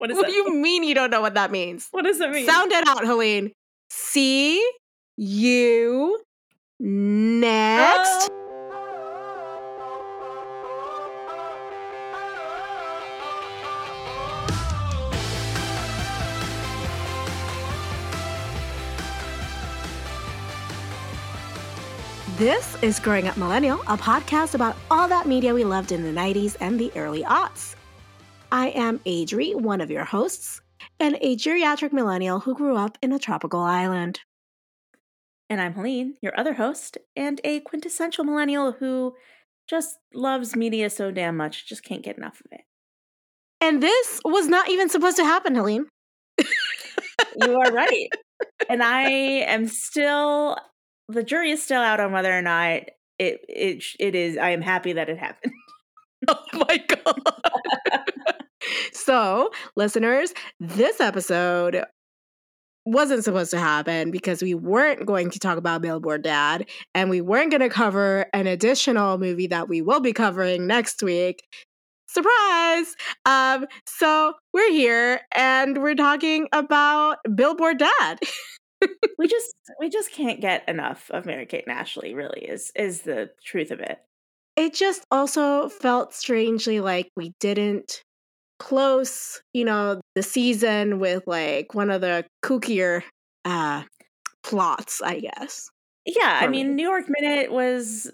What, is what that? do you mean you don't know what that means? What does it mean? Sound it out, Helene. See you next. Oh. This is Growing Up Millennial, a podcast about all that media we loved in the 90s and the early aughts. I am Adri, one of your hosts, and a geriatric millennial who grew up in a tropical island. And I'm Helene, your other host, and a quintessential millennial who just loves media so damn much, just can't get enough of it. And this was not even supposed to happen, Helene. You are right. and I am still the jury is still out on whether or not it it it is I am happy that it happened. Oh my God. so, listeners, this episode wasn't supposed to happen because we weren't going to talk about Billboard Dad and we weren't going to cover an additional movie that we will be covering next week. Surprise! Um, so we're here and we're talking about Billboard Dad. we just we just can't get enough of Mary Kate and Ashley, really, is is the truth of it. it just also felt strangely like we didn't close, you know, the season with like one of the kookier uh plots, I guess. Yeah, I mean, me. New York Minute was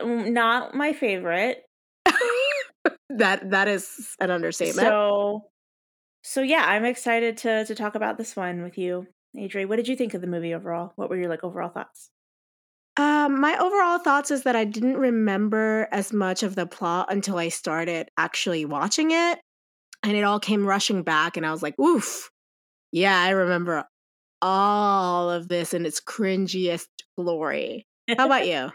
um, not my favorite. that that is an understatement. So, so yeah, I'm excited to to talk about this one with you, Adri. What did you think of the movie overall? What were your like overall thoughts? um my overall thoughts is that I didn't remember as much of the plot until I started actually watching it and it all came rushing back and I was like, "Oof. Yeah, I remember all of this in its cringiest glory." How about you?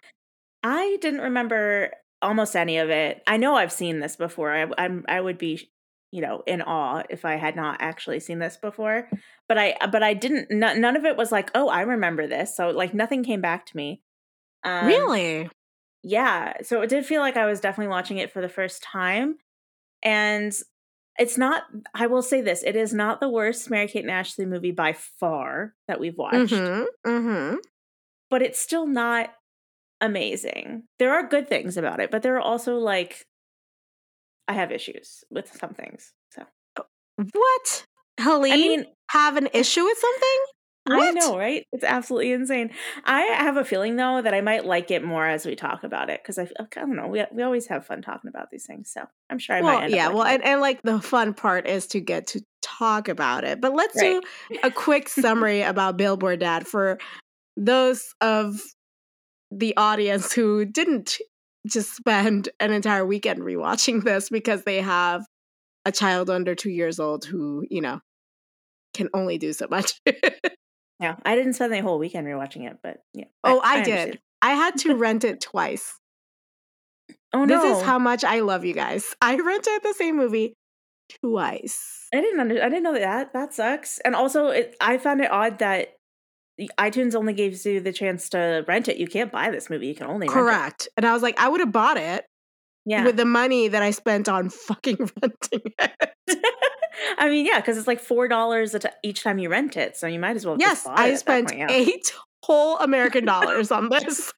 I didn't remember almost any of it. I know I've seen this before. I, I'm I would be, you know, in awe if I had not actually seen this before. But I but I didn't. N- none of it was like, oh, I remember this. So like nothing came back to me. Um, really? Yeah. So it did feel like I was definitely watching it for the first time, and it's not. I will say this: it is not the worst Mary Kate and Ashley movie by far that we've watched Mhm. Mhm. but it's still not amazing. There are good things about it, but there are also like I have issues with some things. So What? Helene I mean, have an issue with something? I know, right? It's absolutely insane. I have a feeling though that I might like it more as we talk about it because I, I don't know. We we always have fun talking about these things, so I'm sure I might. well, End up yeah. Well, and, and like the fun part is to get to talk about it. But let's Right. do a quick summary about Billboard Dad for those of the audience who didn't just spend an entire weekend rewatching this because they have a child under two years old who, you know, can only do so much. Yeah, I didn't spend the whole weekend rewatching it, but yeah. oh, I, understand. did. I had to rent it twice. Oh no, This is how much I love you guys. I rented the same movie twice. I didn't under, I didn't know that. That sucks. And also, it, I found it odd that iTunes only gives you the chance to rent it. You can't buy this movie. You can only rent it. Correct. And I was like, I would have bought it it. Yeah. with the money that I spent on fucking renting it. I mean, yeah, because it's like four dollars each time you rent it, so you might as well. yes, I spent point, yeah. eight whole American dollars on this.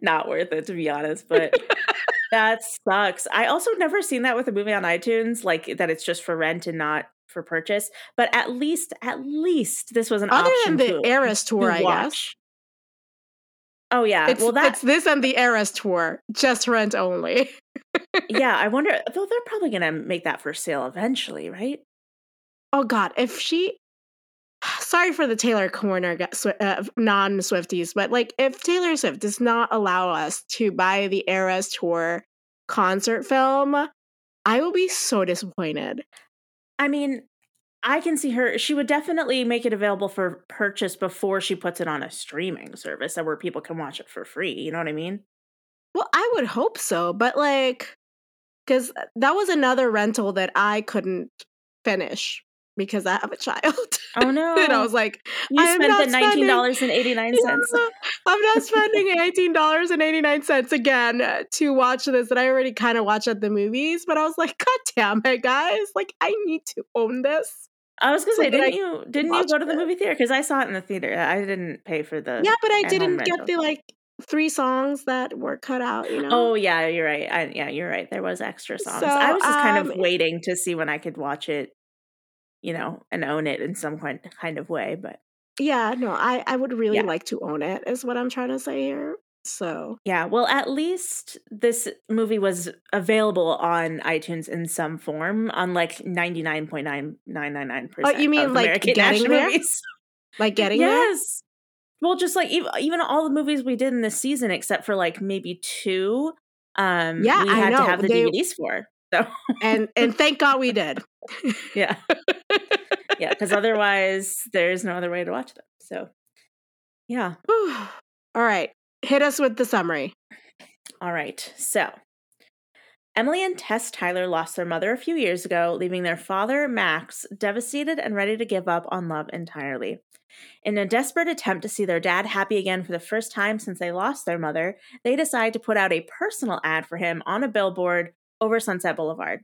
Not worth it to be honest, but that sucks. I also never seen that with a movie on iTunes, like that it's just for rent and not for purchase. But at least, at least this was an Other than the to, Eras to tour, I guess. Oh yeah, It's, well that it's this and the Eras tour, just rent only. yeah. I wonder though they're probably gonna make that for sale eventually, right? Oh God, if she, sorry for the Taylor corner uh, non Swifties, but like if Taylor Swift does not allow us to buy the Eras tour concert film, I will be so disappointed. I mean, I can see her. She would definitely make it available for purchase before she puts it on a streaming service that where people can watch it for free. You know what I mean? Well, I would hope so, but like, because that was another rental that I couldn't finish because I have a child. Oh no! and I was like, you I spent the nineteen dollars and eighty nine cents. Yeah, I'm not spending eighteen dollars and eighty nine cents again uh, to watch this that I already kind of watch at the movies. But I was like, God damn it, guys! Like I need to own this. I was gonna So say, didn't you didn't you go to the movie theater? Because I saw it in the theater. I didn't pay for the. Yeah, but I didn't get rental. the like three songs that were cut out. You know. Oh yeah, you're right. I, yeah, you're right. There was extra songs. So, I was just kind of um, waiting to see when I could watch it, you know, and own it in some kind kind of way. But Yeah, no, I I would really Yeah. like to own it. Is what I'm trying to say here. So yeah, well, at least this movie was available on iTunes in some form, unlike ninety nine point nine nine nine nine percent. Oh, you mean, like, American getting there? movies? like getting there. yes. Well, just like even, even all the movies we did in this season, except for like maybe two, um, Yeah, we I had to have the They- DVDs for. So And and thank God we did. yeah, yeah, because otherwise there's no other way to watch them. So yeah, All right, hit us with the summary. all right. So Emily and Tess Tyler lost their mother a few years ago, leaving their father Max devastated and ready to give up on love entirely. In a desperate attempt to see their dad happy again for the first time since they lost their mother, they decide to put out a personal ad for him on a billboard over Sunset Boulevard.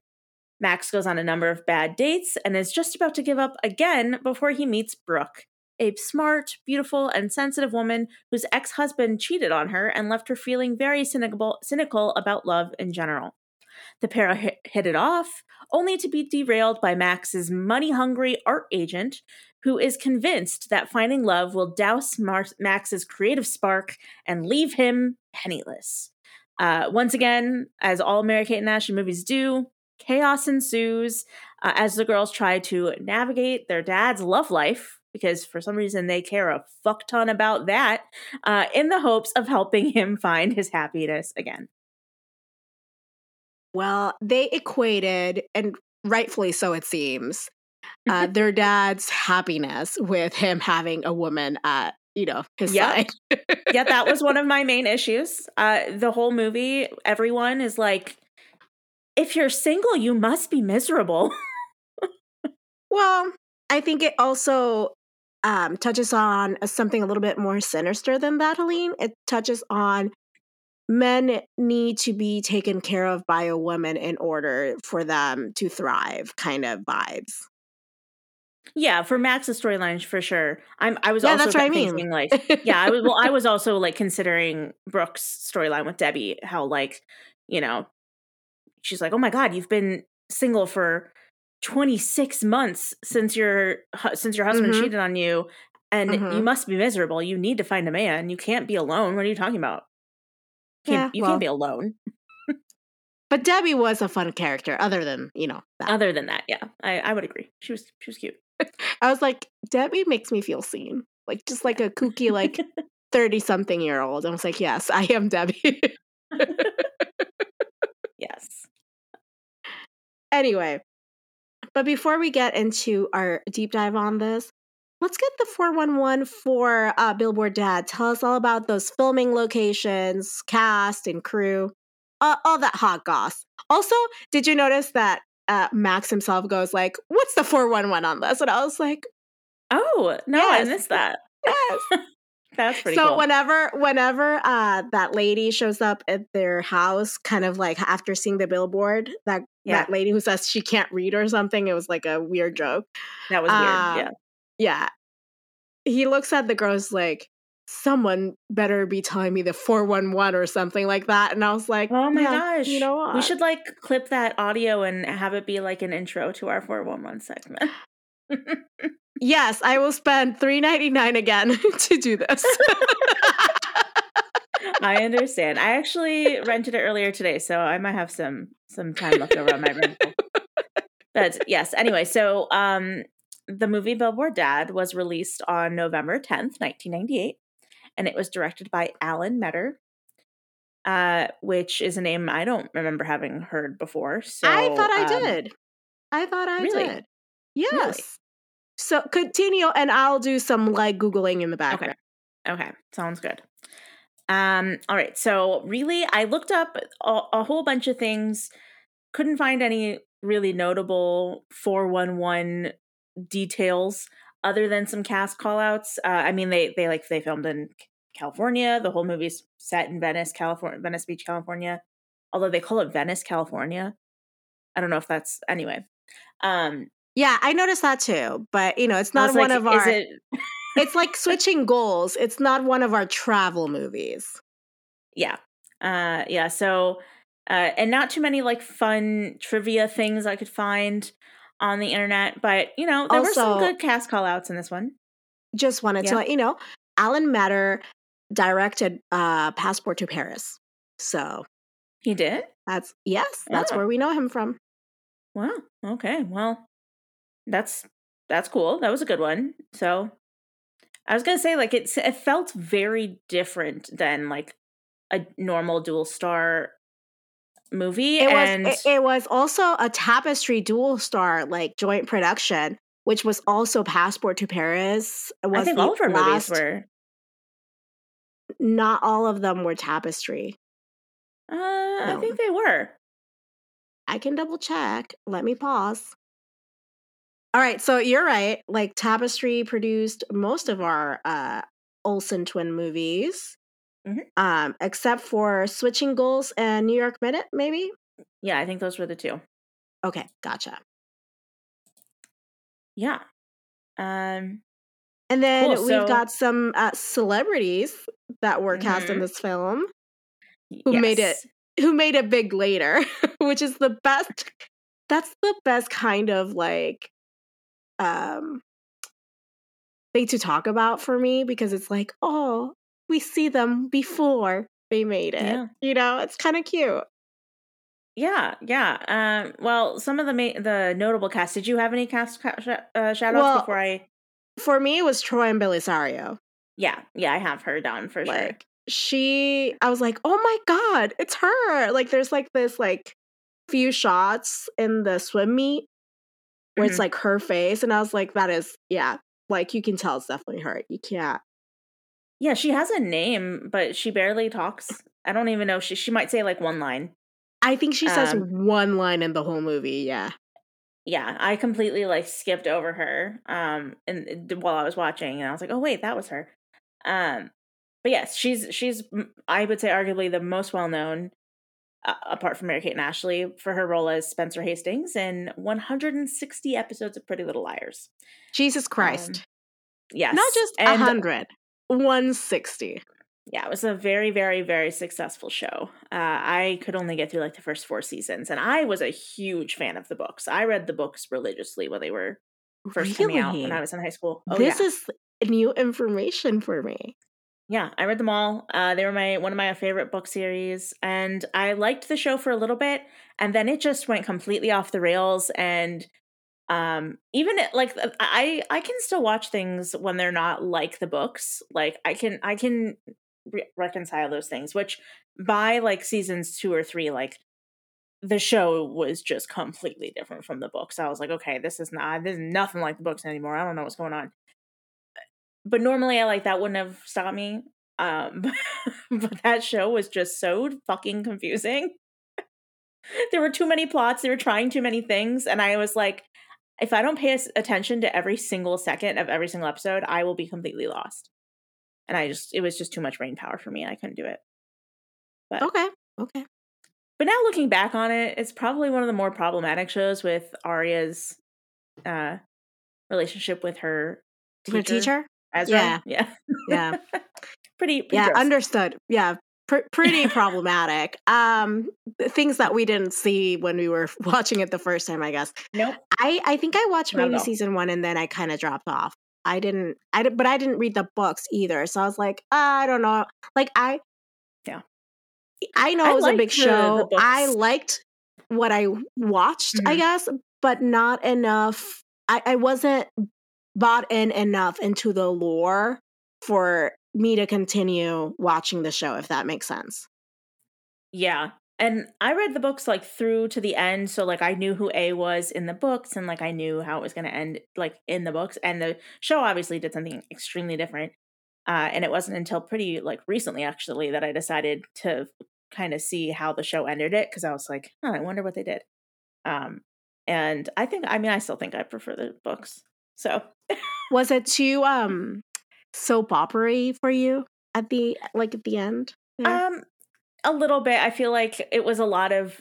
Max goes on a number of bad dates and is just about to give up again before he meets Brooke, a smart, beautiful, and sensitive woman whose ex husband cheated on her and left her feeling very cynical, about love in general. The pair hit, hit it off, only to be derailed by Max's money hungry art agent, who is convinced that finding love will douse Mar- Max's creative spark and leave him penniless. Uh, once again, as all Mary Kate and Ashley movies do, chaos ensues uh, as the girls try to navigate their dad's love life, because for some reason they care a fuck ton about that, uh, in the hopes of helping him find his happiness again. Well, they equated, and rightfully so, it seems, uh, their dad's happiness with him having a woman at you know his side. yeah, that was one of my main issues. Uh, the whole movie, everyone is like, if you're single, you must be miserable. Well, I think it also um, touches on something a little bit more sinister than that, Helene. It touches on men need to be taken care of by a woman in order for them to thrive, kind of vibes. yeah, for Max's storyline, for sure. I'm. I was Yeah, also that's what I mean. thinking like, yeah, I was. Well, I was also like considering Brooke's storyline with Debbie, how like, you know, she's like, oh my god, you've been single for 26 months since your since your husband Mhm. cheated on you, and you Mhm. must be miserable. You need to find a man. You can't be alone. What are you talking about? Can't, Yeah, you well- can't be alone. But Debbie was a fun character, other than you know that. Other than that, yeah, I, I would agree. She was she was cute. I was like, Debbie makes me feel seen, like just like a kooky, like thirty something year old. I was like, yes, I am Debbie. Yes. Anyway, but before we get into our deep dive on this, let's get the 411 for uh, Billboard Dad. Tell us all about those filming locations, cast, and crew, uh, all that hot goss. Also, did you notice that uh, Max himself goes like, "What's the 411 on this?" And I was like, Oh no, I missed that. "Yes." That's pretty so cool. whenever whenever uh that lady shows up at their house kind of like after seeing the billboard that Yeah. that lady who says she can't read or something it was like a weird joke that was weird. um, yeah. yeah he looks at the girls like someone better be telling me the 411 or something like that and i was like Oh my "Yeah, gosh. you know what We should like clip that audio and have it be like an intro to our 411 segment. yes i will spend 3.99 again to do this I understand. I actually rented it earlier today, so I might have some some time left over on my rental. But yes, anyway, so um the movie Billboard Dad was released on November 10th, 1998, and it was directed by Alan Metter. Uh, which is a name I don't remember having heard before. So i thought i um, did i thought i Really? did yes so continue and i'll do some like googling in the background Okay, Okay. sounds good. Um, all right. So really, I looked up a, a whole bunch of things. Couldn't find any really notable 411 details other than some cast callouts. Uh, I mean, they they like they filmed in California. The whole movie's set in Venice, California, Venice Beach, California. Although they call it Venice, California. I don't know if that's anyway. Um, yeah, I noticed that too. But you know, it's not one like, of our. It... it's like switching goals. It's not one of our travel movies. Yeah, uh, yeah. So, uh, and not too many like fun trivia things I could find on the internet, but you know, there also, were some good cast call outs in this one. Just wanted yeah. to let you know, Alan Metter directed uh, Passport to Paris. So he did. That's yes, that's oh. where we know him from. Wow. Okay. Well, that's that's cool. That was a good one. So I was gonna say, like, it's it felt very different than like a normal Dualstar movie. It and was it, it was also a tapestry Dualstar like joint production, which was also Passport to Paris. I think all of her last, movies were. Not all of them were tapestry. Uh, no. I think they were. I can double check. Let me pause. All right, so you're right. Like Tapestry produced most of our uh Olsen twin movies. Mm-hmm. Um, except for Switching Goals and New York Minute, maybe? Yeah, I think those were the two. Okay, gotcha. Yeah. Um and then cool, we've got some uh, celebrities that were mm-hmm. cast in mm-hmm. this film who yes. made it who made it big later, which is the best that's the best kind of like um thing to talk about for me because it's like, oh, we see them before they made it. Yeah. You know, it's kind of cute. Yeah, yeah. Um, well, some of the ma- the notable cast. Did you have any cast ca- sh- uh, shout outs well, before I? For me, it was Troian Bellisario. Yeah, yeah, I have her down for like, sure. She, I was like, oh my god, it's her! Like, there's like this like few shots in the swim meet where mm-hmm. it's like her face, and I was like, that is, yeah, like you can tell it's definitely her. You can't yeah, she has a name, but she barely talks. I don't even know. She she might say like one line. I think she says um, one line in the whole movie. Yeah. Yeah, I completely like skipped over her um and while I was watching and I was like, "Oh wait, that was her." Um but yes, she's she's I would say arguably the most well-known uh, apart from Mary Kate and Ashley for her role as Spencer Hastings in 160 episodes of Pretty Little Liars. Jesus Christ. Um, yes. Not just a 100. 160. Yeah, it was a very, very, very successful show. Uh, I could only get through like the first four seasons, and I was a huge fan of the books. I read the books religiously when they were first really? coming out when I was in high school. Oh, this yeah. is new information for me. Yeah, I read them all. Uh, they were my one of my favorite book series, and I liked the show for a little bit, and then it just went completely off the rails. And um even like uh, i i can still watch things when they're not like the books like i can i can re- reconcile those things which by like seasons two or three like the show was just completely different from the books i was like okay this is not this is nothing like the books anymore i don't know what's going on but normally i like that wouldn't have stopped me um but that show was just so fucking confusing there were too many plots they were trying too many things and i was like if I don't pay attention to every single second of every single episode, I will be completely lost. And I just, it was just too much brain power for me. I couldn't do it. But, okay. Okay. But now looking back on it, it's probably one of the more problematic shows with Aria's uh, relationship with her teacher. Her teacher? Ezra. Yeah. Yeah. Yeah. pretty, pretty, Yeah, gross. understood. Yeah pr- pretty problematic. Um, things that we didn't see when we were watching it the first time, I guess. Nope. I I think I watched maybe season one and then I kind of dropped off. I didn't. I did, but I didn't read the books either. So I was like, I don't know. Like I, yeah, I know I it was a big the, show. The I liked what I watched, mm-hmm. I guess, but not enough. I, I wasn't bought in enough into the lore for me to continue watching the show, if that makes sense. Yeah. And I read the books like through to the end. So, like, I knew who A was in the books and like I knew how it was going to end, like, in the books. And the show obviously did something extremely different. Uh, and it wasn't until pretty like recently, actually, that I decided to kind of see how the show ended it because I was like, I wonder what they did. Um, and I think, I mean, I still think I prefer the books. So was it too um soap opery for you at the like at the end? Yeah. Um a little bit. I feel like it was a lot of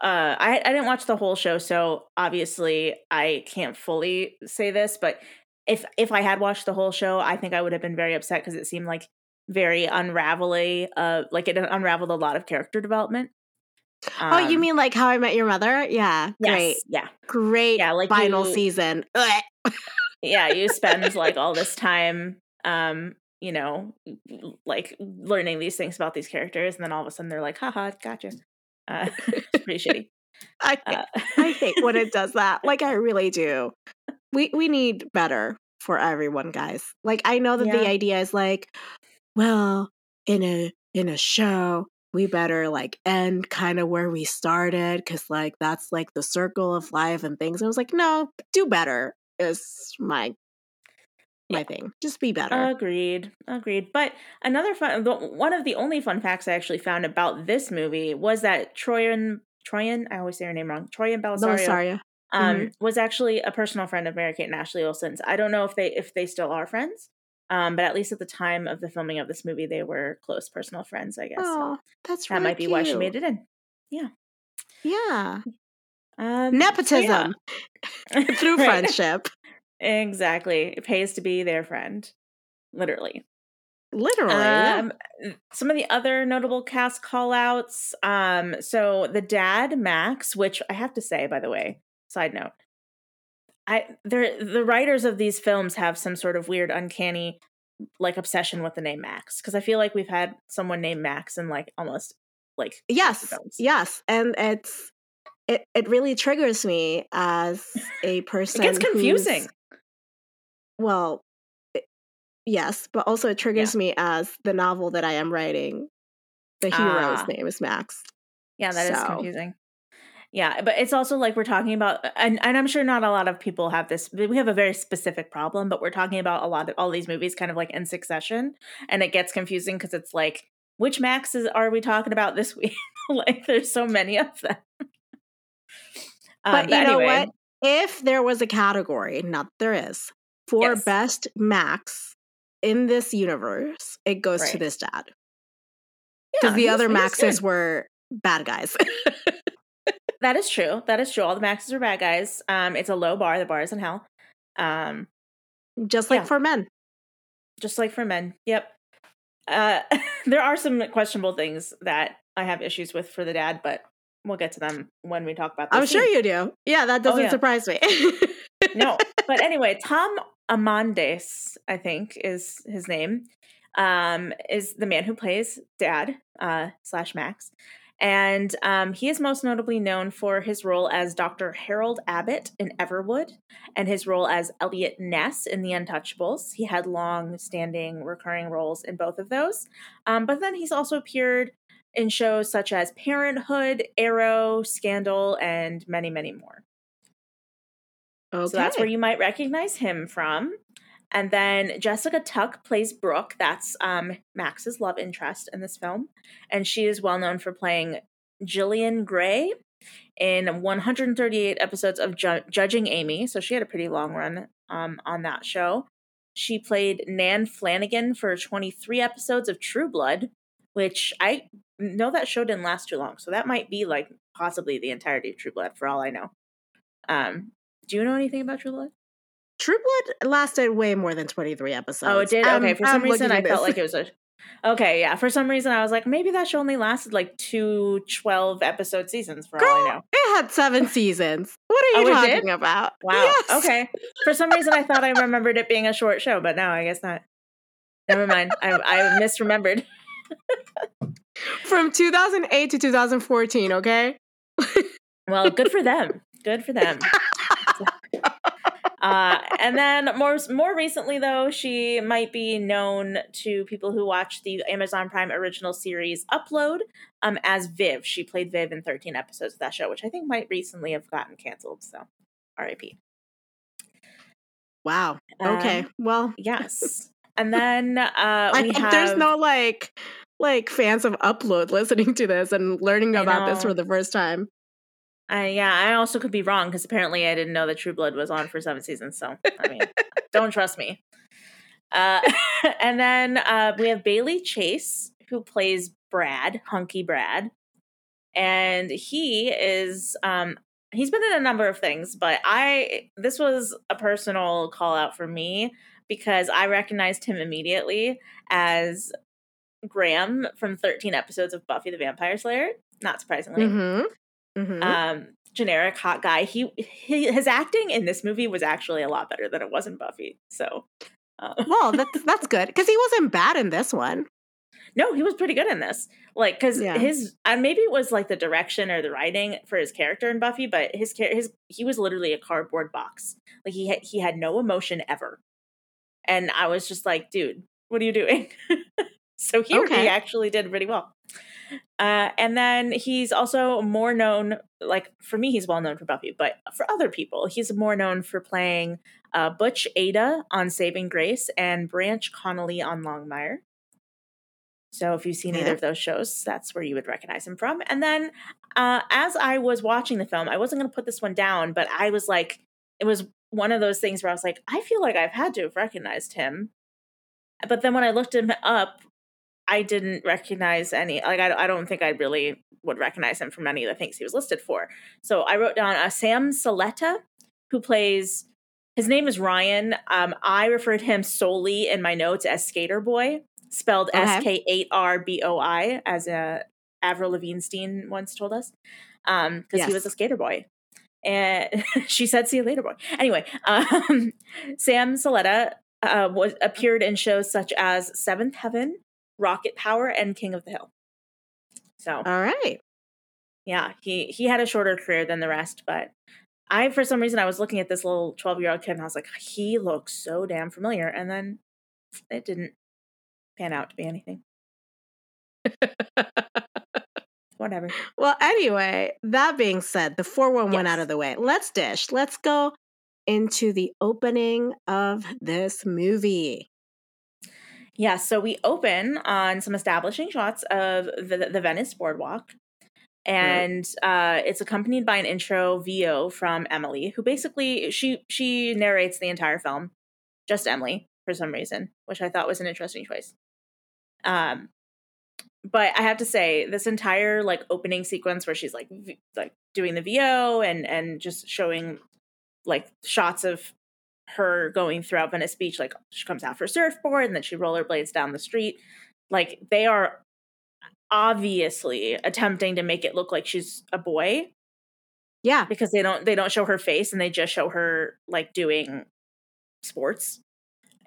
uh I I didn't watch the whole show, so obviously I can't fully say this, but if if I had watched the whole show, I think I would have been very upset because it seemed like very unravelly. Uh, like it unraveled a lot of character development. Um, oh, you um mean like How I Met Your Mother? Yeah, yes, great. Yeah, great. Yeah, like final you, season. Yeah, you spend like all this time, um, you know, like learning these things about these characters, and then all of a sudden they're like, "Haha, gotcha." Uh, it's pretty shitty. I uh, I hate when it does that. Like I really do. We we need better for everyone, guys. Like I know that yeah. the idea is like, well, in a in a show, we better like end kind of where we started because like that's like the circle of life and things. And I was like, no, do better is my my thing. Just be better. Agreed. Agreed. But another fun one of the only fun facts I actually found about this movie was that Troian Troian, I always say her name wrong. Troian Bellisario. Bellisario. Um, mm-hmm. was actually a personal friend of Mary Kate and Ashley Olsen's. I don't know if they if they still are friends. Um, but at least at the time of the filming of this movie, they were close personal friends, I guess. Oh, that's right that really might be cute. why she made it in. Yeah. Yeah. Um, Nepotism yeah. through friendship. Exactly. It pays to be their friend. Literally. Literally. Um, some of the other notable cast call outs. Um, so the dad, Max, which I have to say, by the way, side note, I there the writers of these films have some sort of weird, uncanny like obsession with the name Max. Because I feel like we've had someone named Max in like almost like Yes. Yes. And it's it, it really triggers me as a person. it gets confusing well, yes, but also it triggers yeah. me as the novel that I am writing. The hero's ah. name is Max. Yeah, that so. is confusing. Yeah, but it's also like we're talking about, and, and I'm sure not a lot of people have this. We have a very specific problem, but we're talking about a lot of all these movies kind of like in succession, and it gets confusing because it's like, which Maxes are we talking about this week? like, there's so many of them. Um, but, but, you anyway. know what? If there was a category, not there is, for yes. best Max in this universe, it goes right. to this dad. Because yeah, the other Maxes were bad guys. that is true. That is true. All the Maxes are bad guys. Um, it's a low bar. The bar is in hell. Um, just like yeah. for men. Just like for men. Yep. Uh, there are some questionable things that I have issues with for the dad, but we'll get to them when we talk about. I'm scene. sure you do. Yeah, that oh, doesn't oh, yeah. surprise me. no, but anyway, Tom Amandes, I think is his name, um, is the man who plays Dad uh, slash Max. And um, he is most notably known for his role as Dr. Harold Abbott in Everwood and his role as Eliot Ness in The Untouchables. He had long standing recurring roles in both of those. Um, but then he's also appeared in shows such as Parenthood, Arrow, Scandal, and many, many more. Okay. So that's where you might recognize him from. And then Jessica Tuck plays Brooke. That's um, Max's love interest in this film. And she is well known for playing Gillian Gray in 138 episodes of Ju- Judging Amy. So she had a pretty long run um, on that show. She played Nan Flanagan for 23 episodes of True Blood, which I know that show didn't last too long. So that might be like possibly the entirety of True Blood for all I know. Um, do you know anything about True Blood? True Blood lasted way more than 23 episodes. Oh, it did? Okay. For some I'm reason, I felt like it was a. Okay, yeah. For some reason, I was like, maybe that show only lasted like two 12 episode seasons for Girl, all I know. It had seven seasons. What are you oh, talking about? Wow. Yes. Okay. For some reason, I thought I remembered it being a short show, but now I guess not. Never mind. I, I misremembered. From 2008 to 2014, okay? well, good for them. Good for them. uh, and then more more recently, though, she might be known to people who watch the Amazon Prime original series Upload um, as Viv. She played Viv in 13 episodes of that show, which I think might recently have gotten canceled. So, R.I.P. Wow. Okay. Um, well, yes. And then uh, I have, there's no like like fans of Upload listening to this and learning about this for the first time. I yeah, I also could be wrong because apparently I didn't know that True Blood was on for seven seasons. So I mean, don't trust me. Uh, and then uh, we have Bailey Chase who plays Brad, Hunky Brad, and he is um, he's been in a number of things, but I this was a personal call out for me because I recognized him immediately as Graham from 13 episodes of Buffy the Vampire Slayer. Not surprisingly. Mm-hmm. Mm-hmm. Um, generic hot guy. He, he his acting in this movie was actually a lot better than it was in Buffy. So, uh, well, that's that's good because he wasn't bad in this one. No, he was pretty good in this. Like, because Yeah. his and maybe it was like the direction or the writing for his character in Buffy, but his his he was literally a cardboard box. Like he had he had no emotion ever, and I was just like, dude, what are you doing? so here Okay. he actually did pretty well. Uh, and then he's also more known, like for me, he's well known for Buffy, but for other people, he's more known for playing uh, Butch Ada on Saving Grace and Branch Connolly on Longmire. So if you've seen either of those shows, that's where you would recognize him from. And then uh, as I was watching the film, I wasn't going to put this one down, but I was like, it was one of those things where I was like, I feel like I've had to have recognized him. But then when I looked him up, I didn't recognize any. Like I, I don't think I really would recognize him from any of the things he was listed for. So I wrote down uh, Sam Saletta, who plays. His name is Ryan. Um, I referred him solely in my notes as Skater Boy, spelled. S K eight R B O I, as uh, Avril Lavigne once told us, because he Yes. was a skater boy. And she said, "See you later, boy." Anyway, um, Sam Saletta uh, was appeared in shows such as Seventh Heaven, Rocket Power, and King of the Hill. So All right. yeah, he he had a shorter career than the rest, but I for some reason I was looking at this little twelve year old kid and I was like, he looks so damn familiar, and then it didn't pan out to be anything. Whatever. Well, anyway, that being said, the 411 out of the way. Let's dish. Let's go into the opening of this movie. Yeah, so we open on some establishing shots of the, the Venice boardwalk. And uh, it's accompanied by an intro VO from Emily, who basically she she narrates the entire film, just Emily for some reason, which I thought was an interesting choice. Um, but I have to say, this entire like opening sequence where she's like v- like doing the VO and and just showing like shots of her going throughout Venice Beach. Like she comes out for a surfboard and then she rollerblades down the street. Like they are obviously attempting to make it look like she's a boy Yeah. because they don't they don't show her face and they just show her like doing sports.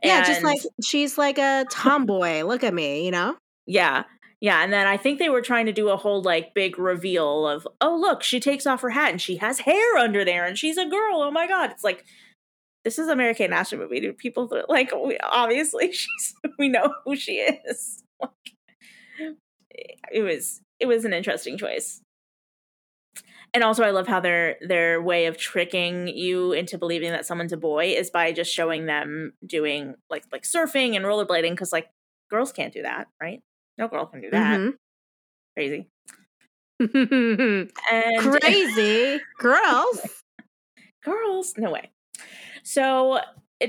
Yeah, just like she's like a tomboy. Look at me, you know? Yeah. Yeah. And then I think they were trying to do a whole like big reveal of, oh, look, she takes off her hat and she has hair under there and she's a girl. Oh my God. It's like, this is American National movie. Dude. People like, we, obviously, she's, we know who she is. Like, eh, it was, it was an interesting choice. And also, I love how their their way of tricking you into believing that someone's a boy is by just showing them doing like like surfing and rollerblading because like girls can't do that, right? No girl can do that. Crazy. Mhm. And Crazy girls. girls, no way. So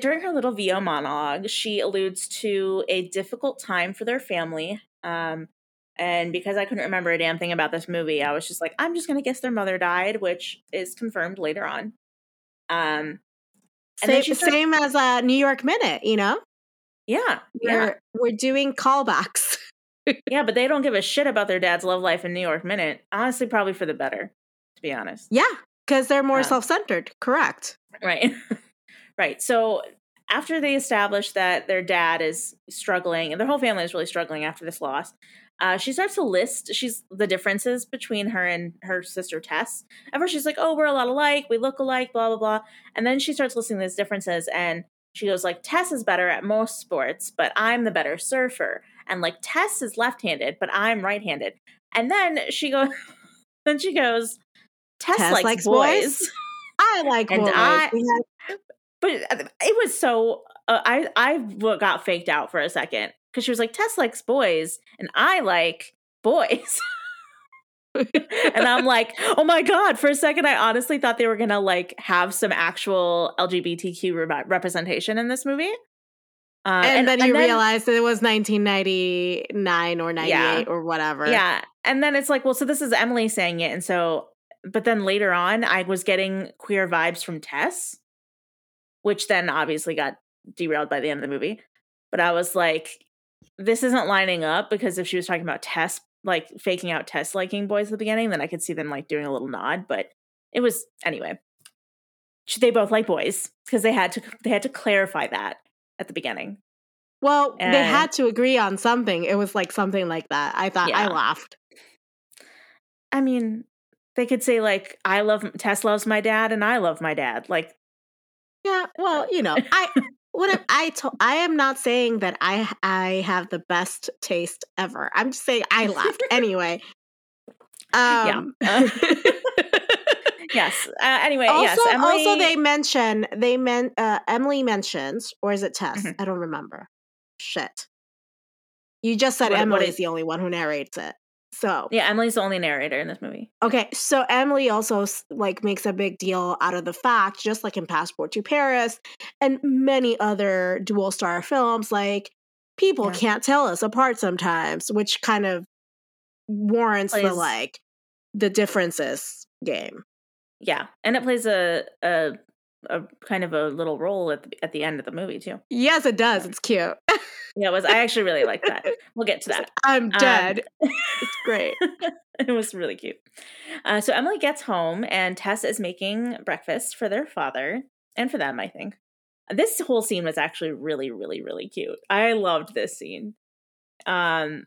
during her little VO monologue, she alludes to a difficult time for their family. Um, and because I couldn't remember a damn thing about this movie, I was just like, I'm just gonna guess their mother died, which is confirmed later on. Um, And Same, starts- same as a New York Minute, you know? yeah, yeah, We're, we're doing callbacks. Yeah, but they don't give a shit about their dad's love life in New York Minute. Honestly, probably for the better, to be honest. Yeah, because they're more Yeah. self centered. Correct. Right. right. So after they establish that their dad is struggling and their whole family is really struggling after this loss, uh, she starts to list she's the differences between her and her sister Tess. At first she's like, Oh, we're a lot alike, we look alike, blah blah blah. And then she starts listing these differences and she goes like Tess is better at most sports, but I'm the better surfer. And like Tess is left-handed, but I'm right-handed. And then she goes then she goes, Tess, Tess likes, likes boys. boys. I like And boys. I- but uh, it was so uh, I got faked out for a second because she was like Tess likes boys and I like boys. and I'm like, oh my god! For a second, I honestly thought they were gonna like have some actual LGBTQ re- representation in this movie. Uh, and, and, then you and realized that it was 1999 or 98 yeah, or whatever. Yeah. And then it's like, well, so this is Emily saying it. And so, but then later on, I was getting queer vibes from Tess, which then obviously got derailed by the end of the movie. But I was like, this isn't lining up because if she was talking about Tess, like faking out Tess liking boys at the beginning, then I could see them like doing a little nod. But it was, anyway, they both like boys because they had to, they had to clarify that at the beginning. Well, and, they had to agree on something. It was like something like that. I thought yeah. I laughed. I mean, they could say like I love Tess loves my dad and I love my dad. Like Yeah, well, you know, I what I told I am not saying that I I have the best taste ever. I'm just saying I laughed anyway. Um yeah. yes. Uh, anyway, also, yes. Emily... Also, they mention they meant uh, Emily mentions, or is it Tess? Mm-hmm. I don't remember. Shit. You just said what, Emily what is... the only one who narrates it. So yeah, Emily's the only narrator in this movie. Okay, so Emily also like makes a big deal out of the fact, just like in Passport to Paris and many other Dualstar films, like people yeah. can't tell us apart sometimes, which kind of warrants Plays... the like the differences game. Yeah, and it plays a a a kind of a little role at the, at the end of the movie too. Yes, it does. It's cute. yeah, it was. I actually really like that. We'll get to that. I'm um, dead. Um, it's great. it was really cute. Uh, so Emily gets home, and Tess is making breakfast for their father and for them. I think this whole scene was actually really, really, really cute. I loved this scene. Um,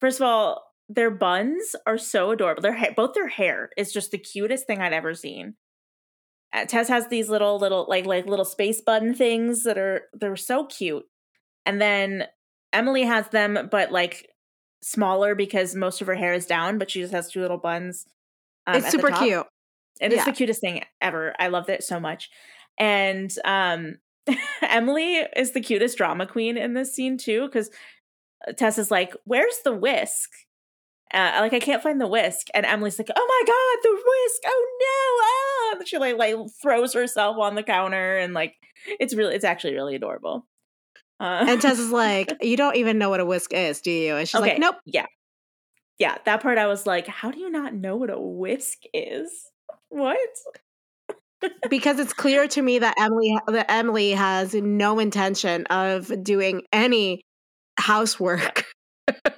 first of all, their buns are so adorable. Their hair, both their hair is just the cutest thing I'd ever seen. Uh, Tess has these little little like like little space bun things that are they're so cute. And then Emily has them but like smaller because most of her hair is down, but she just has two little buns. Um, it's super cute. It yeah. is the cutest thing ever. I loved it so much. And um Emily is the cutest drama queen in this scene too, because Tess is like, "Where's the whisk?" Uh, like I can't find the whisk, and Emily's like, "Oh my god, the whisk! Oh no!" Ah! She like like throws herself on the counter, and like it's really, it's actually really adorable. Uh, and Tess is like, "You don't even know what a whisk is, do you?" And she's okay, like, "Nope." Yeah, yeah. That part, I was like, "How do you not know what a whisk is? What?" because it's clear to me that Emily that Emily has no intention of doing any housework.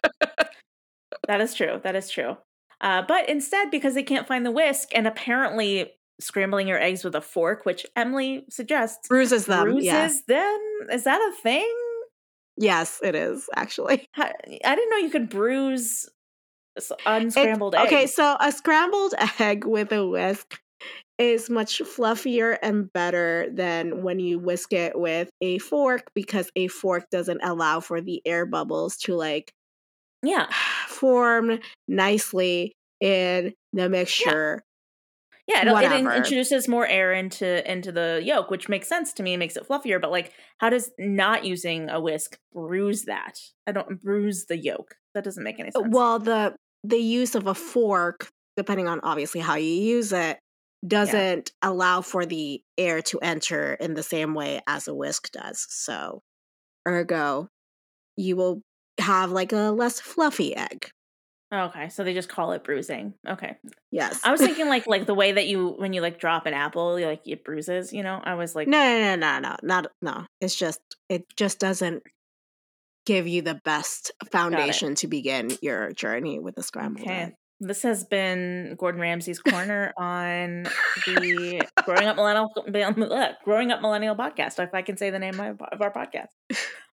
That is true. That is true. Uh, but instead, because they can't find the whisk, and apparently scrambling your eggs with a fork, which Emily suggests bruises them. Bruises yes. them. Is that a thing? Yes, it is actually. I didn't know you could bruise unscrambled eggs. Okay, so a scrambled egg with a whisk is much fluffier and better than when you whisk it with a fork because a fork doesn't allow for the air bubbles to like yeah form nicely in the mixture. Yeah, yeah it, it, introduces more air into into the yolk, which makes sense to me. It makes it fluffier. But like, how does not using a whisk bruise that? I don't bruise the yolk. That doesn't make any uh, sense. Well, the the use of a fork, depending on obviously how you use it, doesn't yeah. allow for the air to enter in the same way as a whisk does. So, ergo, you will have like a less fluffy egg. Okay, so they just call it bruising. Okay. Yes. I was thinking like like the way that you when you like drop an apple, you like it bruises, you know? I was like No, no, no, no, no, not no. It's just it just doesn't give you the best foundation to begin your journey with the scrambled okay. egg. This has been Gordon Ramsay's corner on the Growing Up Millennial Growing Up Millennial podcast. If I can say the name of our podcast.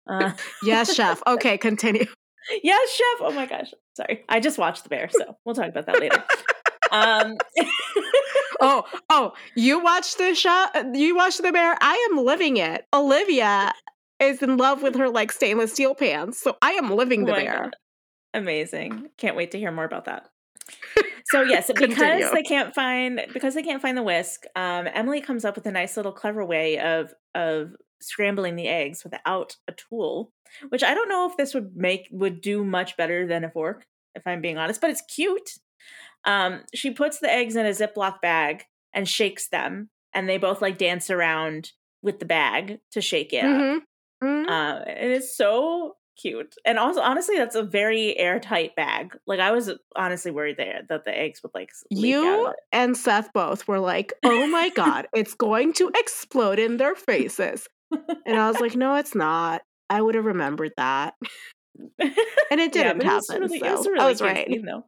Uh, yes, chef. Okay, continue. Yes, chef. Oh my gosh. Sorry. I just watched The Bear, so we'll talk about that later. um oh, oh, you watched the show? You watched The Bear? I am living it. Olivia is in love with her like stainless steel pans. So I am living oh The Bear. God. Amazing. Can't wait to hear more about that. So yes, because they can't find because they can't find the whisk, um, Emily comes up with a nice little clever way of of scrambling the eggs without a tool, which I don't know if this would make would do much better than a fork, if I'm being honest, but it's cute. Um, she puts the eggs in a Ziploc bag and shakes them, and they both like dance around with the bag to shake it. Mm-hmm. Mhm. Uh, it is so cute, and also honestly, that's a very airtight bag. Like I was honestly worried there that the eggs would like leak You and Seth both were like, "Oh my god, it's going to explode in their faces,". And I was like, "No, it's not. I would have remembered that." And it didn't was happen. really, so a I really was right. scene, though.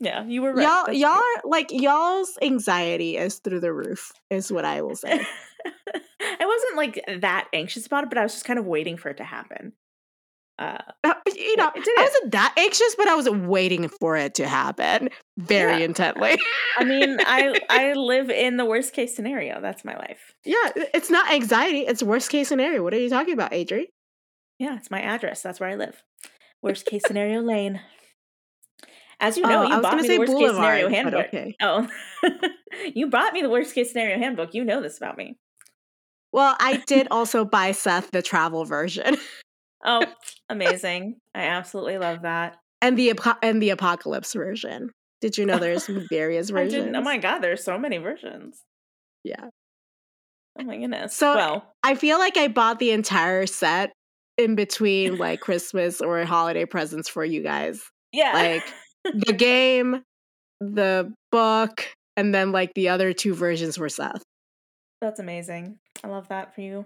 Yeah, you were right. Y'all, That's y'all are like y'all's anxiety is through the roof. Is what I will say. I wasn't like that anxious about it, but I was just kind of waiting for it to happen. Uh, you know, I wasn't that anxious, but I was waiting for it to happen very Yeah. intently. I mean, I I live in the worst case scenario. That's my life. yeah, it's not anxiety; it's worst case scenario. What are you talking about, Adri? Yeah, it's my address. That's where I live. Worst case scenario lane. As you know, oh, you I was bought me say the worst case scenario boulevard, handbook. okay. Oh, you bought me the worst case scenario handbook. You know this about me. Well, I did also buy Seth the travel version Oh, amazing! I absolutely love that. and the and the apocalypse version. Did you know there's various I versions? didn't. Oh my god, there's so many versions. Yeah. Oh my goodness. So- well, I feel like I bought the entire set in between like Christmas or holiday presents for you guys. yeah. Like the game, the book, and then like the other two versions were Seth. That's amazing. I love that for you.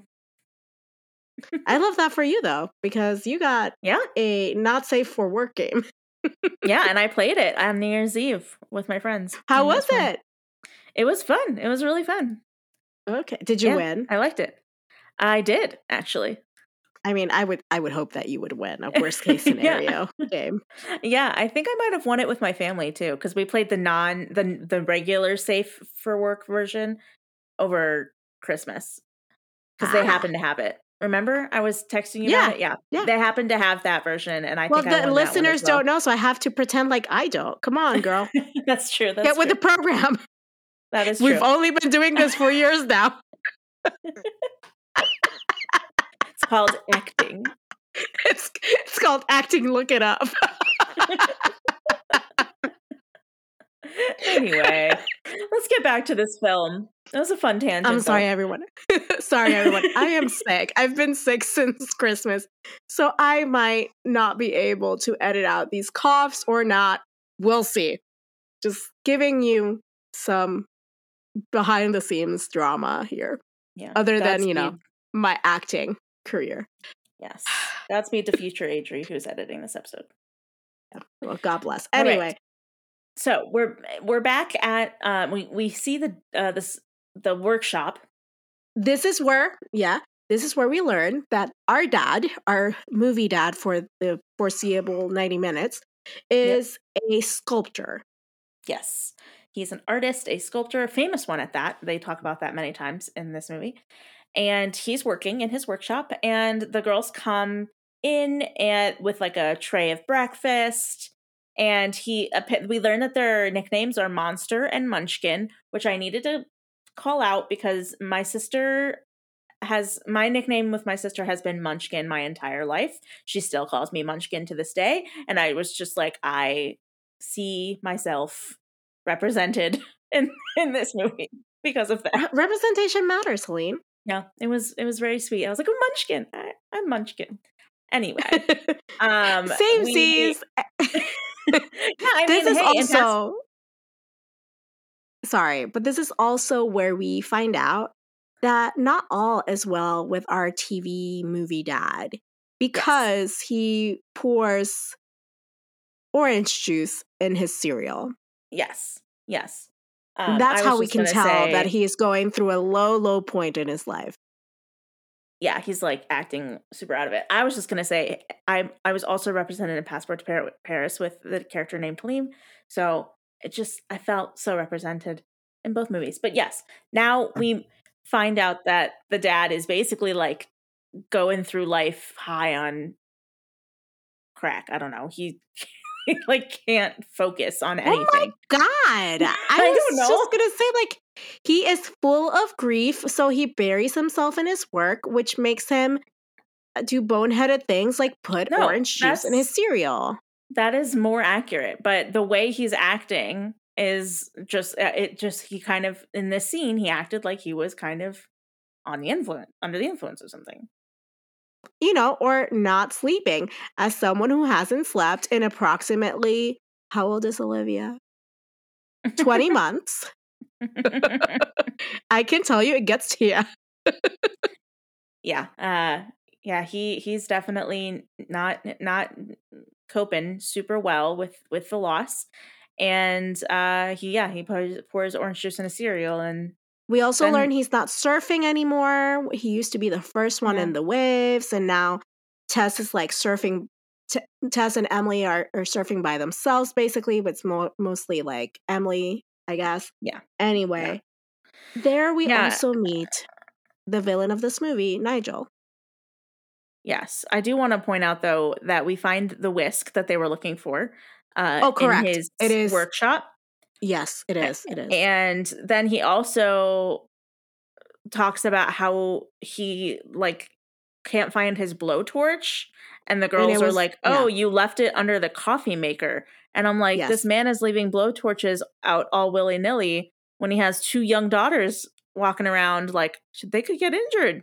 I love that for you though, because you got Yeah. a not safe for work game. Yeah, and I played it on New Year's Eve with my friends. How and was fun. it? It was fun. It was really fun. Okay. Did you Yeah, win? I liked it. I did, actually. I mean, I would I would hope that you would win a worst case Yeah. scenario game. Yeah, I think I might have won it with my family too because we played the non the the regular safe for work version over Christmas because they Ah. happened to have it. Remember, I was texting you Yeah, about it. Yeah, yeah. they happened to have that version, and I well, think I the that listeners well. don't know, so I have to pretend like I don't. Come on, girl. that's true. That's Get with the program. that is true. We've only been doing this for years now. it's called acting. It's it's called acting. Look it up. Anyway, let's get back to this film. That was a fun tangent. I'm though. sorry, everyone. sorry, everyone. I am sick. I've been sick since Christmas, so I might not be able to edit out these coughs or not. We'll see. Just giving you some behind the scenes drama here, Yeah. other than you know Godspeed. my acting career. Yes. That's me, to future Adri, who's editing this episode. Well, God bless. All right. So we're we're back at uh, we we see the uh, this the workshop. this is where, yeah, this is where we learn that our dad, our movie dad for the foreseeable 90 minutes, is a sculptor. Yes, he's an artist, a sculptor, a famous one at that. They talk about that many times in this movie. And he's working in his workshop, and the girls come in and with like a tray of breakfast. And he, we learned that their nicknames are Monster and Munchkin, which I needed to call out because my sister has my nickname with my sister has been Munchkin my entire life. She still calls me Munchkin to this day, and I was just like, I see myself represented in in this movie because of that. Representation matters, Helene. Yeah, it was it was very sweet. I was like, oh, Munchkin, I, I'm Munchkin. Anyway, um, Same we- seas. Yeah, I this mean, is hey, also sorry, but this is also where we find out that not all is well with our TV movie dad because he pours orange juice in his cereal. yes, yes. Um, That's how we can tell say- that he is going through a low, low point in his life. Yeah, he's like acting super out of it. I was just gonna say, I I was also represented in Passport to Paris with the character named Talim, so it just I felt so represented in both movies. But yes, now we find out that the dad is basically like going through life high on crack. I don't know. He, like can't focus on anything. Oh my. God. I, I was don't know. just going to say, like, he is full of grief. So he buries himself in his work, which makes him uh, do boneheaded things like put No, orange juice in his cereal. That is more accurate, but the way he's acting is just uh, it just he kind of in this scene he acted like he was kind of on the influence under the influence of something you know, or not sleeping. As someone who hasn't slept in approximately, how old is Olivia? 20 months. I can tell you it gets to you. yeah. Uh yeah, he he's definitely not not coping super well with with the loss. And uh he yeah, he pours, pours orange juice in a cereal and we also then, learned he's not surfing anymore. He used to be the first one yeah. in the waves, and now Tess is like surfing. T- Tess and Emily are, are surfing by themselves, basically, but it's mo- mostly like Emily, I guess. Yeah. Anyway, yeah. there we yeah. also meet the villain of this movie, Nigel. Yes, I do want to point out though that we find the whisk that they were looking for. Uh, oh, correct. his it is workshop. Yes, it is. It is. And then he also talks about how he like can't find his blowtorch and the girls and was, are like, "Oh, yeah. you left it under the coffee maker." And I'm like, yes. "This man is leaving blowtorches out all willy-nilly when he has two young daughters walking around like they could get injured."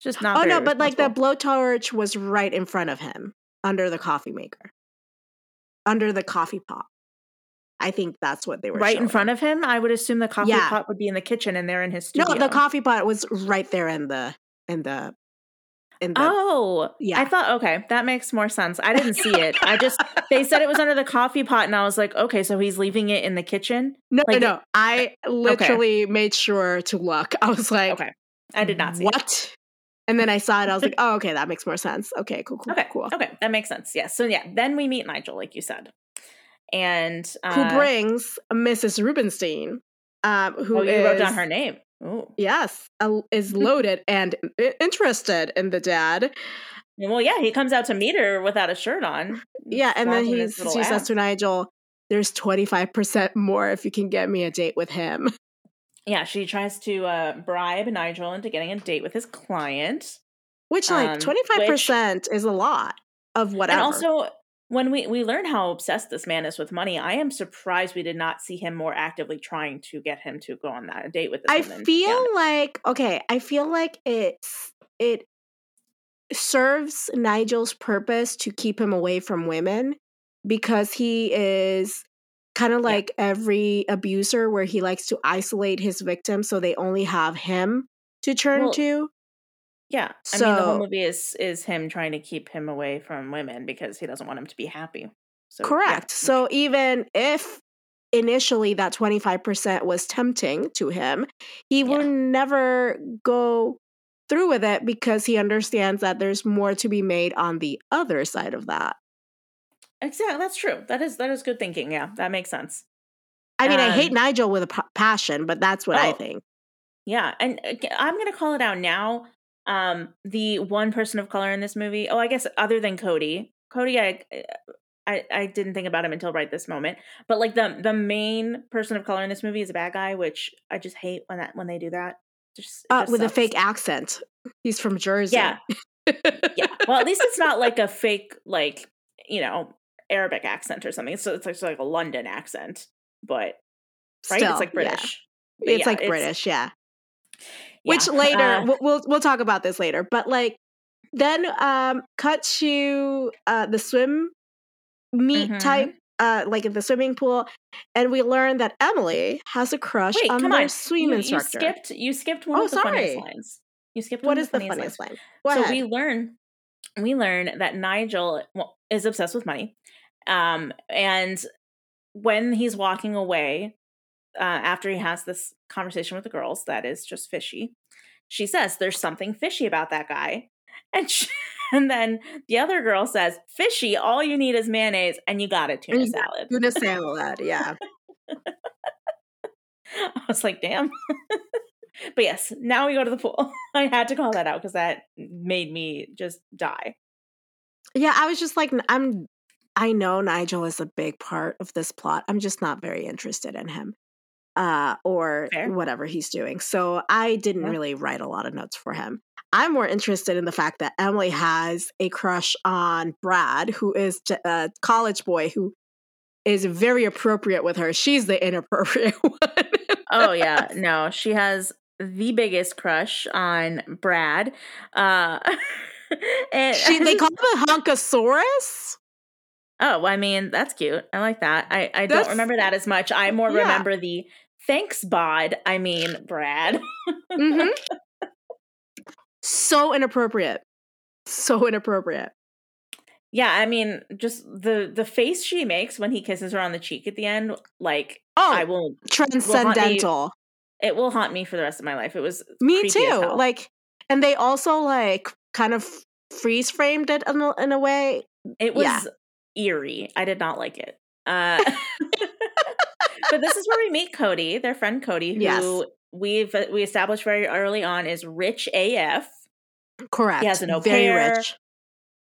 Just not Oh no, but like the blowtorch was right in front of him under the coffee maker. Under the coffee pot. I think that's what they were right showing. in front of him. I would assume the coffee yeah. pot would be in the kitchen, and they're in his studio. No, the coffee pot was right there in the in the. Oh, yeah. I thought okay, that makes more sense. I didn't see it. I just they said it was under the coffee pot, and I was like, okay, so he's leaving it in the kitchen. No, like, no, no. I literally okay. made sure to look. I was like, okay, I did not see what. It. And then I saw it. I was like, oh, okay, that makes more sense. Okay, cool, cool, okay, cool. Okay, that makes sense. Yes. Yeah. So yeah, then we meet Nigel, like you said and uh, who brings Mrs. Rubenstein, um, who oh, you is, wrote down her name. Ooh. Yes, is loaded and interested in the dad. Well, yeah, he comes out to meet her without a shirt on. Yeah, and then he she says to Nigel, "There's 25 percent more if you can get me a date with him." Yeah, she tries to uh, bribe Nigel into getting a date with his client. Which, like, 25% um, is a lot of whatever. And also, when we we learn how obsessed this man is with money, I am surprised we did not see him more actively trying to get him to go on that date with this I woman. feel yeah. like okay, I feel like it's it serves Nigel's purpose to keep him away from women because he is kind of like yeah. every abuser where he likes to isolate his victim so they only have him to turn well, to. Yeah. I mean, the whole movie is is him trying to keep him away from women because he doesn't want him to be happy. So, correct. Yeah. So even if initially that 25% was tempting to him, he yeah. will never go through with it because he understands that there's more to be made on the other side of that. Exactly. That's true. That is that is good thinking. Yeah, that makes sense. I mean, um, I hate Nigel with a p- passion, but that's what oh, I think. Yeah, and uh, I'm going to call it out now um the one person of color in this movie oh i guess other than cody cody i i i didn't think about him until right this moment but like the the main person of color in this movie is a bad guy which i just hate when that when they do that. Just, uh, with sucks. a fake accent. He's from jersey. Yeah. Yeah. Well at least it's not like a fake like you know arabic accent or something so it's like, it's like a london accent but right? Still, it's like british. Yeah. it's yeah, like it's, british yeah which later uh, we'll, we'll, talk about this later. But like then um cut to uh the swim meet mm-hmm. type uh like in the swimming pool and we learn that Emily has a crush Wait, on their swim you, instructor. You skipped you skipped one oh, of the sorry. funniest lines. You skipped one what is the funniest, line? Go so ahead. we learn we learn that Nigel is obsessed with money. Um and when he's walking away uh, after he has this conversation with the girls that is just fishy. She says there's something fishy about that guy. And she, and then the other girl says, "Fishy, all you need is mayonnaise and you got a tuna salad." Tuna salad, yeah. I was like, "Damn." but yes, now we go to the pool. I had to call that out because that made me just die. Yeah, I was just like, I'm. I know Nigel is a big part of this plot. I'm just not very interested in him uh, or Fair. whatever he's doing. So I didn't yeah. really write a lot of notes for him. I'm more interested in the fact that Emily has a crush on Brad, who is a college boy who is very appropriate with her. She's the inappropriate one. oh yeah, no, she has the biggest crush on Brad. Uh, and she, they call him a hunkosaurus. Oh, I mean that's cute. I like that. I I that's, don't remember that as much. I more yeah. remember the thanks bod. I mean Brad. mm-hmm. So inappropriate. So inappropriate. Yeah, I mean, just the the face she makes when he kisses her on the cheek at the end, like oh, I will transcendental. Will it will haunt me for the rest of my life. It was me too. Like, and they also like kind of freeze framed it in a, in a way. It was yeah. eerie. I did not like it. Uh, but this is where we meet Cody, their friend Cody, who yes. we've we established very early on is rich AF. Correct. He has an au pair. Rich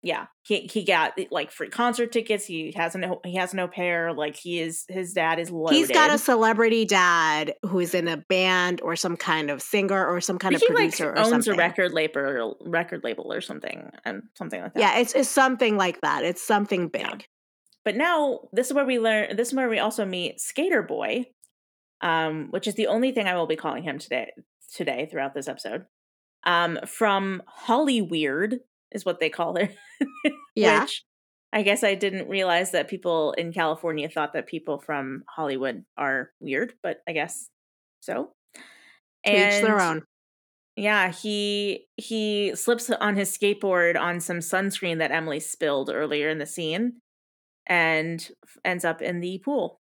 yeah he he got eh, like free concert tickets he has no he has no pair like he is his dad is loaded. he's got a celebrity dad who's in a band or some kind of singer or some kind of producer like, or owns something. a record label record label or something and something like that yeah it's, it's something like that it's something big yeah. But now this is where we learn this is where we also meet skater boy um which is the only thing i will be calling him today today throughout this episode um from hollyweird is what they call it. yeah. Which I guess I didn't realize that people in California thought that people from Hollywood are weird, but I guess so. And each their own. Yeah, he he slips on his skateboard on some sunscreen that Emily spilled earlier in the scene and ends up in the pool.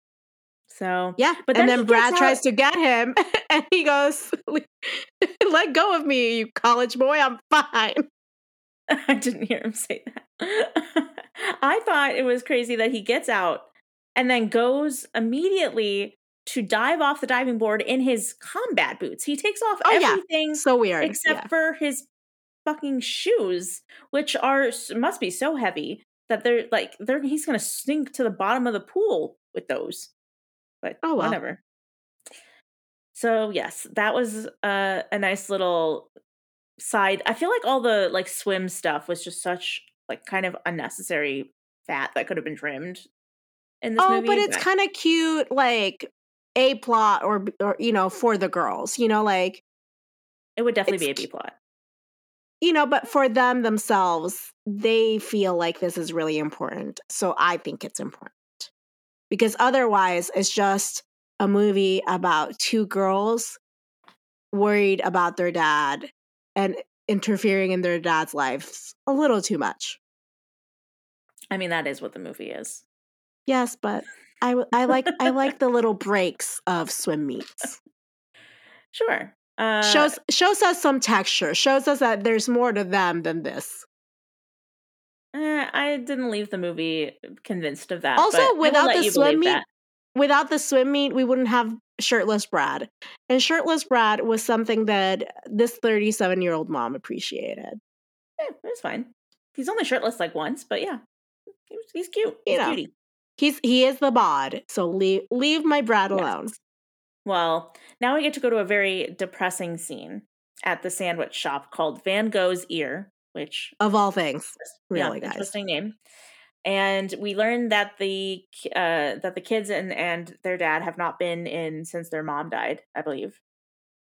So yeah, but then and then Brad tries to get him, and he goes, "Let go of me, you college boy. I'm fine." I didn't hear him say that. I thought it was crazy that he gets out and then goes immediately to dive off the diving board in his combat boots. He takes off oh, everything yeah. so weird except yeah. for his fucking shoes, which are must be so heavy that they're like they're he's gonna sink to the bottom of the pool with those. But oh well. whatever. So yes, that was uh, a nice little side i feel like all the like swim stuff was just such like kind of unnecessary fat that could have been trimmed in this oh movie, but it's kind of cute like a plot or or you know for the girls you know like it would definitely be a b plot you know but for them themselves they feel like this is really important so i think it's important because otherwise it's just a movie about two girls worried about their dad and interfering in their dad's lives a little too much. I mean, that is what the movie is. Yes, but I, I like I like the little breaks of swim meets. Sure. Uh, shows shows us some texture. Shows us that there's more to them than this. Eh, I didn't leave the movie convinced of that. Also, without the swim meet, that. without the swim meet, we wouldn't have shirtless Brad. And shirtless Brad was something that this 37 year old mom appreciated. Yeah, it was fine. He's only shirtless like once, but yeah, he's, he's cute. He's you know, cutie. He's he is the bod. So leave leave my Brad alone. Yes. Well, now we get to go to a very depressing scene at the sandwich shop called Van Gogh's Ear, which of all things, really yeah, interesting name. And we learned that the uh that the kids and and their dad have not been in since their mom died i believe.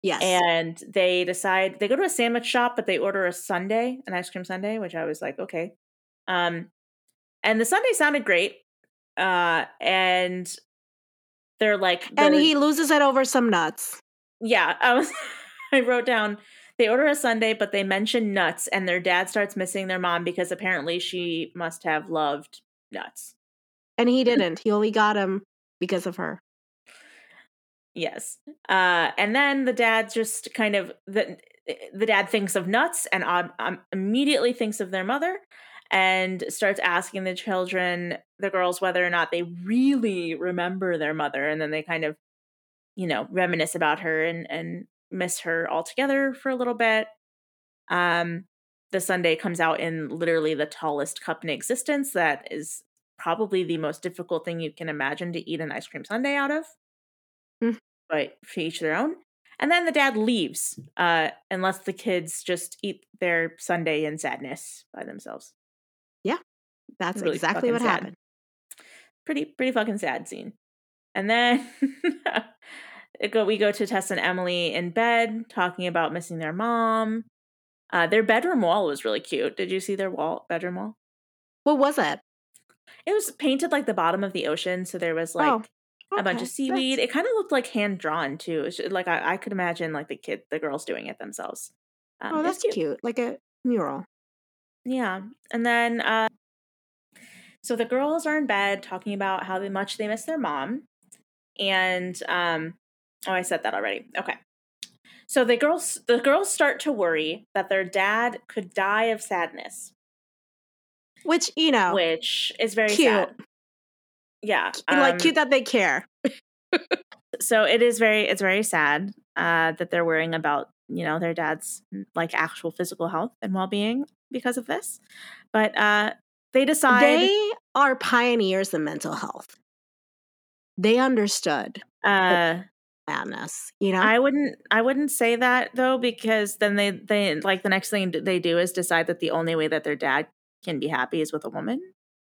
Yes. And they decide they go to a sandwich shop but they order a sundae an ice cream sundae which i was like okay. Um and the sundae sounded great uh and they're like and he loses it over some nuts yeah i was i wrote down they order a sundae, but they mention nuts, and their dad starts missing their mom because apparently she must have loved nuts. And he didn't. he only got him because of her. Yes. Uh, and then the dad just kind of the the dad thinks of nuts and um, um, immediately thinks of their mother and starts asking the children, the girls, whether or not they really remember their mother, and then they kind of, you know, reminisce about her and and miss her altogether for a little bit. Um, the sundae comes out in literally the tallest cup in existence. That is probably the most difficult thing you can imagine to eat an ice cream sundae out of. Mm. But for each their own. And then the dad leaves, uh, unless the kids just eat their sundae in sadness by themselves. That's really exactly what sad. happened. pretty pretty fucking sad scene. And then it go we go to Tess and Emily in bed talking about missing their mom. Uh, their bedroom wall was really cute. Did you see their wall bedroom wall? What was it? It was painted like the bottom of the ocean, so there was like Oh, a bunch of seaweed. It kind of looked like hand drawn too. Like I, I could imagine like the kid, the girls doing it themselves. Um, oh, that's cute. Like a mural. Yeah, and then uh, so the girls are in bed talking about how much they miss their mom, and um, oh, I said that already. Okay, so the girls the girls start to worry that their dad could die of sadness, Which, you know, which is very cute. sad. Yeah, like um, cute that they care. so it is very it's very sad uh, that they're worrying about you know their dad's like actual physical health and well-being because of this but uh they decide They are pioneers in mental health. They understood uh madness, you know? i wouldn't i wouldn't say that though because then they they like the next thing they do is decide that the only way that their dad can be happy is with a woman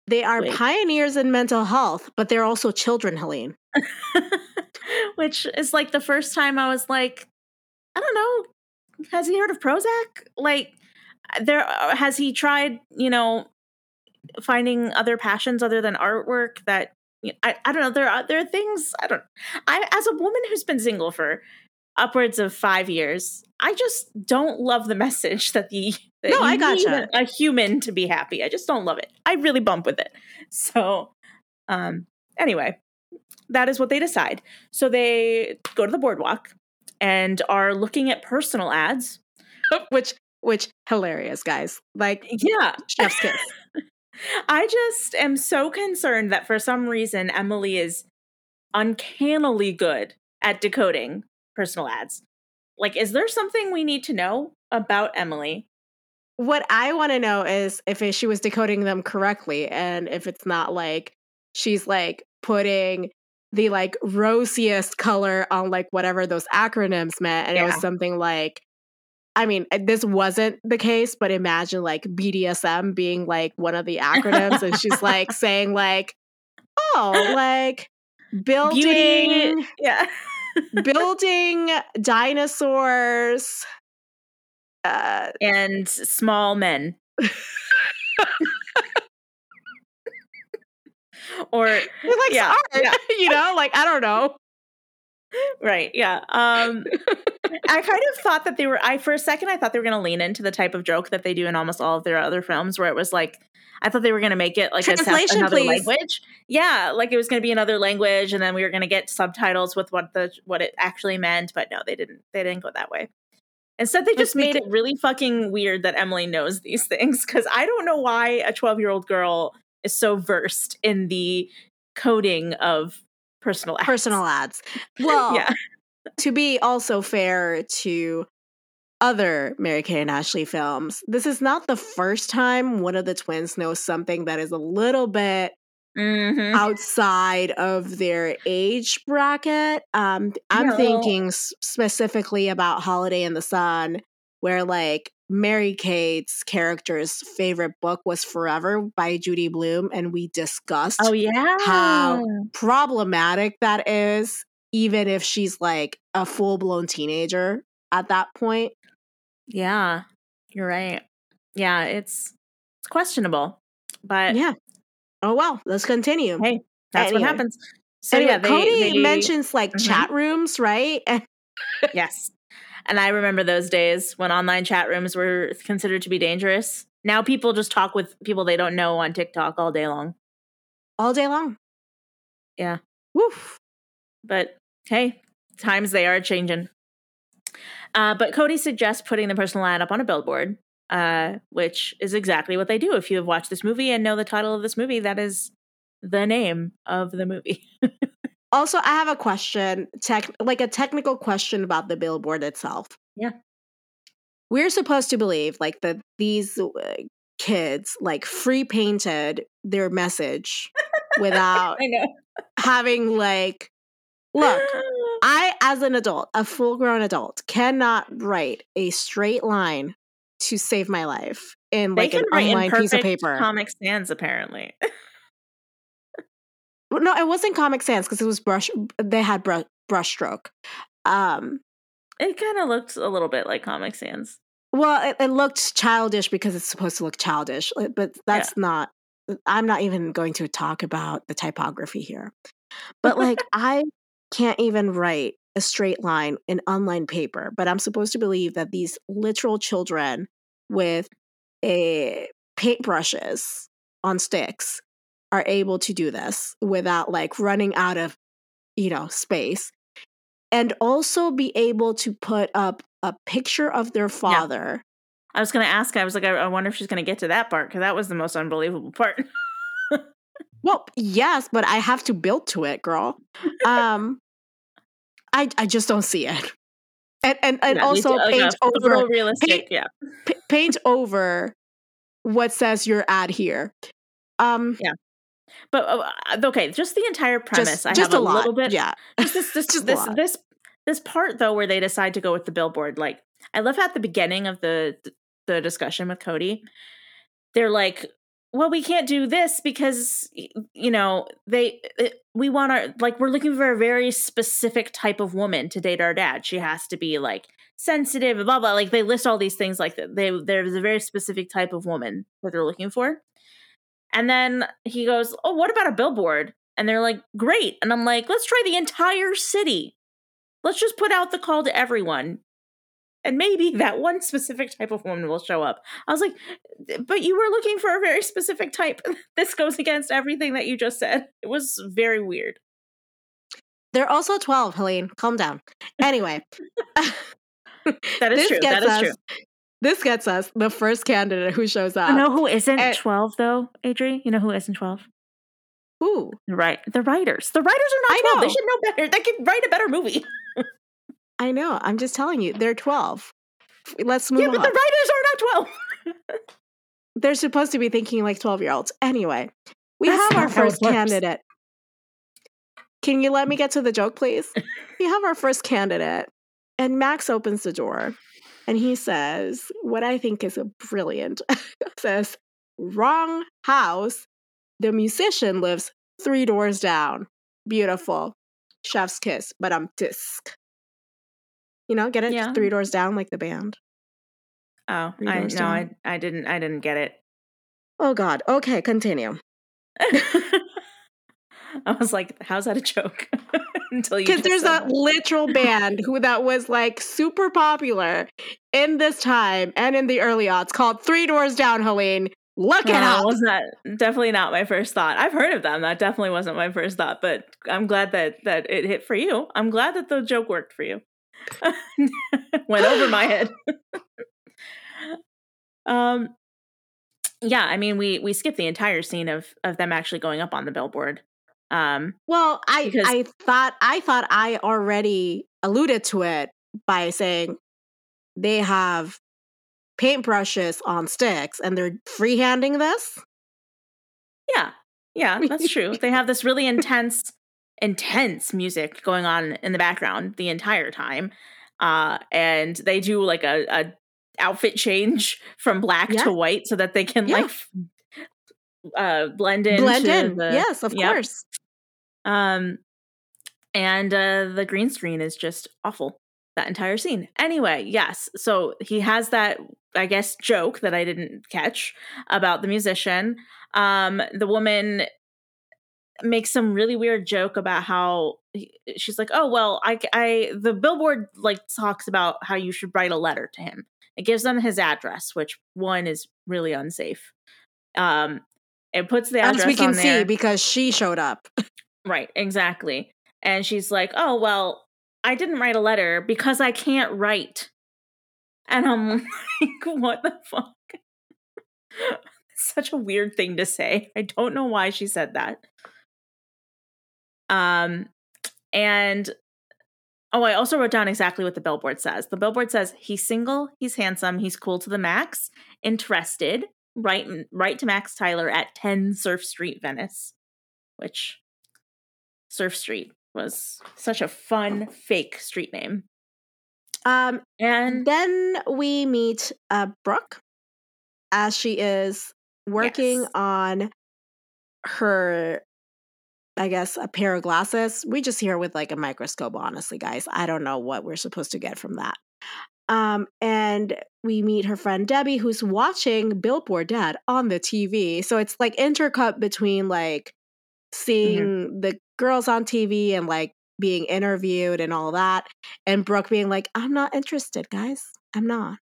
they are wait. pioneers in mental health, but they're also children, Helene. which is like the first time i was like i don't know has he heard of prozac like there uh, has he tried you know finding other passions other than artwork that I, I don't know there are there are things i don't i as a woman who's been single for upwards of five years i just don't love the message that the that No, you I gotcha. a, a human to be happy i just don't love it i really bump with it so um anyway that is what they decide so they go to the boardwalk and are looking at personal ads which, which, hilarious, guys. Like, yeah chef's kiss. I just am so concerned that for some reason Emily is uncannily good at decoding personal ads. Like, is there something we need to know about Emily? what I want to know is if she was decoding them correctly and if it's not like she's like putting the like rosiest color on like whatever those acronyms meant and it was something like I mean, uh, this wasn't the case, but imagine like BDSM being like one of the acronyms and she's like saying like oh, like building Beauty. Yeah. building dinosaurs uh and small men. or He likes Yeah, art, yeah. you know. Like I don't know. Right yeah um i kind of thought that they were i for a second i thought they were going to lean into the type of joke that they do in almost all of their other films where it was like i thought they were going to make it like a Translation, another please. language yeah like it was going to be another language and then we were going to get subtitles with what the what it actually meant but no they didn't they didn't go that way instead they just made it really fucking weird that emily knows these things because i don't know why a 12 year old girl is so versed in the coding of personal ads. Personal ads. Well, yeah to be also fair to other Mary Kate and Ashley films, this is not the first time one of the twins knows something that is a little bit Mhm. outside of their age bracket. Um, I'm well- thinking specifically about Holiday in the Sun, where like Mary Kate's character's favorite book was Forever by Judy Blume, and we discussed Oh yeah. How- problematic that is, even if she's like a full blown teenager at that point. Yeah. You're right. Yeah, it's it's questionable. But Yeah. Oh well, let's continue. Hey, that's Anyway. what happens. So anyway, yeah, they, Cody they- mentions like Mhm. chat rooms, right? Yes. And I remember those days when online chat rooms were considered to be dangerous. Now people just talk with people they don't know on TikTok all day long. all day long. Yeah. Woof. But hey, times they are changing. Uh, but Cody suggests putting the personal ad up on a billboard, uh, which is exactly what they do. If you have watched this movie and know the title of this movie, that is the name of the movie. Also, I have a question, tech like a technical question about the billboard itself. Yeah. We're supposed to believe like that these uh, kids like free painted their message without having like look, I as an adult, a full-grown adult, cannot write a straight line to save my life in like an online piece of paper. Comic Sans, apparently. no, it wasn't Comic Sans because it was brush. They had brush brushstroke. Um, It kind of looked a little bit like Comic Sans. well, it, it looked childish because it's supposed to look childish, but that's not. I'm not even going to talk about the typography here. But like, I can't even write a straight line in online paper, but I'm supposed to believe that these literal children with a paintbrushes on sticks are able to do this without like running out of you know space and also be able to put up a picture of their father I was going to ask. I was like, I, I wonder if she's going to get to that part because that was the most unbelievable part. well yes but i have to build to it girl um i i just don't see it and and, and Yeah, also a paint over photorealistic. paint- yeah. p- paint over what says your ad here um But uh, okay, just the entire premise. just, I just have a, lot little bit. yeah Just this, this, Just this, this, this part though, where they decide to go with the billboard. Like, I love how at the beginning of the the discussion with Cody. They're like, "Well, we can't do this because you know they it, we want our like we're looking for a very specific type of woman to date our dad. She has to be like sensitive, blah blah. Like they list all these things. Like they there's a very specific type of woman that they're looking for. And then he goes, "Oh, what about a billboard?" And they're like, "Great." And I'm like, "Let's try the entire city. Let's just put out the call to everyone." And maybe that one specific type of woman will show up. I was like, but you were looking for a very specific type. This goes against everything that you just said. It was very weird. they're also 12 helene calm down anyway That is true. That is us true. This gets us the first candidate who shows up You know who isn't and- 12 though, Adri? You know who isn't 12? Who? Right the writers. The writers are not I 12. They should know better. They could write a better movie. I know. I'm just telling you, they're 12. Let's move yeah, but on. the writers are not 12. they're supposed to be thinking like 12 year olds. Anyway, we That's have our not how it first candidate. Can you let me get to the joke, please? we have our first candidate, and Max opens the door and he says, What I think is a brilliant says, Wrong house. The musician lives three doors down. Beautiful. Chef's kiss, but I'm disc. You know, get it? Yeah. Three doors down, like the band. Oh, I no, I. I didn't I didn't get it. Oh, God. Okay, continue. I was like, how's that a joke? Until you Because there's that literal band who that was like super popular in this time and in the early aughts called Three Doors Down, Helene. Look it No, up. was not definitely not my first thought. I've heard of them. That definitely wasn't my first thought, but I'm glad that that it hit for you. I'm glad that the joke worked for you. Went over my head. um yeah, I mean we we skipped the entire scene of of them actually going up on the billboard. Um Well, I Because- I thought I thought I already alluded to it by saying they have paintbrushes on sticks and they're freehanding this. yeah. Yeah, that's true. They have this really intense intense music going on in the background the entire time. Uh and they do like a, a outfit change from black Yeah. to white so that they can Yeah. like uh blend in Blend in. the- yes, of Yep. course. Um and uh the green screen is just awful that entire scene. Anyway yes so he has that i guess joke that i didn't catch about the musician. Um the woman makes some really weird joke about how he- she's like oh well i i the billboard like talks about how you should write a letter to him. It gives them his address which one is really unsafe. Um it puts the address As we can see, because she showed up. Right, exactly. And she's like, "Oh, well, I didn't write a letter because I can't write." And I'm like, "What the fuck?" Such a weird thing to say. I don't know why she said that. Um and oh, I also wrote down exactly what the billboard says. The billboard says he's single, he's handsome, he's cool to the max, interested, right right to Max Tyler at 10 Surf Street, Venice. Which Surf Street was such a fun fake street name. Um, And then we meet uh, Brooke as she is working Yes. on her I guess, a pair of glasses. We just see her with like a microscope, honestly, guys. I don't know what we're supposed to get from that. Um, and we meet her friend Debbie, who's watching Billboard Dad on the TV. So it's like intercut between like Mm-hmm. seeing the girls on TV and like being interviewed and all that, and Brooke being like, "I'm not interested, guys. I'm not.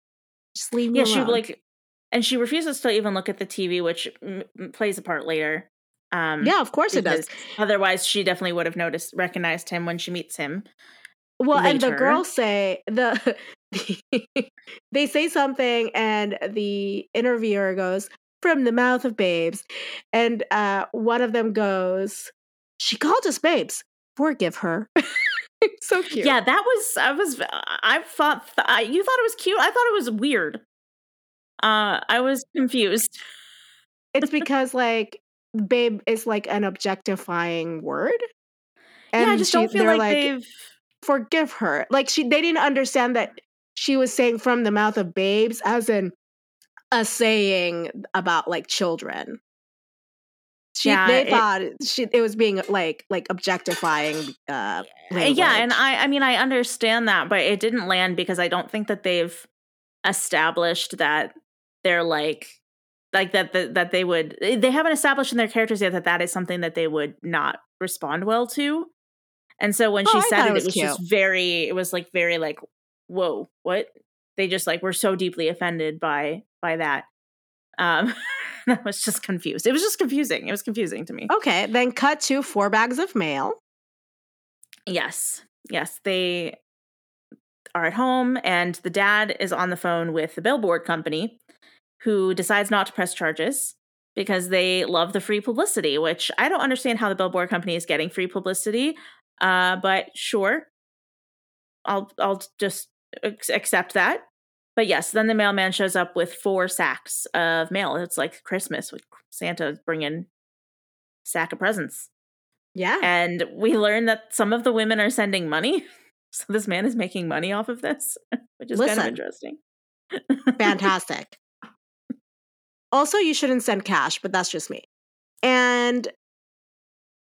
Just leave me Yeah, she like, and she refuses to even look at the TV, which m- plays a part later. Um, yeah, of course it does. Otherwise, she definitely would have noticed, recognized him when she meets him. Well, and the girls say the they say something, and the interviewer goes from the mouth of babes, and uh, one of them goes, "She called us babes. Forgive her." so cute. Yeah, that was. I was. I thought th- I, you thought it was cute. I thought it was weird. Uh, I was confused. it's because like babe is like an objectifying word. yeah, I just she- don't feel they're like, they've. forgive her. Like she they didn't understand that she was saying from the mouth of babes as in a saying about like children. She Yeah, they it- thought she it was being like like objectifying uh Uh, Yeah, and. I. I mean, I understand that, but it didn't land because I don't think that they've established that they're like. Like that, that, that they would, they haven't established in their characters yet that that is something that they would not respond well to. And so when Oh, she I said it, it it was was just very, it was like very like, whoa, what? They just like were so deeply offended by by that. Um, I was just confused. It was just confusing. It was confusing to me. Okay, then cut to four bags of mail. Yes, yes, they are at home, and the dad is on the phone with the billboard company, who decides not to press charges because they love the free publicity. Which I don't understand how the billboard company is getting free publicity, uh, but sure, I'll I'll just accept that. But yes, then the mailman shows up with four sacks of mail. It's like Christmas with Santa bringing sack of presents Yeah. and we learn that some of the women are sending money. So this man is making money off of this, which is kind of interesting. Fantastic. also, you shouldn't send cash, but that's just me. And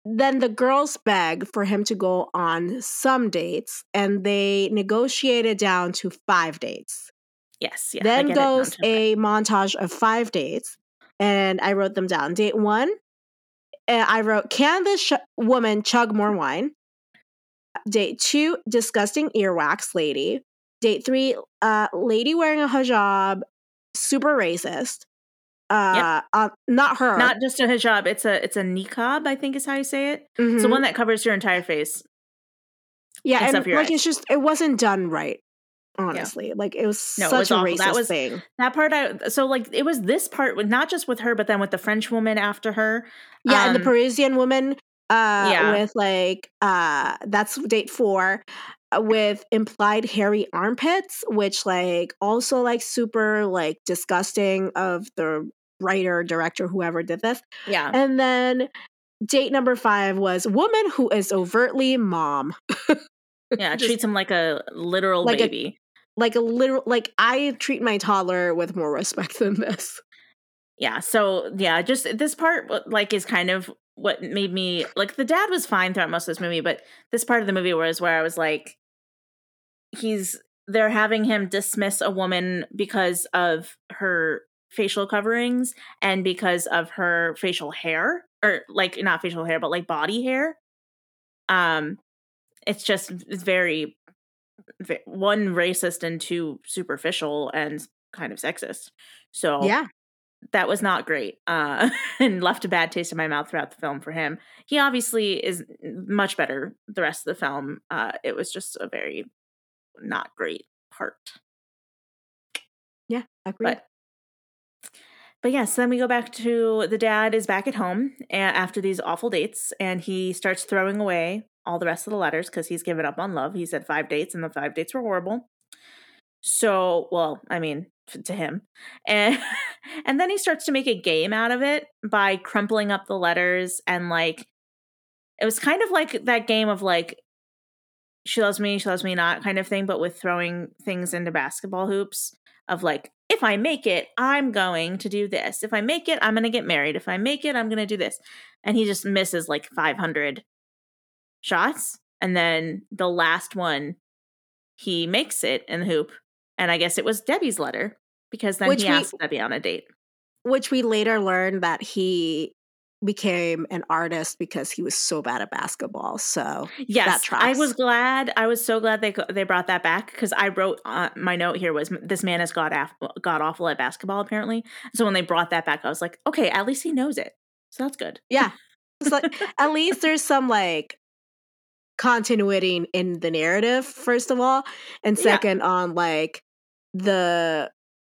then the girls beg for him to go on some dates, and they negotiated down to five dates. Yes, yeah. Then it goes a montage of five dates, and I wrote them down. Date one, uh, I wrote, Can this sh- woman chug more wine? Date two, disgusting earwax lady. Date three, uh, lady wearing a hijab, super racist. Uh, uh not her. not just a hijab. It's a it's a niqab. I think is how you say it. It's the one that covers your entire face. yeah, and like eyes. it's just it wasn't done right. Honestly, like it was No, it such was a awful. racist That was- thing. That part, I so like it was this part with not just with her, but then with the French woman after her. Yeah, and the Um, Parisian woman uh Yeah. with like uh that's date 4 uh, with implied hairy armpits which like also like super like disgusting of the writer director whoever did this. Yeah, And then date number 5 was woman who is overtly mom. yeah. just- treats him like a literal Like baby. Like a literal like I treat my toddler with more respect than this. yeah so yeah just this part like is kind of what made me like the dad was fine throughout most of this movie but this part of the movie was where i was like he's they're having him dismiss a woman because of her facial coverings and because of her facial hair or like not facial hair but like body hair um it's just it's very, ve- one racist and two superficial and kind of sexist so Yeah. that was not great uh and left a bad taste in my mouth throughout the film for him he obviously is much better the rest of the film uh it was just a very not great part Yeah, agreed. but but yes then we go back to the dad is back at home after these awful dates and he starts throwing away all the rest of the letters because he's given up on love he said five dates and the five dates were horrible so well i mean to him and and then he starts to make a game out of it by crumpling up the letters and like it was kind of like that game of like she loves me she loves me not kind of thing but with throwing things into basketball hoops of like if I make it, I'm going to do this. If I make it, I'm going to get married. If I make it, I'm going to do this. And he just misses like 500 shots. And then the last one, he makes it in the hoop. And I guess it was Debbie's letter because then Which he we- asked Debbie on a date. Which we later learned that he became an artist because he was so bad at basketball. So Yes, I was glad. I was so glad they they brought that back because I wrote uh, my note here was this man is god af- god awful at basketball apparently. So when they brought that back, I was like, okay, at least he knows it. So that's good. yeah, it's like at least there's some like continuity in the narrative first of all, and Yeah. second on like the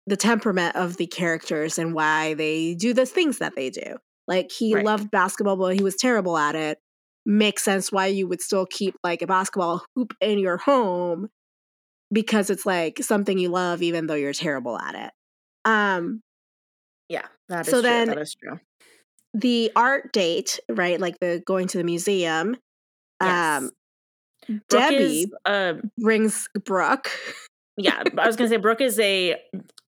the temperament of the characters and why they do the things that they do. Like he Right. loved basketball, but he was terrible at it. Makes sense why you would still keep like a basketball hoop in your home because it's like something you love even though you're terrible at it. Um Yeah, that is So true. then- that is true. the art date, right? Like the going to the museum. Yes. Um Brooke Debbie is, um, brings Brooke. yeah, I was gonna say Brooke is a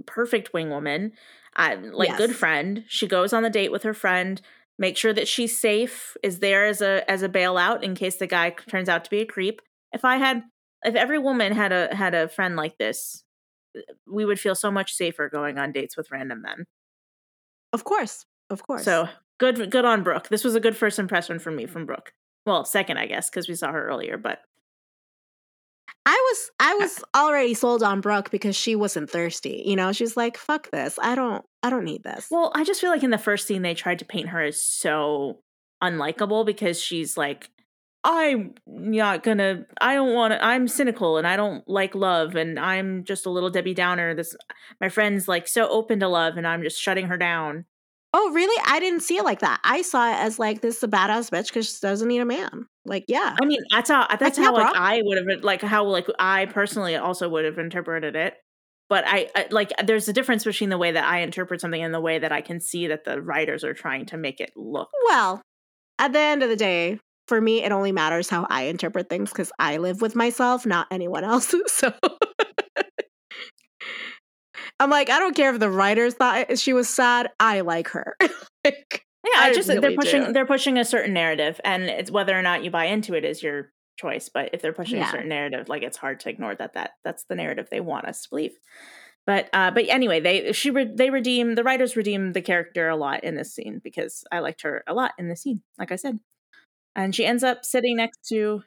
perfect wing woman, uh, like good friend. She goes on the date with her friend, make sure that she's safe, is there as a as a bailout in case the guy turns out to be a creep. If I had, if every woman had a had a friend like this, uh, we would feel so much safer going on dates with random men. Of course. Of course. So good, good on Brooke. This was a good first impression for me from Brooke. Well, second, I guess, because we saw her earlier, but I was I was already sold on Brooke because she wasn't thirsty. You know, she's like, fuck this. I don't I don't need this. Well, I just feel like in the first scene they tried to paint her as so unlikable because she's like, I'm not gonna. I don't want to. I'm cynical and I don't like love and I'm just a little Debbie Downer. This my friend's like so open to love and I'm just shutting her down. Oh, really? I didn't see it like that. I saw it as like this is a badass bitch because she doesn't need a man. Like, yeah. I mean, that's how that's how like bro. I would have like how like I personally also would have interpreted it. But I, I like there's a difference between the way that I interpret something and the way that I can see that the writers are trying to make it look. Well, at the end of the day, for me, it only matters how I interpret things because I live with myself, not anyone else. So I'm like, I don't care if the writers thought she was sad. I like her. like, Yeah, I just they're pushing do. they're pushing a certain narrative, and it's whether or not you buy into it is your choice. But if they're pushing Yeah. a certain narrative, like it's hard to ignore that that that's the narrative they want us to believe. But uh, but anyway, they she re- they redeem the writers redeem the character a lot in this scene because I liked her a lot in this scene, like I said, and she ends up sitting next to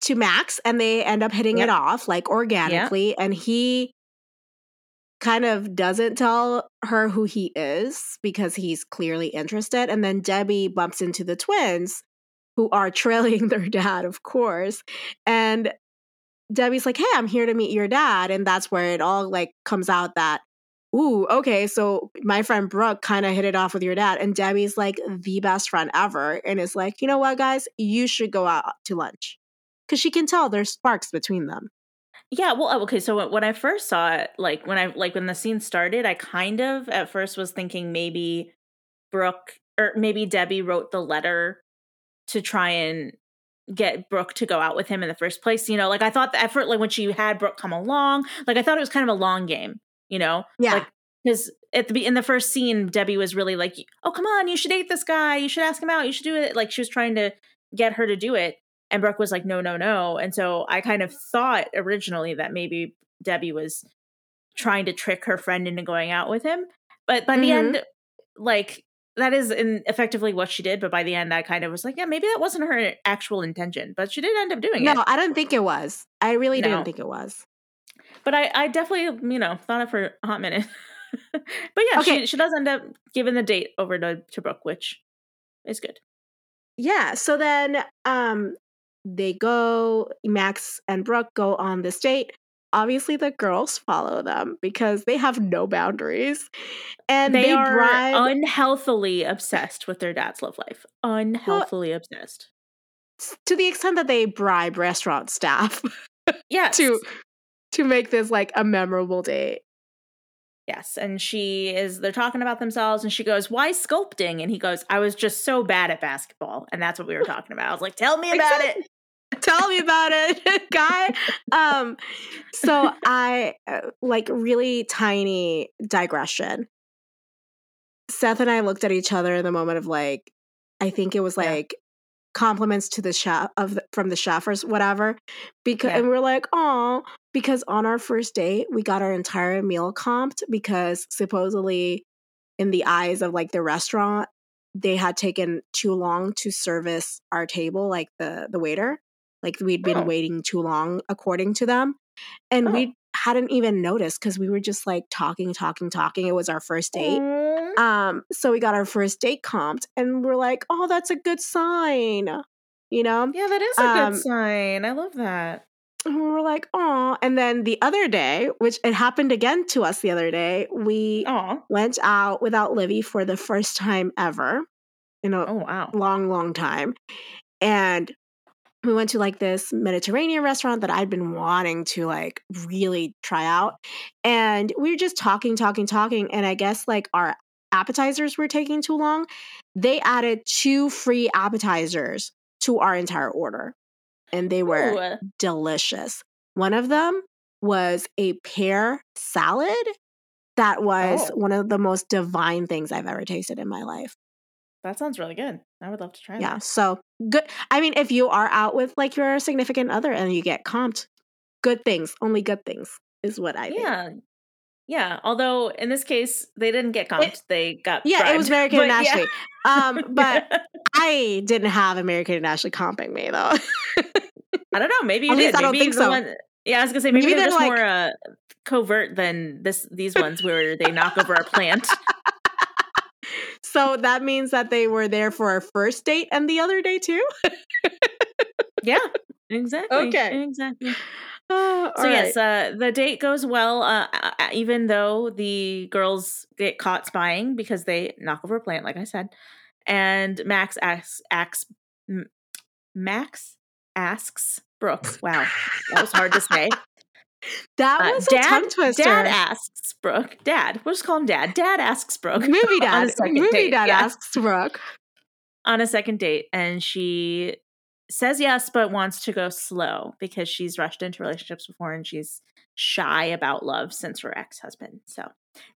to Max and they end up hitting it off like organically. And he kind of doesn't tell her who he is because he's clearly interested. And then Debbie bumps into the twins who are trailing their dad, of course. And Debbie's like, hey, I'm here to meet your dad. And that's where it all like comes out that, ooh, okay, so my friend Brooke kind of hit it off with your dad. And Debbie's like the best friend ever. And is like, you know what, guys, you should go out to lunch. Because she can tell there's sparks between them. Yeah, well, oh, okay. So when- when I first saw it, like when I like when the scene started, I kind of at first was thinking maybe Brooke or maybe Debbie wrote the letter to try and get Brooke to go out with him in the first place. You know, like I thought the effort, like when she had Brooke come along, like I thought it was kind of a long game. You know, Yeah. like because at the in the first scene, Debbie was really like, "Oh, come on, you should date this guy. You should ask him out. You should do it." Like she was trying to get her to do it, and Brooke was like, "No, no, no." And so I kind of thought originally that maybe Debbie was trying to trick her friend into going out with him, but by the Mhm. end, like that is in effectively what she did. But by the end, I kind of was like, "Yeah, maybe that wasn't her actual intention," but she did end up doing no, it. I don't think it was. I really No. didn't think it was. But I, I definitely, you know, thought it for a hot minute. but yeah, Okay. she she does end up giving the date over to, to Brooke, which is good. Yeah. So then um they go, Max and Brooke go on this date. Obviously, the girls follow them because they have no boundaries. And they, they, are bribe unhealthily obsessed with their dad's love life. Unhealthily obsessed. to the extent that they bribe restaurant staff Yes. to to make this like a memorable date. Yes. And she is, they're talking about themselves, and she goes, Why sculpting? And he goes, I was just so bad at basketball. And that's what we were talking about. I was like, Tell me about it. Tell me about it, guy. Um, so I uh, like really tiny digression. Seth and I looked at each other in the moment of like, I think it was like compliments to the chef of the, from the chef or whatever, because Yeah. and we're like, oh, because on our first date we got our entire meal comped because supposedly in the eyes of like the restaurant they had taken too long to service our table, like the the waiter, like we'd been Oh. waiting too long according to them, and Oh. we hadn't even noticed because we were just like talking, talking, talking. It was our first date. Um, so we got our first date comped, and we're like, "Oh, that's a good sign," you know. Yeah, that is a Um, good sign. I love that. And we were like, "Oh," and then the other day, which it happened again to us the other day, we Oh. went out without Livy for the first time ever in a Oh wow. long, long time, and we went to like this Mediterranean restaurant that I'd been wanting to like really try out. And we were just talking, talking, talking. And I guess like our appetizers were taking too long. They added two free appetizers to our entire order. And they were Ooh. delicious. One of them was a pear salad that was Oh. one of the most divine things I've ever tasted in my life. That sounds really good. I would love to try it. Yeah. that. So good. I mean, if you are out with like your significant other and you get comped, good things, only good things is what I think. Yeah. Although in this case, they didn't get comped. they got Yeah, it was bribed. Mary Kate But and Ashley. yeah. Um, but I didn't have Mary Kate and Ashley comping me though. I don't know. Maybe you At did. least I don't maybe think so. One, yeah, I was gonna say maybe, Maybe they're, they're just like- more uh, covert than this. These ones where they knock over a plant. so that means that they were there for our first date and the other day too. Yeah. Exactly. Okay. Exactly. Uh, So yes, uh, the date goes well, uh, uh, uh, even though the girls get caught spying because they knock over a plant, like I said, and Max asks, asks Max asks Brooke. Wow, that was hard to say. that Uh, was a Dad, tongue twister. Dad asks Brooke. Dad, we'll just call him Dad. Dad asks Brooke movie dad. a Movie date. dad yeah. asks Brooke. on a second date, and she says yes, but wants to go slow because she's rushed into relationships before and she's shy about love since her ex husband. So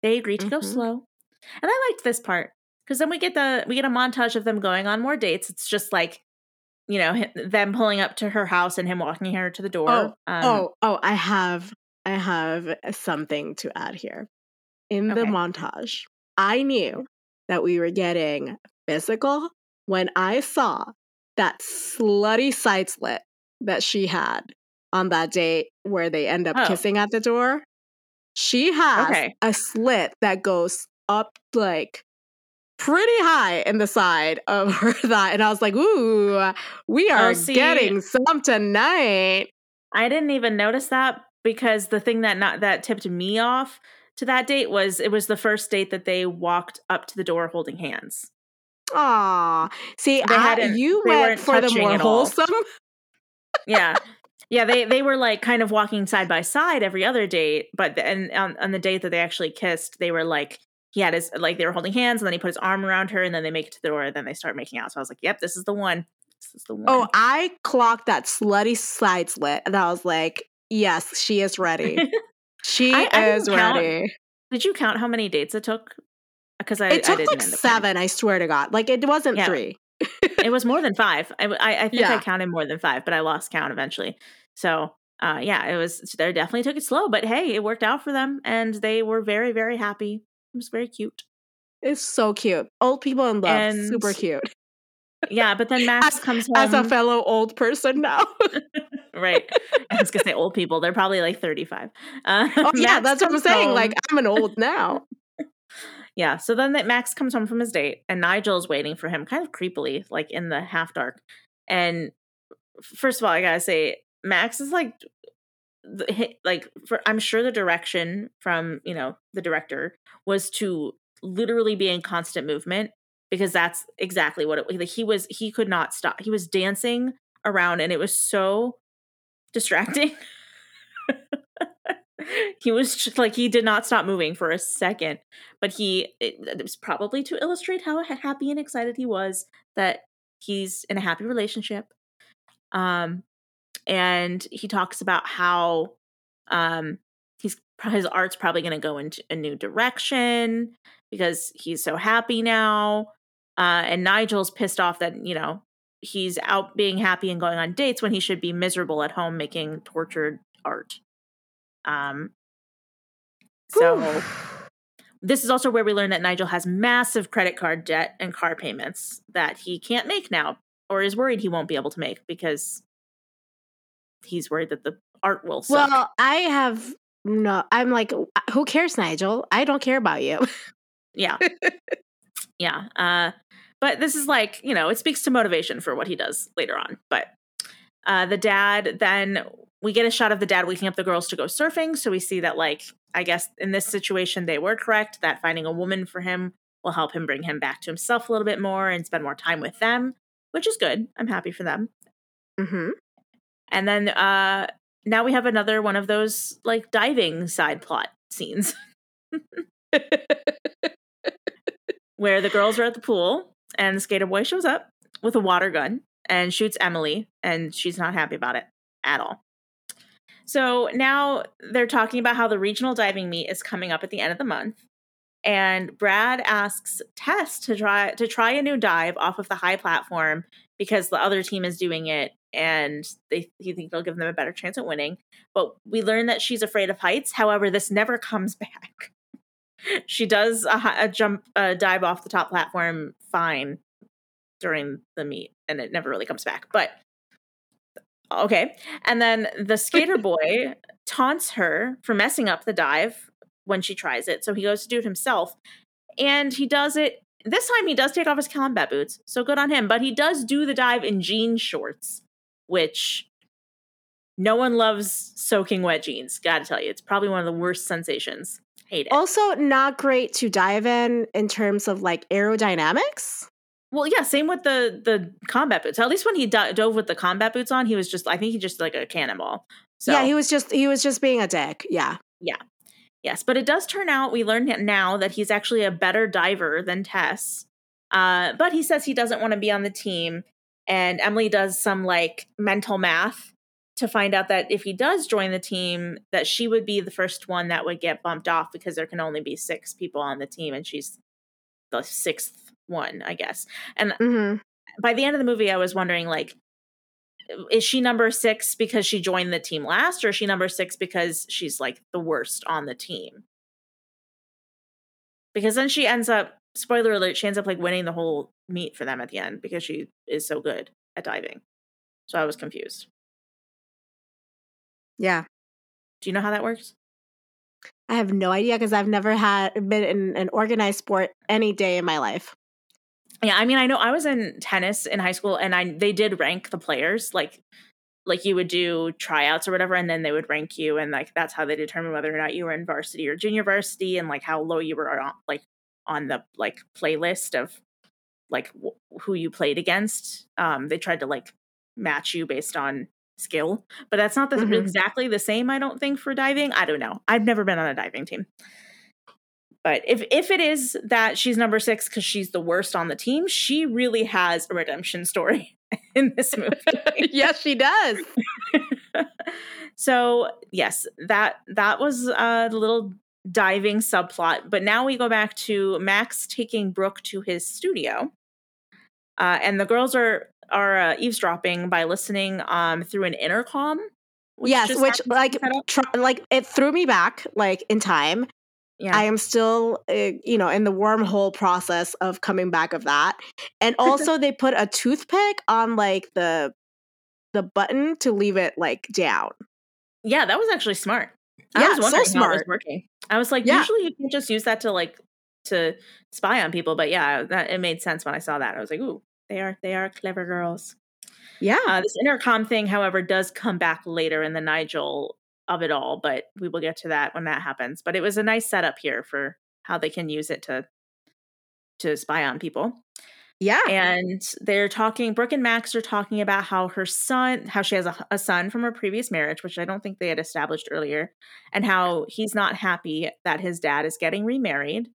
they agree to go Mhm. slow, and I liked this part because then we get the we get a montage of them going on more dates. It's just like you know them pulling up to her house and him walking her to the door. Oh, Um, oh, oh! I have, I have something to add here. In the Okay. montage, I knew that we were getting physical when I saw that slutty side slit that she had on that date where they end up Oh. kissing at the door. She has Okay. a slit that goes up like pretty high in the side of her thigh, and I was like, "Ooh, we oh, are Oh, see- getting some tonight." I didn't even notice that because the thing that not that tipped me off to that date was it was the first date that they walked up to the door holding hands. Aw, see, They I, you they went for the more wholesome. Yeah. Yeah, they they were like kind of walking side by side every other date, but the, and on, on the date that they actually kissed, they were like he had his like they were holding hands and then he put his arm around her and then they make it to the door and then they start making out. So I was like, "Yep, this is the one. This is the oh, one." Oh, I clocked that slutty side slit, and I was like, "Yes, she is ready. She I- I is count. ready." Did you count how many dates it took? Because I It I took didn't like seven. I swear to God, like it wasn't Yeah. three. it was more than five. I, I, I think I counted more than five, but I lost count eventually. So, uh, yeah, it was. They definitely took it slow, but hey, it worked out for them, and they were very, very happy. It was very cute. It's so cute. Old people in love, And- super cute. Yeah, but then Max comes home. As a fellow old person now, right? I was gonna say old people. They're probably like thirty-five. Uh, oh yeah, that's what I'm saying. home- Like I'm an old now. Yeah. So then that Max comes home from his date and Nigel's waiting for him kind of creepily, like in the half dark. And first of all, I gotta say, Max is like like for I'm sure the direction from, you know, the director was to literally be in constant movement because that's exactly what it like he was he could not stop. He was dancing around and it was so distracting. he was just like he did not stop moving for a second but he it, it was probably to illustrate how happy and excited he was that he's in a happy relationship um and he talks about how um, he's his art's probably going to go into a new direction because he's so happy now. Uh, and Nigel's pissed off that you know he's out being happy and going on dates when he should be miserable at home making tortured art. Um, so this is also where we learn that Nigel has massive credit card debt and car payments that he can't make now, or is worried he won't be able to make because he's worried that the art will suck. Well, I have no. I'm like, who cares, Nigel? I don't care about you. yeah, yeah. Uh, but this is like you know, it speaks to motivation for what he does later on. But uh, the dad then we get a shot of the dad waking up the girls to go surfing. So we see that, like, I guess in this situation, they were correct that finding a woman for him will help him bring him back to himself a little bit more and spend more time with them, which is good. I'm happy for them. Mm-hmm. And then uh, now we have another one of those like diving side plot scenes where the girls are at the pool and the skater boy shows up with a water gun and shoots Emily, and she's not happy about it at all. So now they're talking about how the regional diving meet is coming up at the end of the month. And Brad asks Tess to try to try a new dive off of the high platform because the other team is doing it and they he think they'll give them a better chance at winning. But we learn that she's afraid of heights. However, this never comes back. she does a, a jump a dive off the top platform fine during the meet and it never really comes back. But okay. And then the skater boy taunts her for messing up the dive when she tries it. So he goes to do it himself. And he does it. This time he does take off his combat boots. So good on him. But he does do the dive in jean shorts, which no one loves soaking wet jeans. Gotta tell you, it's probably one of the worst sensations. Hate it. Also, not great to dive in in terms of like aerodynamics. Well, yeah, same with the the combat boots. At least when he do- dove with the combat boots on, he was just I think he just like a cannonball. So Yeah, he was just he was just being a dick. Yeah. Yeah. Yes, but it does turn out we learn now that he's actually a better diver than Tess. Uh, but he says he doesn't want to be on the team, and Emily does some like mental math to find out that if he does join the team, that she would be the first one that would get bumped off because there can only be six people on the team, and she's the sixth one, I guess. And mm-hmm. by the end of the movie, I was wondering, like, is she number six because she joined the team last, or is she number six because she's like the worst on the team? Because then she ends up, spoiler alert, she ends up like winning the whole meet for them at the end because she is so good at diving. So I was confused. Yeah. Do you know how that works? I have no idea because I've never had been in an organized sport any day in my life. Yeah, I mean, I know I was in tennis in high school, and I they did rank the players like like you would do tryouts or whatever, and then they would rank you, and like that's how they determine whether or not you were in varsity or junior varsity, and like how low you were on like on the like playlist of like w- who you played against. Um, they tried to like match you based on skill, but that's not the, mm-hmm. exactly the same. I don't think for diving. I don't know. I've never been on a diving team. But if if it is that she's number six because she's the worst on the team, she really has a redemption story in this movie. yes, she does. so yes, that that was a little diving subplot. But now we go back to Max taking Brooke to his studio, uh, and the girls are are uh, eavesdropping by listening um, through an intercom. Which yes, which like tr- like it threw me back like in time yeah. I am still, uh, you know, in the wormhole process of coming back of that. And also, they put a toothpick on like the the button to leave it like down. Yeah, that was actually smart. I yeah, was wondering so smart. how it was working. I was like, yeah. usually you can just use that to like to spy on people, but yeah, that it made sense when I saw that. I was like, ooh, they are they are clever girls. Yeah. Uh, this intercom thing, however, does come back later in the Nigel of it all, but we will get to that when that happens. But it was a nice setup here for how they can use it to to spy on people. Yeah. And they're talking, Brooke and Max are talking about how her son, how she has a, a, son from her previous marriage, which I don't think they had established earlier, and how he's not happy that his dad is getting remarried.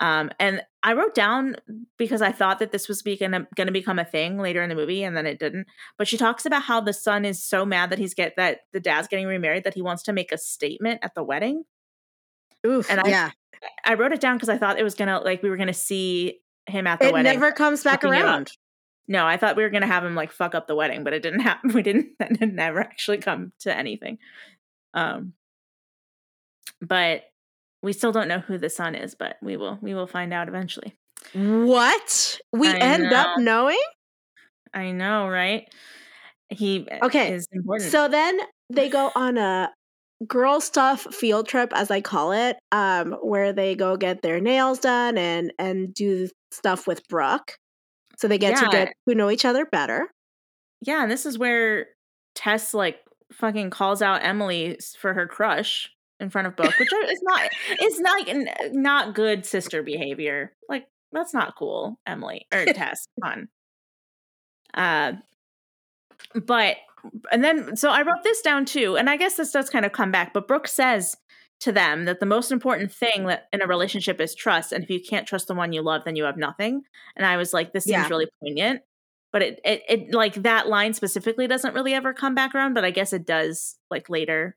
Um, and I wrote down because I thought that this was going to become a thing later in the movie, and then it didn't. But she talks about how the son is so mad that he's get that the dad's getting remarried that he wants to make a statement at the wedding. Oof, and I, yeah, I wrote it down because I thought it was gonna like we were gonna see him at the it wedding. It never comes back around. No, I thought we were gonna have him like fuck up the wedding, but it didn't happen. We didn't. That never actually come to anything. Um, but we still don't know who the son is, but we will we will find out eventually. What? We I end know. up knowing? I know, right? He okay. is important. So then they go on a girl stuff field trip as I call it, um, where they go get their nails done and and do stuff with Brooke. So they get yeah. to get to know each other better. Yeah, and this is where Tess like fucking calls out Emily for her crush in front of Brooke, which is not it's not not good sister behavior. Like that's not cool, Emily or Tess. Fun. Uh, but and then so I wrote this down too, and I guess this does kind of come back. But Brooke says to them that the most important thing that in a relationship is trust, and if you can't trust the one you love, then you have nothing. And I was like, this seems yeah. really poignant. But it, it it like that line specifically doesn't really ever come back around, but I guess it does like later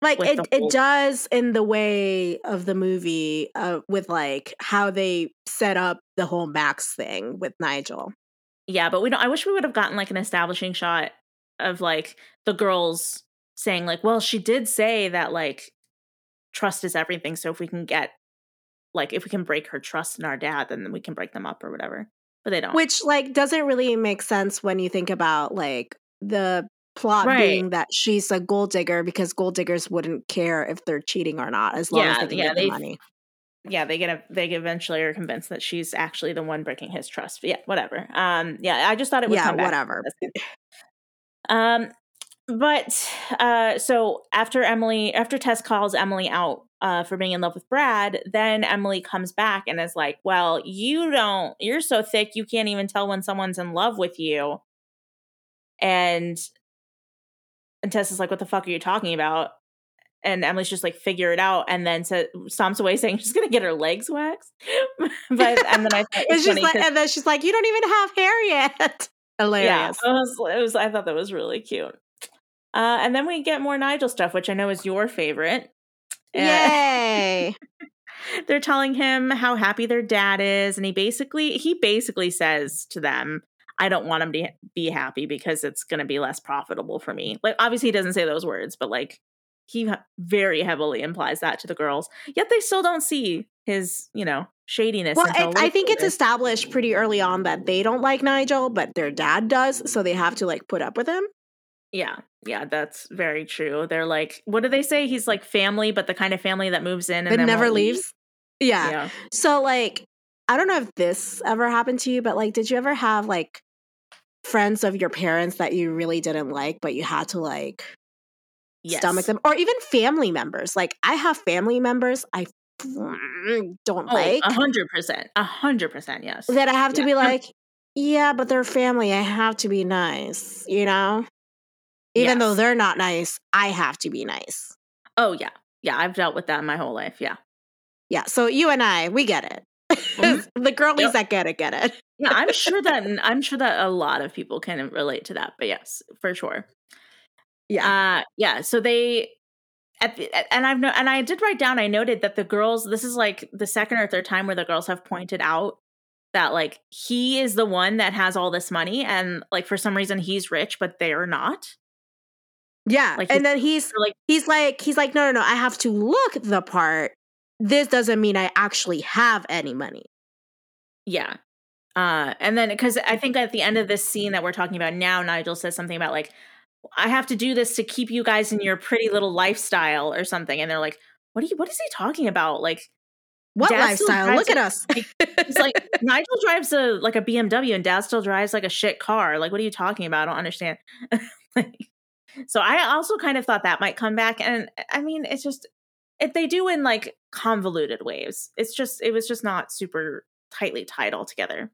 like it, it does in the way of the movie uh, with like how they set up the whole max thing with nigel. Yeah but we don't i wish we would have gotten like an establishing shot of like the girls saying like well she did say that like trust is everything so if we can get like if we can break her trust in our dad then we can break them up or whatever but they don't. Which like doesn't really make sense when you think about like the plot right. being that she's a gold digger because gold diggers wouldn't care if they're cheating or not as long yeah, as they can yeah, get the money. Yeah, they get a, they eventually are convinced that she's actually the one breaking his trust. But yeah, whatever. Um, yeah, I just thought it would yeah, whatever. Um, but uh, so after Emily, after Tess calls Emily out uh, for being in love with Brad, then Emily comes back and is like, "Well, you don't. You're so thick, you can't even tell when someone's in love with you." And and Tess is like, "What the fuck are you talking about?" And Emily's just like, "Figure it out," and then so, stomps away saying she's gonna get her legs waxed. but and then I thought it was like, and then she's like, "You don't even have hair yet." Hilarious. Yeah, it was, it was. I thought that was really cute. Uh, and then we get more Nigel stuff, which I know is your favorite. Yay! they're telling him how happy their dad is, and he basically he basically says to them, I don't want him to be happy because it's going to be less profitable for me. Like, obviously, he doesn't say those words, but like, he very heavily implies that to the girls. Yet they still don't see his, you know, shadiness. Well, I think it's established pretty early on that they don't like Nigel, but their dad does, so they have to like put up with him. Yeah, yeah, that's very true. They're like, what do they say? He's like family, but the kind of family that moves in and never leaves. Leave. Yeah. yeah. So like, I don't know if this ever happened to you, but like, did you ever have like friends of your parents that you really didn't like, but you had to like yes. stomach them, or even family members. Like I have family members I don't oh, like. A hundred percent, a hundred percent, yes. That I have to yeah. be like, yeah, but they're family. I have to be nice, you know. Even yes. though they're not nice, I have to be nice. Oh yeah, yeah. I've dealt with that my whole life. Yeah, yeah. So you and I, we get it. The girlies yep. that get it get it. yeah, I'm sure that I'm sure that a lot of people can relate to that. But yes, for sure. Yeah, uh, yeah. So they at the, and I've no, and I did write down. I noted that the girls. This is like the second or third time where the girls have pointed out that like he is the one that has all this money, and like for some reason he's rich, but they're not. Yeah, like and then he's like he's like he's like no no no. I have to look the part this doesn't mean I actually have any money. Yeah. Uh, and then because I think at the end of this scene that we're talking about now, Nigel says something about like, I have to do this to keep you guys in your pretty little lifestyle or something. And they're like, what are you what is he talking about? Like what Dad lifestyle? Look a, at us. it's like Nigel drives a like a BMW and Dad still drives like a shit car. Like, what are you talking about? I don't understand. so I also kind of thought that might come back. And I mean, it's just if they do in like convoluted ways. It's just it was just not super tightly tied all together.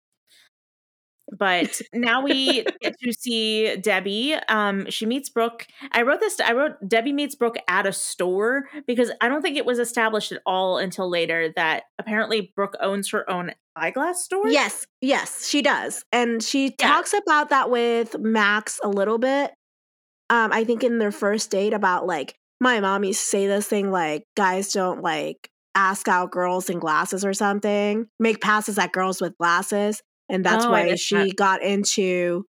but now we get to see Debbie. Um, she meets Brooke. I wrote this. I wrote Debbie meets Brooke at a store because I don't think it was established at all until later that apparently Brooke owns her own eyeglass store. Yes, yes, she does, and she Yeah. talks about that with Max a little bit. Um, I think in their first date about like my mom used to say this thing like guys don't like ask out girls in glasses or something, make passes at girls with glasses, and that's Oh, why she that. got into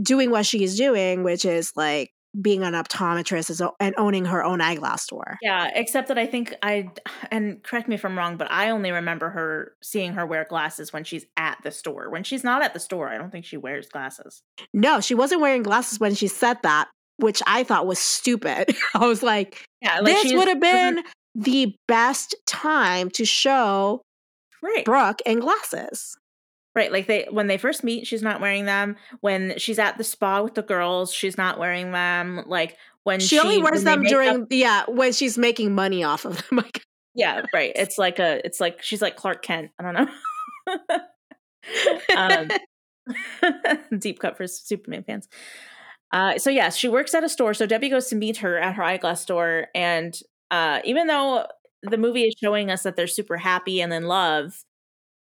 doing what she's doing, which is like being an optometrist is- and owning her own eyeglass store. Yeah, except that I think I and correct me if I'm wrong, but I only remember her seeing her wear glasses when she's at the store. When she's not at the store, I don't think she wears glasses. No, she wasn't wearing glasses when she said that, which I thought was stupid. I was like, Yeah, like this would have been the best time to show right. Brooke in glasses. Right, like they when they first meet, she's not wearing them. When she's at the spa with the girls, she's not wearing them. Like when She only wears them make up- during yeah when she's making money off of them. Like, yeah, right. It's like a it's like she's like Clark Kent. I don't know. um, deep cut for Superman fans. Uh, so yes, she works at a store. So Debbie goes to meet her at her eyeglass store, and uh, even though the movie is showing us that they're super happy and in love,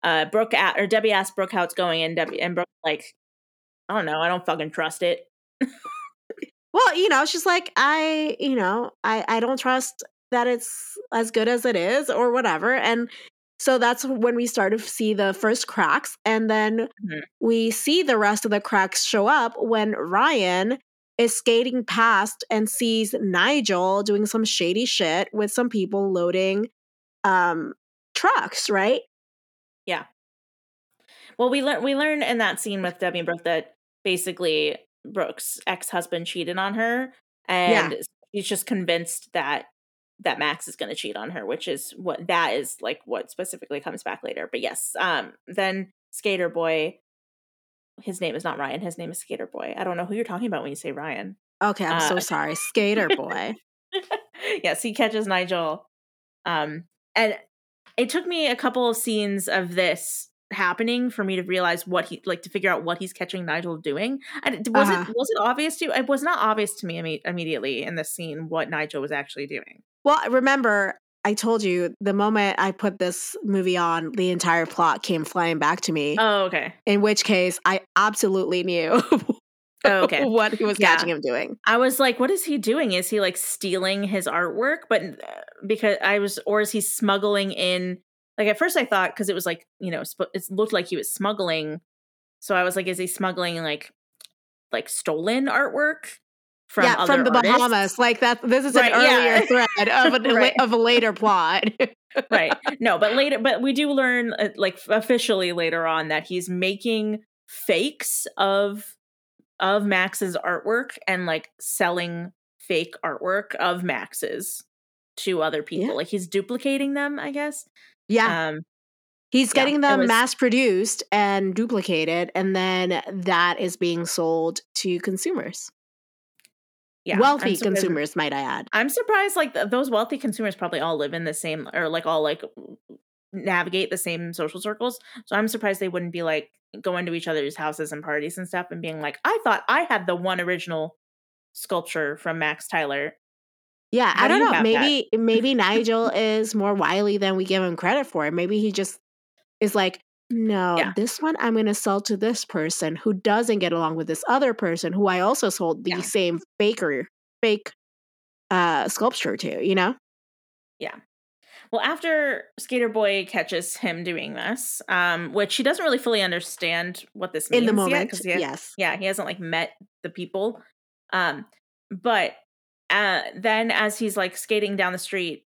uh, Brooke a- or Debbie asks Brooke how it's going, and Debbie and Brooke like, I don't know, I don't fucking trust it. well, you know, she's like, I, you know, I I don't trust that it's as good as it is or whatever. And so that's when we start to see the first cracks, and then Mhm. we see the rest of the cracks show up when Ryan is skating past and sees Nigel doing some shady shit with some people loading um trucks, right? Yeah. Well, we learn we learn in that scene with Debbie and Brooke that basically Brooke's ex husband cheated on her, and she's just convinced that that Max is going to cheat on her, which is what that is like what specifically comes back later. But yes, um, then Skater Boy, his name is not Ryan. His name is Skater Boy. I don't know who you're talking about when you say Ryan. Okay, I'm so Uh, sorry. Skater boy. yes, he catches Nigel. Um, and it took me a couple of scenes of this happening for me to realize what he like to figure out what he's catching Nigel doing. And it- was Uh-huh. it was it obvious to you? It was not obvious to me imme- immediately in this scene what Nigel was actually doing. Well, remember, I told you the moment I put this movie on, the entire plot came flying back to me. Oh, okay. in which case, I absolutely knew Oh, okay. what he was Yeah. catching him doing. I was like, what is he doing? Is he like stealing his artwork? But uh, because I was, or is he smuggling in? Like at first I thought because it was like you know it looked like he was smuggling, so I was like, is he smuggling like like stolen artwork from yeah, from the artists? Bahamas, like that. This is Right, an yeah. earlier thread of a Right. of a later plot. right? No, but later, but we do learn uh, like officially later on that he's making fakes of of Max's artwork and like selling fake artwork of Max's to other people. Yeah. Like he's duplicating them, I guess. yeah, Um he's getting it them was- mass produced and duplicated, and then that is being sold to consumers, yeah, wealthy consumers, might I add. I'm surprised like th- those wealthy consumers probably all live in the same or like all like navigate the same social circles. So I'm surprised they wouldn't be like going to each other's houses and parties and stuff and being like, I thought I had the one original sculpture from Max Tyler. Yeah, How I do don't you know. have that? Maybe maybe Nigel is more wily than we give him credit for. Maybe he just is like, no, Yeah. this one I'm going to sell to this person who doesn't get along with this other person who I also sold the Yeah. same faker fake uh sculpture to. You know? Yeah. Well, after Skater Boy catches him doing this, um, which he doesn't really fully understand what this means In the yet, moment, 'cause he- yes. yeah, he hasn't like met the people. Um, but uh, then as he's like skating down the street,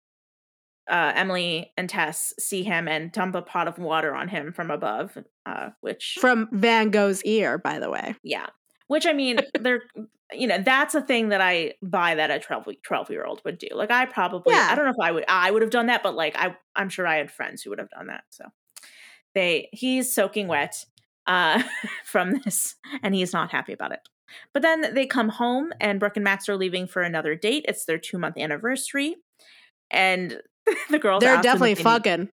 uh, Emily and Tess see him and dump a pot of water on him from above. Uh, which, From Van Gogh's ear, by the way. yeah, which I mean, they're you know that's a thing that I buy that a 12, 12 year old would do. Like I probably, Yeah. I don't know if I would, I would have done that, but like I, I'm sure I had friends who would have done that. So they, he's soaking wet uh, from this, and he's not happy about it. But then they come home, and Brooke and Max are leaving for another date. It's their two month anniversary, and the girls They're definitely they need- fucking.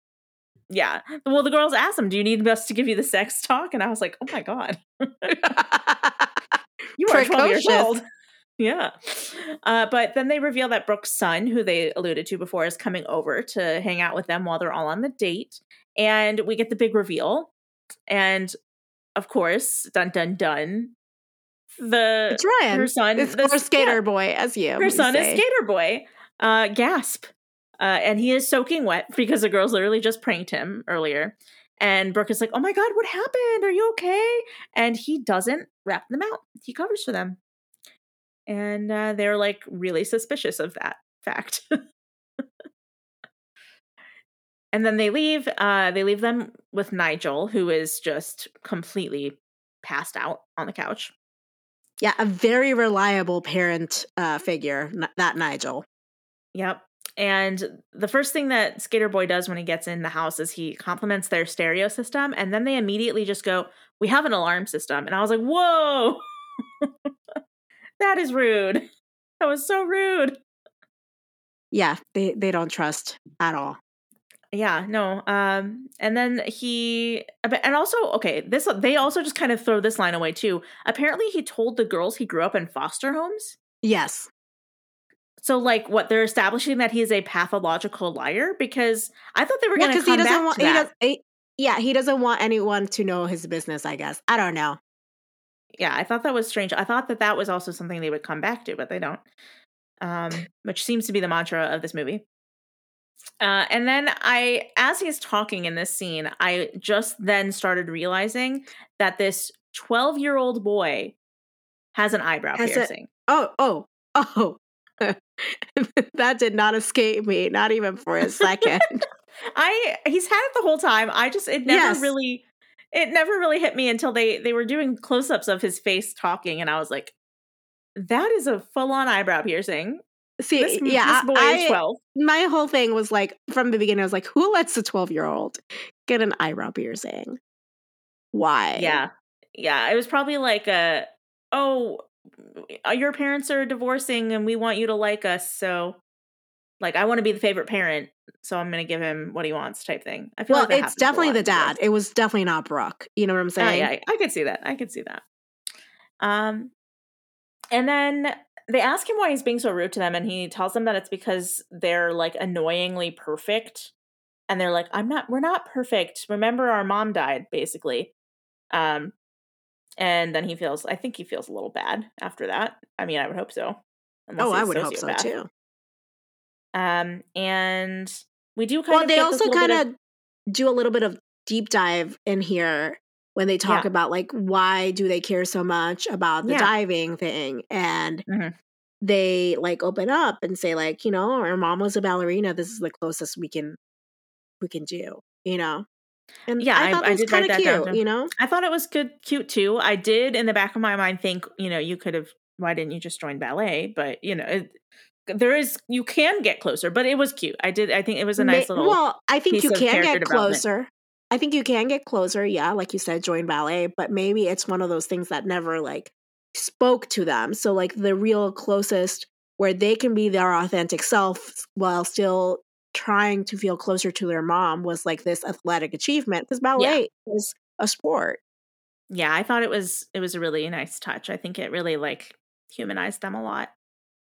yeah. Well, the girls asked him, "Do you need us to give you the sex talk?" And I was like, "Oh my god, you are twelve years old." Yeah. Uh, but then they reveal that Brooke's son, who they alluded to before, is coming over to hang out with them while they're all on the date. And we get the big reveal. And of course, dun dun dun. The It's Ryan. her son, It's the- Skater yeah, Boy, as you. her son say. is Skater Boy. Uh, gasp. Uh, and he is soaking wet because the girls literally just pranked him earlier. And Brooke is like, "Oh my god, what happened? Are you okay?" And he doesn't wrap them out. He covers for them, and uh, they're like really suspicious of that fact. and then they leave. Uh, they leave them with Nigel, who is just completely passed out on the couch. Yeah, a very reliable parent uh, figure, that Nigel. Yep. And the first thing that Skater Boy does when he gets in the house is he compliments their stereo system, and then they immediately just go, "We have an alarm system." And I was like, "Whoa, that is rude. That was so rude." Yeah, they, they don't trust at all. Yeah, no. Um, and then he, and also, okay, this they also just kind of throw this line away too. Apparently, he told the girls he grew up in foster homes. Yes. So, like, what they're establishing that he is a pathological liar because I thought they were Yeah, going to because he come doesn't back want. to He that. does, he, yeah, he doesn't want anyone to know his business. I guess I don't know. yeah, I thought that was strange. I thought that that was also something they would come back to, but they don't. Um, which seems to be the mantra of this movie. Uh, and then I, as he's talking in this scene, I just then started realizing that this 12 year old boy has an eyebrow Has a- piercing. Oh, oh, oh. that did not escape me, not even for a second. I he's had it the whole time. I just it never Yes. really it never really hit me until they they were doing close-ups of his face talking and I was like that is a full-on eyebrow piercing. See, This, yeah, this boy I, is 12. my whole thing was like from the beginning. I was like, who lets a twelve-year-old get an eyebrow piercing? Why? Yeah. Yeah, it was probably like a oh your parents are divorcing and we want you to like us so like I want to be the favorite parent so I'm going to give him what he wants type thing. I feel Well, like it's definitely the dad. It was definitely not Brooke. You know what I'm Oh, saying? yeah, I could see that. I could see that. Um, and then they ask him why he's being so rude to them, and he tells them that it's because they're like annoyingly perfect, and they're like, "I'm not. We're not perfect. Remember, our mom died, basically." Um, and then he feels. I think he feels a little bad after that. I mean, I would hope so. Oh, I would hope so too. Um, and we do kind Well, of. they also kind of do a little bit of deep dive in here when they talk Yeah. about like why do they care so much about the Yeah. diving thing and Mhm. they like open up and say like you know our mom was a ballerina this is the closest we can we can do you know and Yeah, i I- thought I it was did write kind of that cute too. you know I thought it was good, cute too. I did in the back of my mind think, you know, you could have. Why didn't you just join ballet? But you know, it, there is you can get closer. But it was cute. I did. I think it was a nice little. well i think you can get closer i think you can get closer yeah like you said join ballet but maybe it's one of those things that never like spoke to them so like the real closest where they can be their authentic self while still trying to feel closer to their mom was like this athletic achievement because ballet is a sport yeah, I thought it was it was a really nice touch. I think it really like humanized them a lot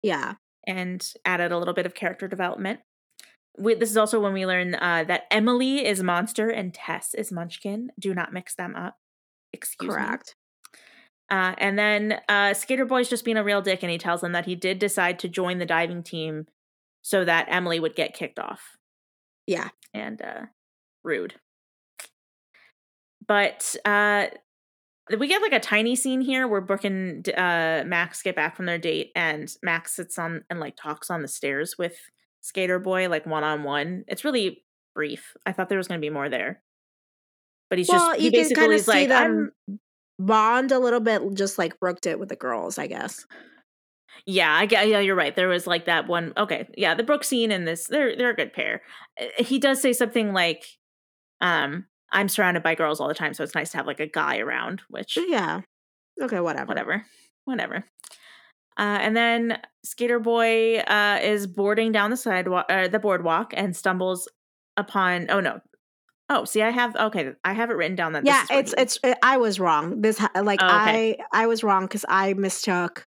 yeah and added a little bit of character development. We, this is also when we learn uh, that Emily is Monster and Tess is Munchkin. Do not mix them up. Excuse me. correct Uh, and then uh, Skater Boy's just being a real dick, and he tells them that he did decide to join the diving team so that Emily would get kicked off. yeah And uh, rude. But uh, we get like a tiny scene here where Brooke and uh, Max get back from their date, and Max sits on and like talks on the stairs with Skater Boy, like one on one. It's really brief. I thought there was going to be more there. But he's well just, he you can basically kind of is see like, bond a little bit just like brooke did with the girls i guess Yeah, I get. Yeah, you're right. There was like that one. Okay, yeah, the Brooke scene and this, they're they're a good pair. Uh, He does say something like, "Um, I'm surrounded by girls all the time, so it's nice to have like a guy around." Which, yeah okay whatever whatever, whatever. Uh, and then Skater Boy uh, is boarding down the sidewalk, uh, the boardwalk, and stumbles upon. Oh no, Oh, see, I have okay. I have it written down that. yeah, this is it's he- it's. It, I was wrong. This like Oh, okay. I I was wrong because I mistook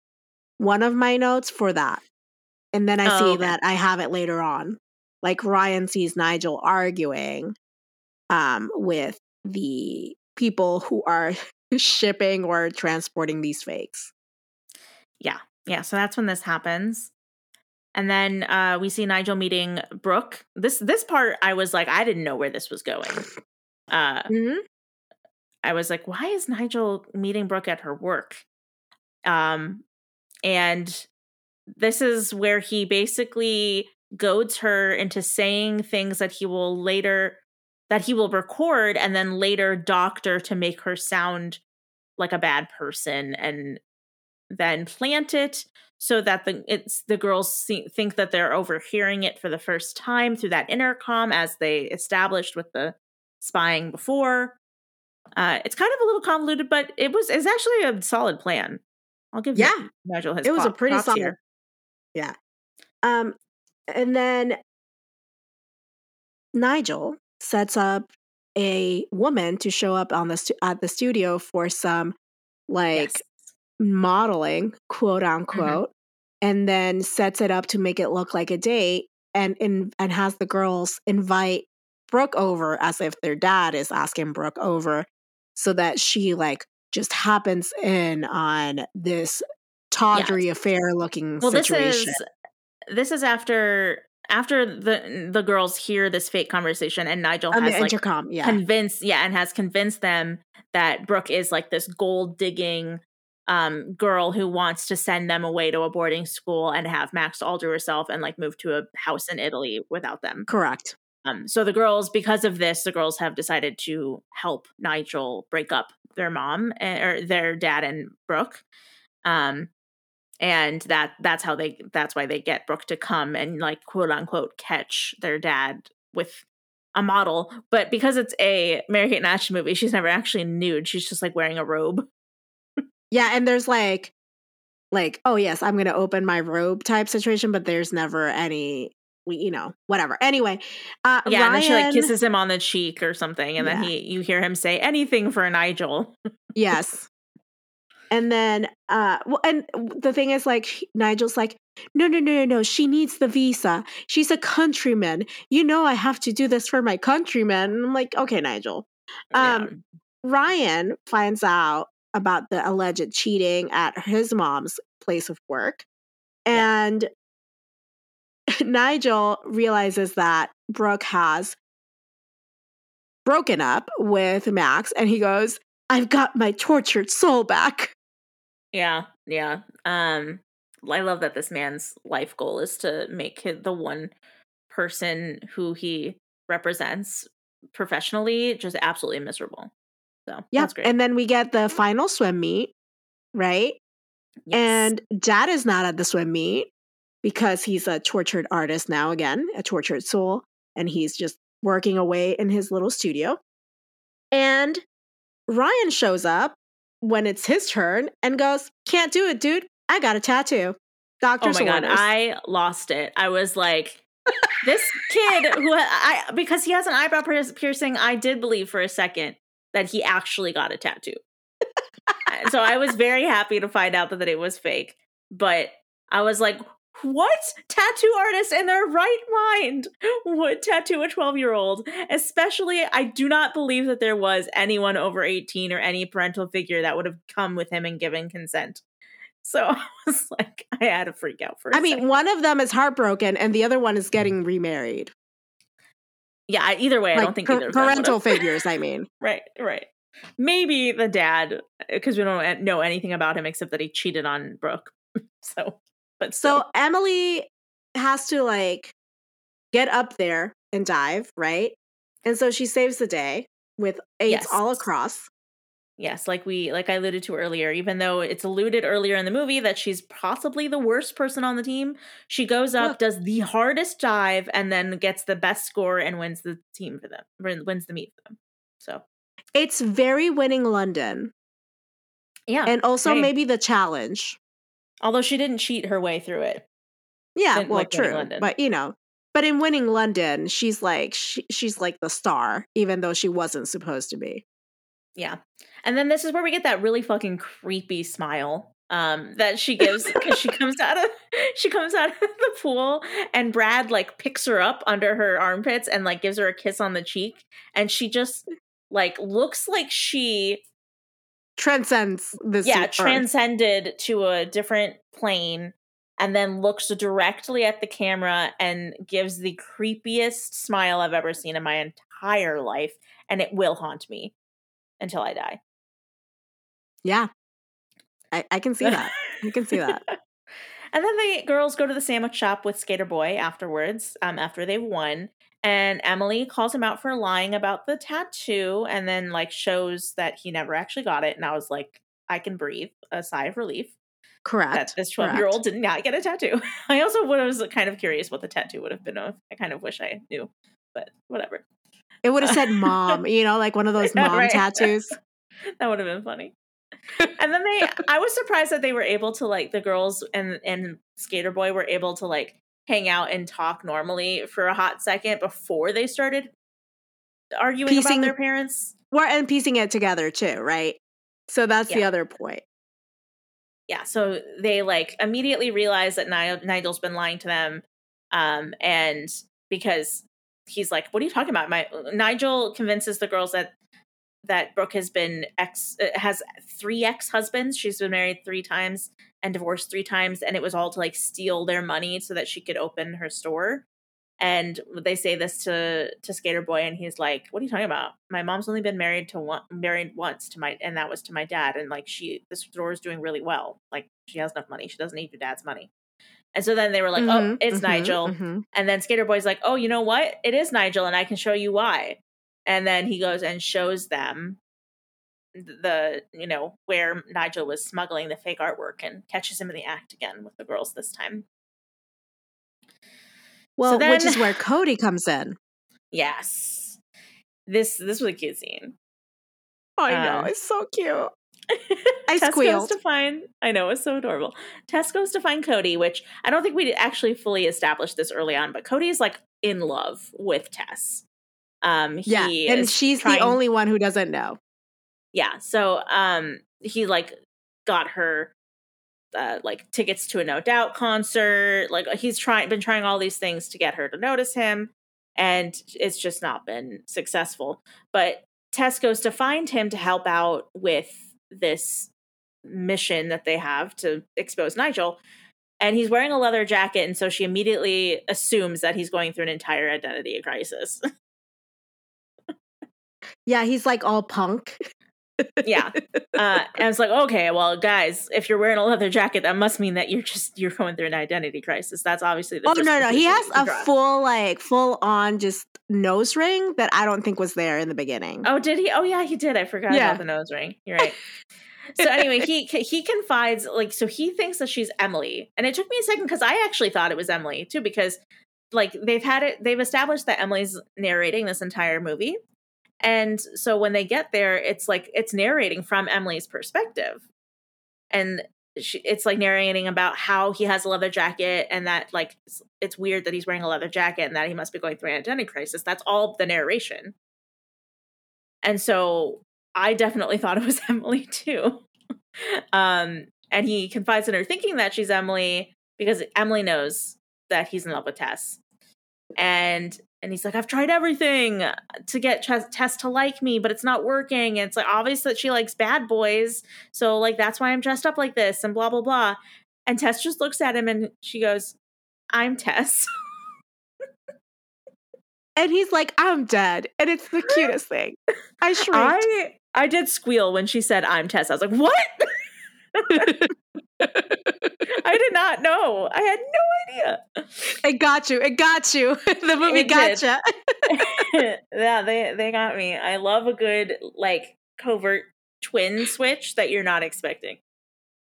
one of my notes for that, and then I Oh, see okay. that I have it later on. Like Ryan sees Nigel arguing, um, with the people who are shipping or transporting these fakes. Yeah, Yeah. so that's when this happens. And then uh, we see Nigel meeting Brooke. This this part, I was like, I didn't know where this was going. Uh, Mm-hmm. I was like, why is Nigel meeting Brooke at her work? Um, and this is where he basically goads her into saying things that he will later that he will record and then later doctor to make her sound like a bad person and then plant it so that the it's the girls see, think that they're overhearing it for the first time through that intercom as they established with the spying before. Uh, it's kind of a little convoluted, but it was it's actually a solid plan. I'll give Yeah. Nigel his it was a pretty solid. here. Yeah. Um, and then Nigel sets up a woman to show up on the stu- at the studio for some like Yes. modeling, quote unquote, and then sets it up to make it look like a date and in, and has the girls invite Brooke over as if their dad is asking Brooke over so that she like just happens in on this tawdry affair looking Well, this is this is after after the the girls hear this fake conversation and Nigel has like intercom, yeah. convinced yeah and has convinced them that brooke is like this gold digging um girl who wants to send them away to a boarding school and have max all to herself and like move to a house in italy without them Correct. um so the girls because of this the girls have decided to help nigel break up their mom eh, or their dad and brooke um and that that's how they that's why they get brooke to come and like quote unquote catch their dad with a model but because it's a mary kate and ashley movie she's never actually nude she's just like wearing a robe. Yeah, and there's like like, oh yes, I'm gonna open my robe type situation, but there's never any we you know, whatever. Anyway, uh yeah and then she like kisses him on the cheek or something and then he you hear him say anything for nigel Yes. And then uh well and the thing is like Nigel's like no no no no no she needs the visa. She's a countryman. You know I have to do this for my countrymen. And I'm like okay Nigel. Um Ryan finds out about the alleged cheating at his mom's place of work. Yeah. And Nigel realizes that Brooke has broken up with Max and he goes, I've got my tortured soul back. Yeah, yeah. Um I love that this man's life goal is to make the one person who he represents professionally just absolutely miserable. So Yeah. that's great. And then we get the final swim meet, right? Yes. And dad is not at the swim meet because he's a tortured artist now again, a tortured soul, and he's just working away in his little studio. And Ryan shows up when it's his turn and goes, Can't do it, dude. I got a tattoo. oh Doctor's my god. I lost it. I was like this kid who I because he has an eyebrow piercing, I did believe for a second that he actually got a tattoo. So I was very happy to find out that, that it was fake. But I was like, what tattoo artist in their right mind would tattoo a 12 year old? Especially, I do not believe that there was anyone over 18 or any parental figure that would have come with him and given consent. So I was like, I had to freak out for a I mean, second. one of them is heartbroken and the other one is mm-hmm. getting remarried. Yeah, either way, I don't think either of them parental figures, I mean. Right, right. Maybe the dad, because we don't know anything about him except that he cheated on Brooke. so, but So still. Emily has to like get up there and dive, right? And so she saves the day with eights Yes. all across. Yes, like we like I alluded to earlier, even though it's alluded earlier in the movie that she's possibly the worst person on the team, she goes up, Look. does the hardest dive, and then gets the best score and wins the team for them, wins the meet for them. So It's very winning London. yeah, And also maybe the challenge. Although she didn't cheat her way through it. Yeah, well, like true. But you know, But in winning London, she's like she, she's like the star, even though she wasn't supposed to be. Yeah. And then this is where we get that really fucking creepy smile um that she gives because she comes out of she comes out of the pool and Brad like picks her up under her armpits and like gives her a kiss on the cheek and she just like looks like she transcends this yeah earth. transcended to a different plane and then looks directly at the camera and gives the creepiest smile I've ever seen in my entire life and it will haunt me until I die. Yeah. I, I can see that. I can see that. And then the girls go to the sandwich shop with Skater Boy afterwards, um, after they've won. And Emily calls him out for lying about the tattoo and then like shows that he never actually got it. And I was like, I can breathe a sigh of relief. Correct. That this 12 year old did not get a tattoo. I also was kind of curious what the tattoo would have been of. I kind of wish I knew, but whatever. It would have said mom, you know, like one of those mom right. tattoos. that would have been funny and then they I was surprised that they were able to like the girls and and Skater Boy were able to like hang out and talk normally for a hot second before they started arguing piecing, about their parents. Well, and piecing it together too, right? So that's yeah. the other point. Yeah, so they like immediately realize that Nigel's been lying to them um and because he's like, "What are you talking about?" My Nigel convinces the girls that that Brooke has been ex uh, has three ex husbands. She's been married three times and divorced three times, and it was all to like steal their money so that she could open her store. And they say this to to Skater Boy, and he's like, "What are you talking about? My mom's only been married to one married once to my, and that was to my dad. And like she, this store is doing really well. Like she has enough money. She doesn't need your dad's money." And so then they were like, oh, mm-hmm, "Oh, it's mm-hmm, Nigel." Mm-hmm. And then Skater Boy's like, "Oh, you know what? It is Nigel, and I can show you why." And then he goes and shows them the you know where Nigel was smuggling the fake artwork and catches him in the act again with the girls this time. Well, so then, which is where Cody comes in. Yes, this this was a cute scene. I know um, it's so cute. I Tess squealed. goes to find. I know it's so adorable. Tess goes to find Cody, which I don't think we actually fully established this early on, but Cody is like in love with Tess. Um, yeah, and she's trying, the only one who doesn't know. Yeah, so um, he like got her uh, like tickets to a No Doubt concert. Like he's trying, been trying all these things to get her to notice him, and it's just not been successful. But Tess goes to find him to help out with this mission that they have to expose Nigel. And he's wearing a leather jacket, and so she immediately assumes that he's going through an entire identity crisis. Yeah, he's like all punk. yeah. Uh, and I was like, okay, well, guys, if you're wearing a leather jacket, that must mean that you're just you're going through an identity crisis. That's obviously the. Oh no, no, he has a draw. full like full on just nose ring that I don't think was there in the beginning. Oh, did he? Oh yeah, he did. I forgot yeah. about the nose ring. You're right. so anyway, he he confides like so he thinks that she's Emily, and it took me a second because I actually thought it was Emily too because like they've had it they've established that Emily's narrating this entire movie and so when they get there, it's like it's narrating from Emily's perspective. And she, it's like narrating about how he has a leather jacket and that like it's, it's weird that he's wearing a leather jacket and that he must be going through an identity crisis. That's all the narration. And so I definitely thought it was Emily too. um, and he confides in her thinking that she's Emily because Emily knows that he's in love with Tess. And and he's like, I've tried everything to get Tess to like me, but it's not working. And it's like obvious that she likes bad boys. So like that's why I'm dressed up like this and blah blah blah. And Tess just looks at him and she goes, I'm Tess. and he's like, I'm dead. And it's the cutest thing. I shrieked. I I did squeal when she said I'm Tess. I was like, what? I did not know. I had no idea. It got you. It got you. the movie it gotcha. yeah, they they got me. I love a good like covert twin switch that you're not expecting.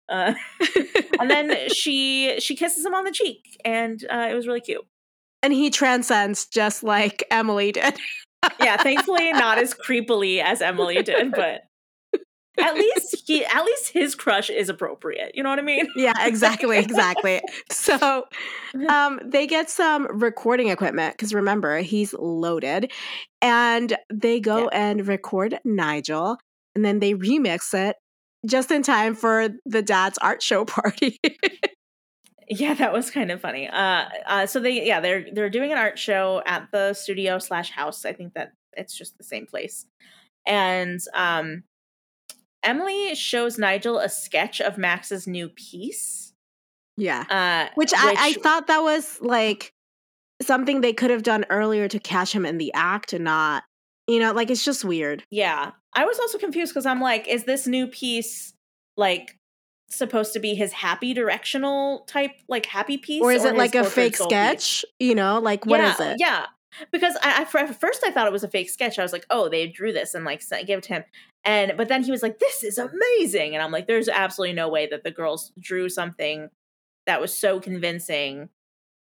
Uh, and then she she kisses him on the cheek, and uh, it was really cute. And he transcends just like Emily did. yeah, thankfully not as creepily as Emily did, but at least he at least his crush is appropriate. You know what I mean? yeah, exactly, exactly. So um they get some recording equipment because remember, he's loaded. And they go yeah. and record Nigel and then they remix it just in time for the dad's art show party. yeah, that was kind of funny. Uh, uh, so they, yeah, they're they're doing an art show at the studio slash house. I think that it's just the same place. And um, Emily shows Nigel a sketch of Max's new piece. Yeah, uh, which, which I, I thought that was like something they could have done earlier to catch him in the act and not, you know, like it's just weird. Yeah, I was also confused because I'm like, is this new piece like supposed to be his happy directional type, like happy piece, or is or it like a fake sketch? Piece? You know, like what yeah, is it? Yeah, because I, I, at first I thought it was a fake sketch. I was like, oh, they drew this and like gave it to him, and but then he was like, this is amazing, and I'm like, there's absolutely no way that the girls drew something that was so convincing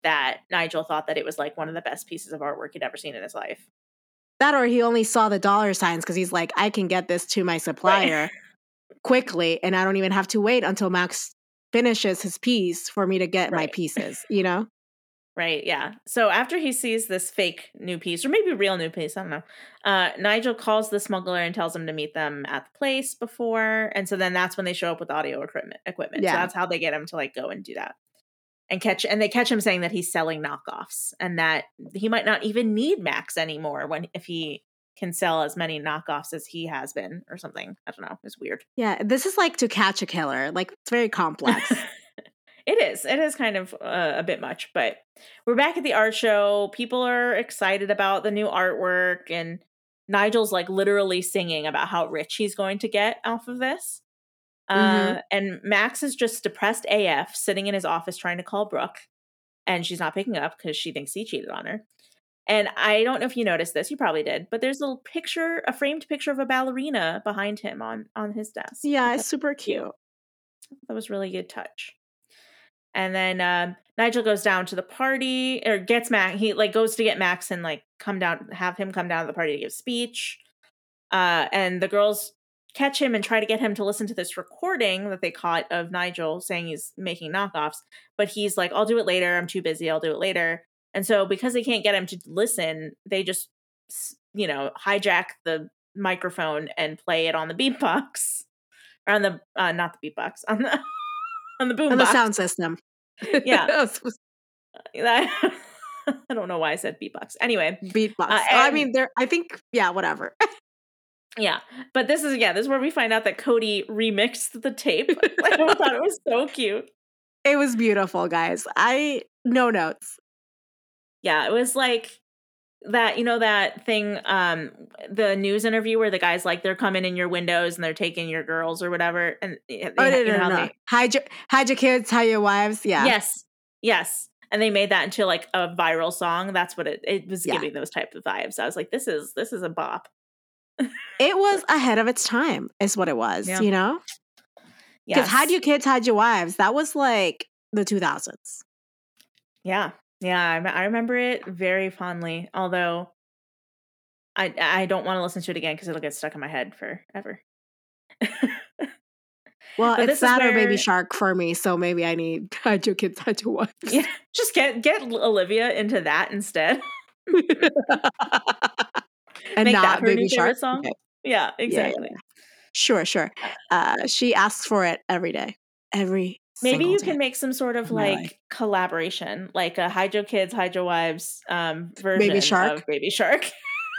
that Nigel thought that it was like one of the best pieces of artwork he'd ever seen in his life. That or he only saw the dollar signs because he's like, I can get this to my supplier right. quickly, and I don't even have to wait until Max finishes his piece for me to get right. my pieces, you know? Right, yeah. So after he sees this fake new piece, or maybe real new piece, I don't know, uh, Nigel calls the smuggler and tells him to meet them at the place before. And so then that's when they show up with audio equipment. equipment. Yeah. So that's how they get him to like go and do that and catch and they catch him saying that he's selling knockoffs and that he might not even need Max anymore when if he can sell as many knockoffs as he has been or something. I don't know. It's weird. Yeah, this is like to catch a killer. Like it's very complex. it is. It is kind of uh, a bit much, but we're back at the art show. People are excited about the new artwork and Nigel's like literally singing about how rich he's going to get off of this. Mm-hmm. Uh, and Max is just depressed AF, sitting in his office trying to call Brooke, and she's not picking up because she thinks he cheated on her. And I don't know if you noticed this, you probably did, but there's a little picture, a framed picture of a ballerina behind him on on his desk. Yeah, it's super cute. That was really good touch. And then um, Nigel goes down to the party or gets Max. He like goes to get Max and like come down, have him come down to the party to give speech. Uh, and the girls catch him and try to get him to listen to this recording that they caught of Nigel saying he's making knockoffs. But he's like, I'll do it later. I'm too busy. I'll do it later. And so because they can't get him to listen, they just, you know, hijack the microphone and play it on the beatbox or on the, uh, not the beatbox, on the, on the boom on the sound system. Yeah. I don't know why I said beatbox. Anyway, beatbox. Uh, I mean, there. I think, yeah, whatever. Yeah, but this is yeah, this is where we find out that Cody remixed the tape. I thought it was so cute. It was beautiful, guys. I no notes. Yeah, it was like that you know that thing um the news interview where the guys like they're coming in your windows and they're taking your girls or whatever and they, oh, no, no, no, no. They, hide your hide your kids hide your wives yeah yes yes and they made that into like a viral song that's what it it was yeah. giving those type of vibes i was like this is this is a bop it was ahead of its time, is what it was, yeah. you know? Because yes. Hide Your Kids, Hide Your Wives, that was like the 2000s. Yeah. Yeah. I, I remember it very fondly, although I, I don't want to listen to it again because it'll get stuck in my head forever. well, but it's that where... or Baby Shark for me, so maybe I need Hide Your Kids, Hide Your Wives. Yeah, just get get Olivia into that instead and Make not Baby Shark song. Okay. Yeah, exactly. Yeah, yeah. Sure, sure. Uh, she asks for it every day. Every Maybe you can make some sort of like life. collaboration, like a Hydro Kids, Hydro Wives um, version Baby Shark. of Baby Shark.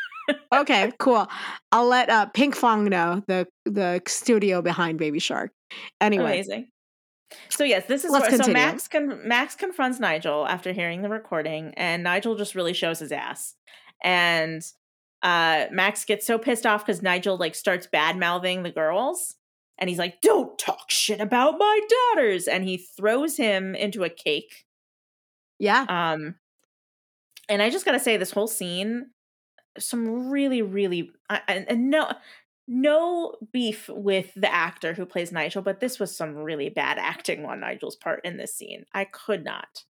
okay, cool. I'll let uh, Pinkfong know the the studio behind Baby Shark. Anyway, amazing. So yes, this is where, so Max con- Max confronts Nigel after hearing the recording, and Nigel just really shows his ass. And uh Max gets so pissed off because Nigel like starts bad mouthing the girls and he's like, Don't talk shit about my daughters. And he throws him into a cake. Yeah. Um and I just gotta say, this whole scene, some really, really and, and no no beef with the actor who plays Nigel, but this was some really bad acting on Nigel's part in this scene. I could not.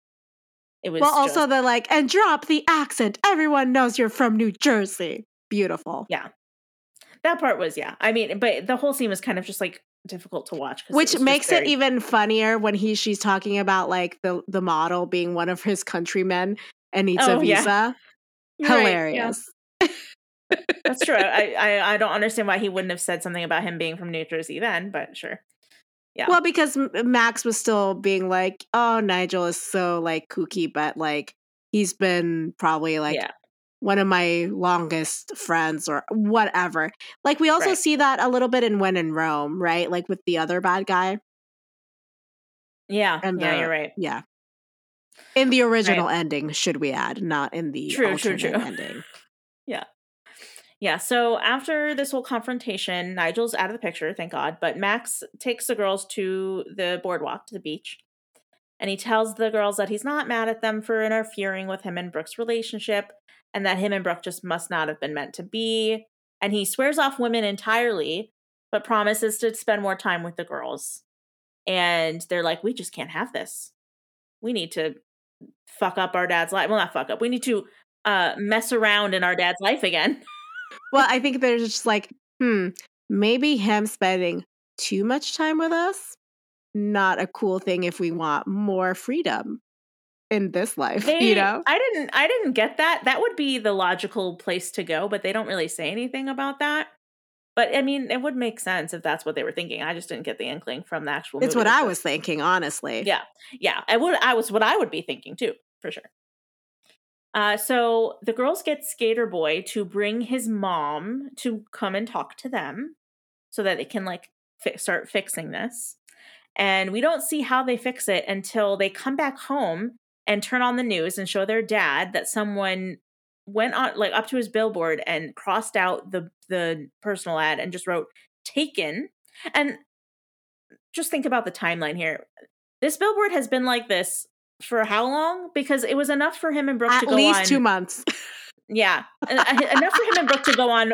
It was well, just, also the like, and drop the accent. Everyone knows you're from New Jersey. Beautiful. Yeah. That part was yeah. I mean, but the whole scene was kind of just like difficult to watch Which just makes very- it even funnier when he she's talking about like the the model being one of his countrymen and needs Oh, a visa. You're right, yeah. Hilarious. That's true. I, I I don't understand why he wouldn't have said something about him being from New Jersey then, but sure. Yeah. Well, because Max was still being like, "Oh, Nigel is so like kooky, but like he's been probably like yeah. One of my longest friends or whatever." Like we also Right. see that a little bit in When in Rome, right? Like with the other bad guy. Yeah. And yeah, the- you're right. Yeah. In the original ending, should we add, not in the True, true, true. ending. Yeah. Yeah, so after this whole confrontation, Nigel's out of the picture, thank God, but Max takes the girls to the boardwalk, to the beach. And he tells the girls that he's not mad at them for interfering with him and Brooke's relationship and that him and Brooke just must not have been meant to be. And he swears off women entirely, but promises to spend more time with the girls. And they're like, we just can't have this. We need to fuck up our dad's life. Well, not fuck up. We need to uh, mess around in our dad's life again. Well, I think there's just like, hmm, maybe him spending too much time with us, not a cool thing if we want more freedom in this life, They, you know? I didn't I didn't get that. That would be the logical place to go, but they don't really say anything about that. But I mean, it would make sense if that's what they were thinking. I just didn't get the inkling from the actual It's what I was thinking, honestly. Yeah. Yeah. I would I was what I would be thinking too, for sure. Uh, so the girls get Skater Boy to bring his mom to come and talk to them so that they can like fi- start fixing this. And we don't see how they fix it until they come back home and turn on the news and show their dad that someone went on like up to his billboard and crossed out the the personal ad and just wrote taken. And just think about the timeline here. This billboard has been like this for how long? Because it was enough for him and Brooke At to go on. At least on. two months. Yeah, en- en- enough for him and Brooke to go on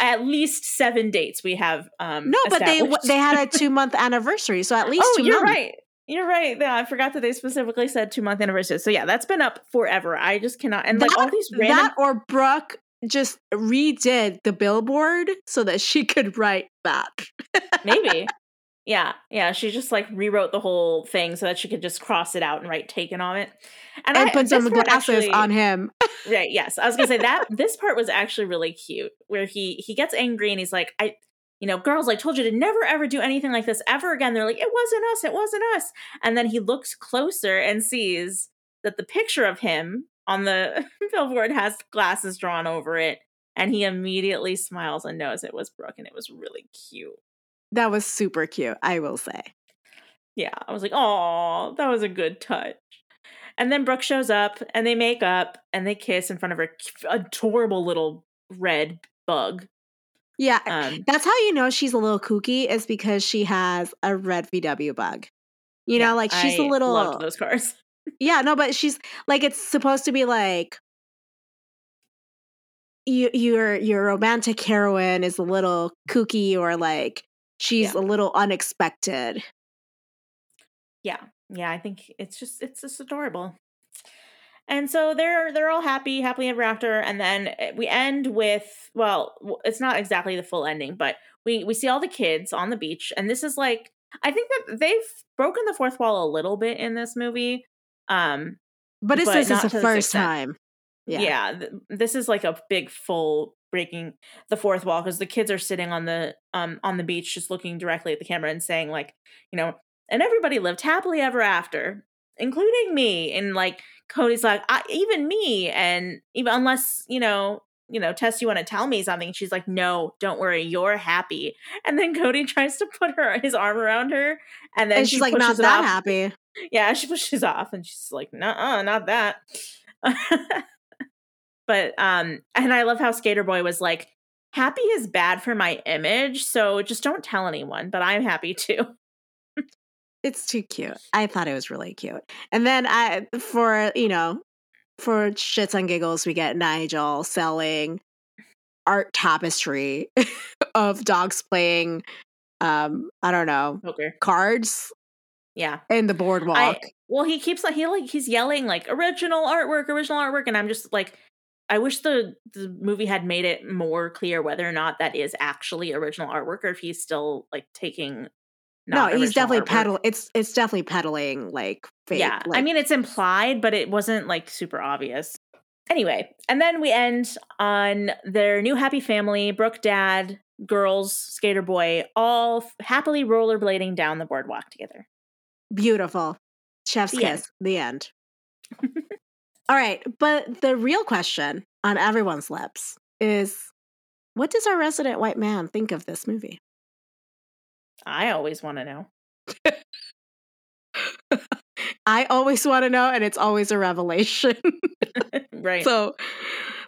at least seven dates. We have um no, but they they had a two month anniversary, so at least oh, two you're months. right. You're right. Yeah, I forgot that they specifically said two month anniversary. So yeah, that's been up forever. I just cannot. And like all these random. That or Brooke just redid the billboard so that she could write that. maybe. Yeah, yeah. She just like rewrote the whole thing so that she could just cross it out and write "taken" on it, And, I- put some glasses actually- on him. Right. Yes. I was gonna say that this part was actually really cute, where he he gets angry and he's like, I, you know, girls, I told you to never ever do anything like this ever again. They're like, it wasn't us, it wasn't us. And then he looks closer and sees that the picture of him on the billboard has glasses drawn over it, and he immediately smiles and knows it was Brooke, and it was really cute. That was super cute, I will say. Yeah, I was like, oh, that was a good touch. And then Brooke shows up and they make up and they kiss in front of her adorable little red bug. Yeah, Um, that's how you know she's a little kooky is because she has a red VW bug. You yeah, know, like she's a I little loved those cars. Yeah, no, but she's like it's supposed to be like you your your romantic heroine is a little kooky or like she's Yeah. a little unexpected. Yeah, yeah, I think it's just it's just adorable. And so they're they're all happy, happily ever after, and then eh, we end with well, it's not exactly the full ending, but we we see all the kids on the beach, and this is like I think that they've broken the fourth wall a little bit in this movie. Um, But this But is the first time. yeah, Yeah. th- this is like a big full breaking the fourth wall because the kids are sitting on the um on the beach just looking directly at the camera and saying like you know and everybody lived happily ever after including me and like cody's like I, even me and even unless you know you know tess you want to tell me something she's like no don't worry you're happy and then cody tries to put her his arm around her and then And she she's like not that off. happy. Yeah, she pushes off and she's like, "Nah, not that." but um and I love how Skater Boy was like, "Happy is bad for my image, so just don't tell anyone, but I'm happy too." It's too cute. I thought it was really cute. And then I for, you know, for shits and giggles, we get Nigel selling art tapestry of dogs playing um, I don't know, okay. cards Yeah. in the boardwalk. I well, he keeps like he like he's yelling like original artwork, original artwork and I'm just like I wish the the movie had made it more clear whether or not that is actually original artwork or if he's still like taking no, he's definitely peddling. It's it's definitely peddling like fake. Yeah. I mean, it's implied, but it wasn't like super obvious. Anyway, and then we end on their new happy family Brooke, dad, girls, skater boy, all happily rollerblading down the boardwalk together. beautiful. Chef's The kiss. end. The end. All right, but the real question on everyone's lips is, what does our resident white man think of this movie? I always want to know. I always want to know, and it's always a revelation. right. So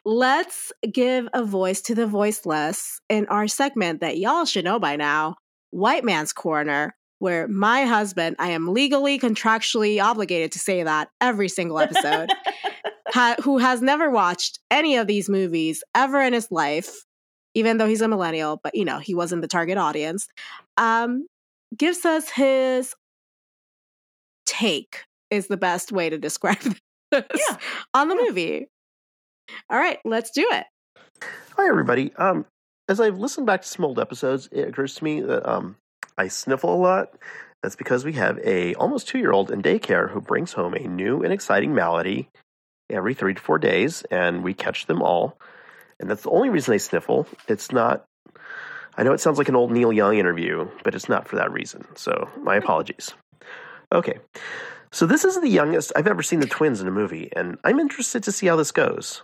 let's give a voice to the voiceless in our segment that y'all should know by now White Man's Corner, where my husband, I am legally, contractually obligated to say that every single episode, ha- who has never watched any of these movies ever in his life, even though he's a millennial, but you know, he wasn't the target audience, um, gives us his take, is the best way to describe this Yeah. on the movie. All right, let's do it. Hi, everybody. Um, as I've listened back to some old episodes, it occurs to me that um, I sniffle a lot. That's because we have a almost two year old in daycare who brings home a new and exciting malady every three to four days, and we catch them all. And that's the only reason I sniffle. It's not. I know it sounds like an old Neil Young interview, but it's not for that reason. So my apologies. Okay. So this is the youngest I've ever seen the twins in a movie, and I'm interested to see how this goes.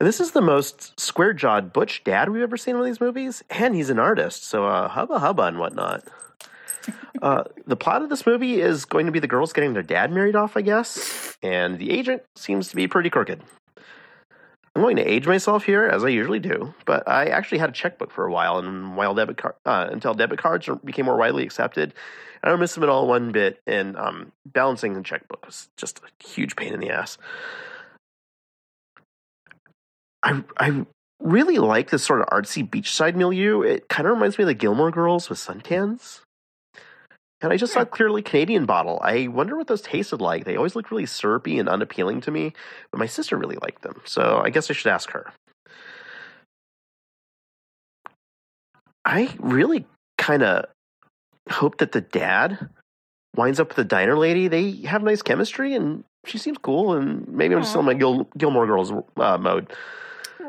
And this is the most square jawed butch dad we've ever seen in one of these movies, and he's an artist, so uh, hubba hubba and whatnot. Uh, the plot of this movie is going to be the girls getting their dad married off, I guess, and the agent seems to be pretty crooked. I'm going to age myself here, as I usually do, but I actually had a checkbook for a while, and while debit card uh, until debit cards became more widely accepted, I don't miss them at all one bit. And um, balancing the checkbook was just a huge pain in the ass. I I really like this sort of artsy beachside milieu. It kind of reminds me of the Gilmore Girls with suntans. And I just saw clearly Canadian bottle. I wonder what those tasted like. They always look really syrupy and unappealing to me, but my sister really liked them. So I guess I should ask her. I really kind of hope that the dad winds up with the diner lady. They have nice chemistry and she seems cool. And maybe I'm just still in my Gil- Gilmore Girls uh, mode.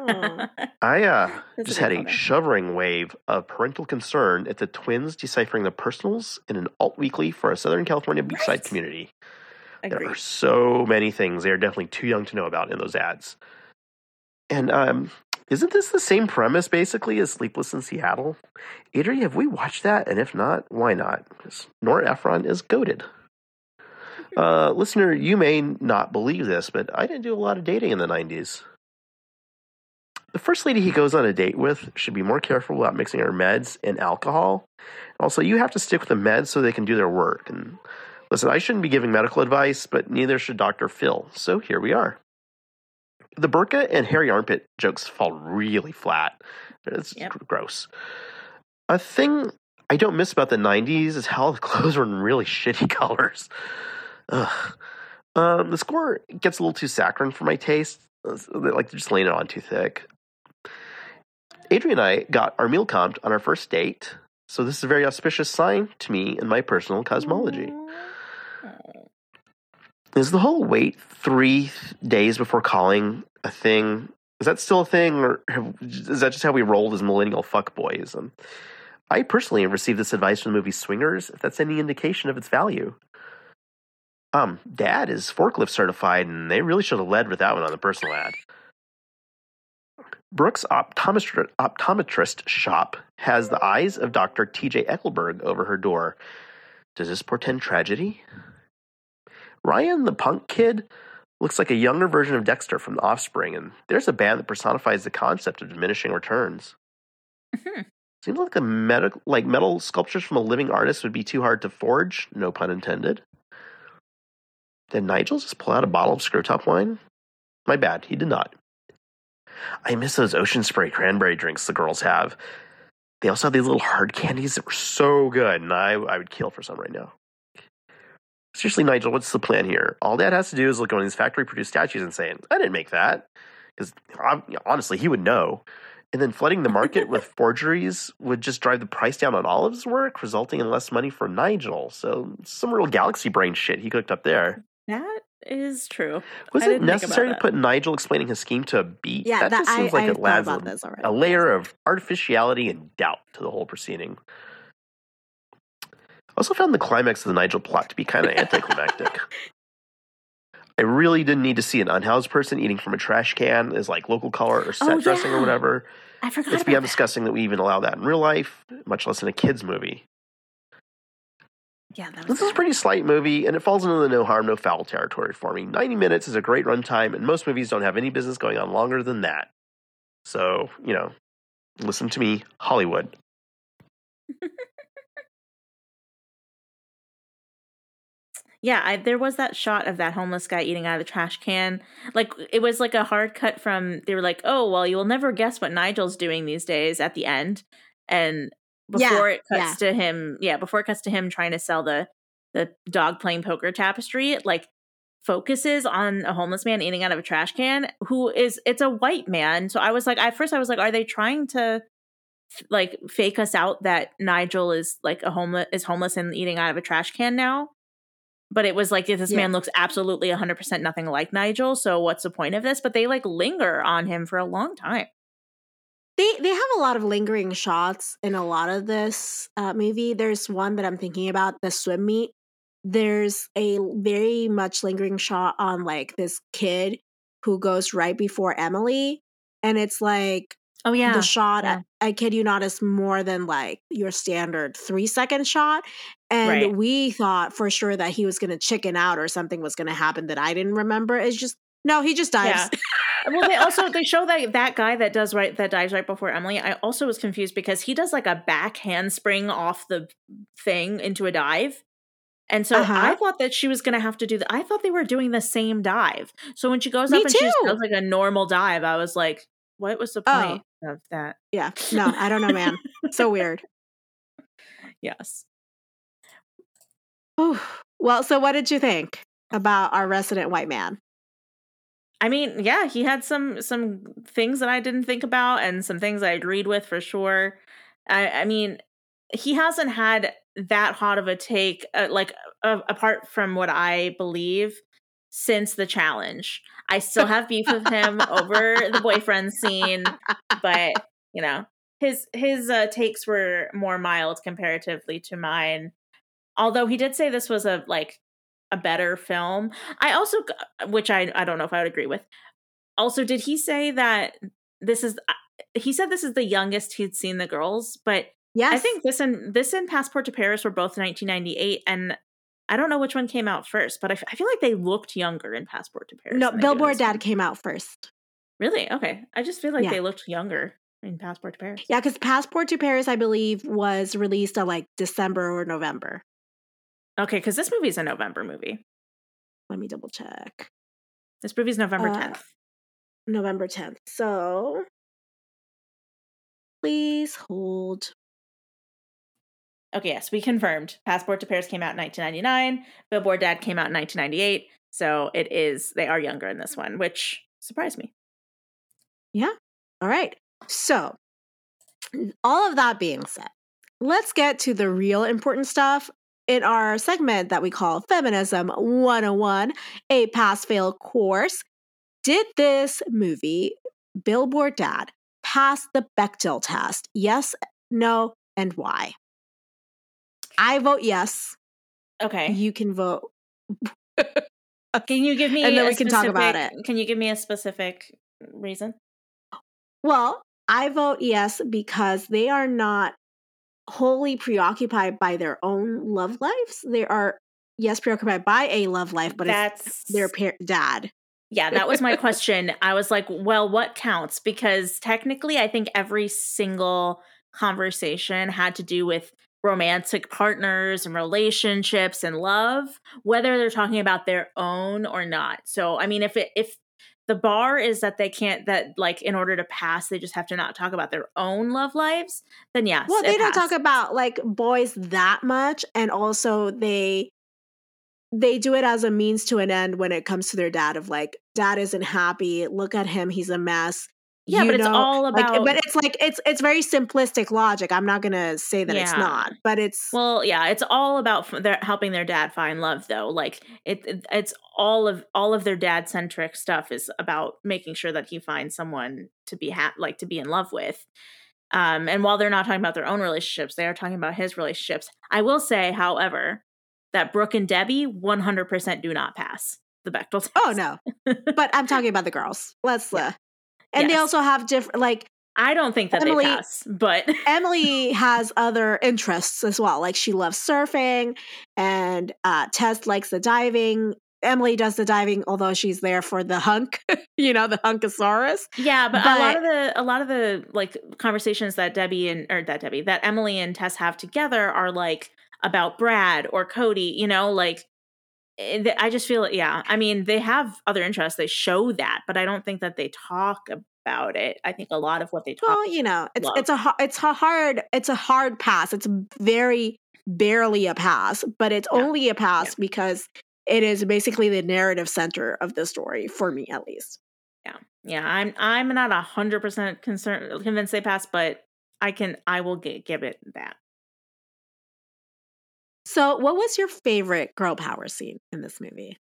I uh, just had a comment. shovering wave of parental concern at the twins deciphering the personals in an alt weekly for a Southern California beachside Right. community. There are so many things they are definitely too young to know about in those ads. And um, isn't this the same premise basically as Sleepless in Seattle? Adri, have we watched that? And if not, why not? Because Nora Ephron is goaded. Uh, listener, you may not believe this, but I didn't do a lot of dating in the 90s. The first lady he goes on a date with should be more careful about mixing her meds and alcohol. Also, you have to stick with the meds so they can do their work. And listen, I shouldn't be giving medical advice, but neither should Dr. Phil. So here we are. The burqa and hairy armpit jokes fall really flat. It's Yep. gross. A thing I don't miss about the 90s is how the clothes were in really shitty colors. Ugh. Um, the score gets a little too saccharine for my taste. Like they're just laying it on too thick. Adrian and I got our meal comped on our first date, so this is a very auspicious sign to me in my personal cosmology. Is the whole wait three days before calling a thing? Is that still a thing, or have, is that just how we rolled as millennial fuckboys? Um, I personally received this advice from the movie Swingers. If that's any indication of its value, um, Dad is forklift certified, and they really should have led with that one on the personal ad. Brooks optometrist, optometrist shop has the eyes of Dr. T.J. Eckleburg over her door. Does this portend tragedy? Ryan, the punk kid, looks like a younger version of Dexter from The Offspring, and there's a band that personifies the concept of diminishing returns. Mhm. Seems like the metal, like metal sculptures from a living artist would be too hard to forge. No pun intended. Did Nigel just pull out a bottle of screw top wine? My bad, he did not. I miss those ocean spray cranberry drinks the girls have. They also have these little hard candies that were so good, and I, I would kill for some right now. Seriously, Nigel, what's the plan here? All Dad has to do is look at one of these factory produced statues and say, I didn't make that. because honestly, he would know. And then flooding the market with forgeries would just drive the price down on Olive's work, resulting in less money for Nigel. So some real galaxy brain shit he cooked up there. That is true. Was I it necessary to about put Nigel explaining his scheme to a beat? Yeah, that, that, just seems I, like I it thought adds a, a layer of artificiality and doubt to the whole proceeding. I also found the climax of the Nigel plot to be kind of anticlimactic. I really didn't need to see an unhoused person eating from a trash can as like local color or set Oh, dressing or whatever. I forgot. It's about beyond that. disgusting that we even allow that in real life, much less in a kids movie. Yeah, that was This is a pretty slight movie, and it falls into the no harm, no foul territory for me. 90 minutes is a great runtime, and most movies don't have any business going on longer than that. So, you know, listen to me, Hollywood. Yeah, I, there was that shot of that homeless guy eating out of the trash can. Like it was like a hard cut from. They were like, "Oh, well, you will never guess what Nigel's doing these days." At the end, and Yeah, before it cuts to him, yeah, before it cuts to him trying to sell the the dog playing poker tapestry, it like focuses on a homeless man eating out of a trash can who is it's a white man. So I was like, at first I was like, are they trying to like fake us out that Nigel is like a homeless is homeless and eating out of a trash can now? But it was like this Yeah. man looks absolutely 100% nothing like Nigel. So what's the point of this? But they like linger on him for a long time. They they have a lot of lingering shots in a lot of this uh, movie. There's one that I'm thinking about, the swim meet. There's a very much lingering shot on like this kid who goes right before Emily, and it's like Oh yeah. the shot. yeah. I, I kid you not, is more than like your standard three second shot. And Right. we thought for sure that he was going to chicken out or something was going to happen that I didn't remember. It's just no, he just dives. well, they also they show that that guy that does right that dives right before Emily. I also was confused because he does like a back handspring off the thing into a dive. And so Uh-huh. I thought that she was going to have to do that. I thought they were doing the same dive. So when she goes Me up and she does like a normal dive, I was like, what was the Oh. point of that? yeah, no, I don't know, man. so weird. Yes. Whew. Well, so what did you think about our resident white man? I mean, yeah, he had some some things that I didn't think about and some things I agreed with for sure. I, I mean, he hasn't had that hot of a take, uh, like uh, apart from what I believe, since the challenge. I still have beef with him over the boyfriend scene, but you know, his his uh, takes were more mild comparatively to mine. Although he did say this was a like a better film. I also, which I I don't know if I would agree with. Also, did he say that this is? uh, He said this is the youngest he'd seen the girls, but Yes, I think this and this and Passport to Paris were both 1998, and I don't know which one came out first, but I, f- I feel like they looked younger in Passport to Paris. no. than they do in Billboard Dad one. came out first. Really? Okay. I just feel like Yeah. they looked younger in Passport to Paris. Yeah, because Passport to Paris, I believe, was released in like December or November. Okay, because this movie is a November movie. Let me double check. This movie's November Uh, 10th. November 10th. So please hold. Okay, yes, we confirmed. Passport to Paris came out in 1999. Billboard Dad came out in 1998. So it is, they are younger in this one, which surprised me. Yeah. All right. So, all of that being said, let's get to the real important stuff in our segment that we call Feminism 101, a pass fail course. Did this movie, Billboard Dad, pass the Bechdel test? Yes, no, and why? I vote yes. Okay. You can vote. Can you give me And then a we can talk about it. Can you give me a specific reason? Well, I vote yes because they are not wholly preoccupied by their own love lives. They are, yes, preoccupied by a love life, but it's That's their par- dad. Yeah, that was my question. I was like, well, what counts? Because technically, I think every single conversation had to do with romantic partners and relationships and love, whether they're talking about their own or not. So, I mean, if it, if the bar is that they can't that like in order to pass they just have to not talk about their own love lives then yes Well, they don't passed. talk about like boys that much, and also they they do it as a means to an end when it comes to their dad of like dad isn't happy. Look at him. He's a mess Yeah, You but it's all like about but it's like it's it's very simplistic logic i'm not gonna say that it's not but it's Well, yeah, it's all about f- their helping their dad find love, though. Like it, it- it's all of all of their dad centric stuff is about making sure that he finds someone to be ha- like to be in love with. Um, and while they're not talking about their own relationships, they are talking about his relationships. I will say, however, that Brooke and Debbie 100% do not pass the Bechdel test. oh no but i'm talking about the girls let's Yeah. uh and they also have different like I don't think that Emily- they pass, but Emily has other interests as well. Like she loves surfing, and uh, Tess likes the diving. Emily does the diving, although she's there for the hunk, you know, the hunkosaurus. Yeah, but, a lot of the a lot of the like conversations that Debbie and or that Debbie that Emily and Tess have together are like about Brad or Cody, you know, like Eh, I just feel yeah. I mean, they have other interests. They show that, but I don't think that they talk about it. I think a lot of what they talk Well, you know, it's love. it's a it's a hard it's a hard pass. It's very barely a pass, but it's Yeah. only a pass because it is basically the narrative center of the story for me, at least. Yeah, yeah. I'm I'm not a hundred percent concerned convinced they pass, but I can I will gi- give it that. So, what was your favorite girl power scene in this movie?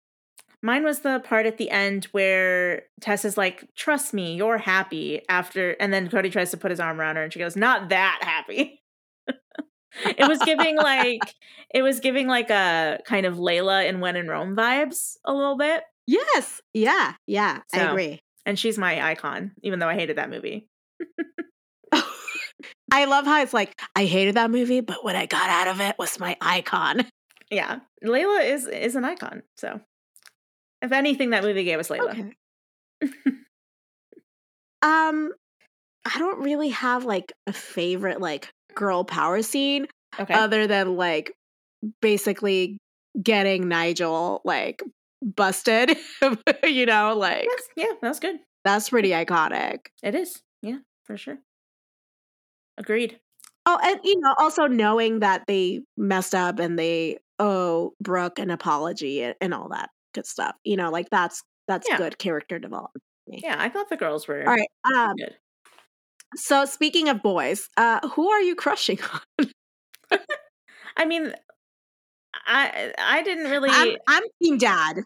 Mine was the part at the end where Tess is like, "Trust me, you're happy." After, and then Cody tries to put his arm around her, and she goes, "Not that happy." it was giving like it was giving like a kind of Layla in When in Rome vibes a little bit, Yes, yeah, yeah, I agree. and she's my icon, even though I hated that movie. I love how it's like I hated that movie, but what I got out of it was my icon. Yeah, Layla is is an icon. So, if anything, that movie gave us Layla. Okay. um, I don't really have like a favorite like girl power scene Okay, other than like basically getting Nigel like busted. you know, like That's- yeah, that's good. that's pretty iconic. It is. Yeah, for sure. Agreed. Oh, and you know, also knowing that they messed up and they owe Brooke an apology and, and all that good stuff. You know, like that's that's Yeah. good character development. Yeah, I thought the girls were All right. Um, good. so speaking of boys, uh, who are you crushing on? I mean, I I didn't really. I'm I'm team dad,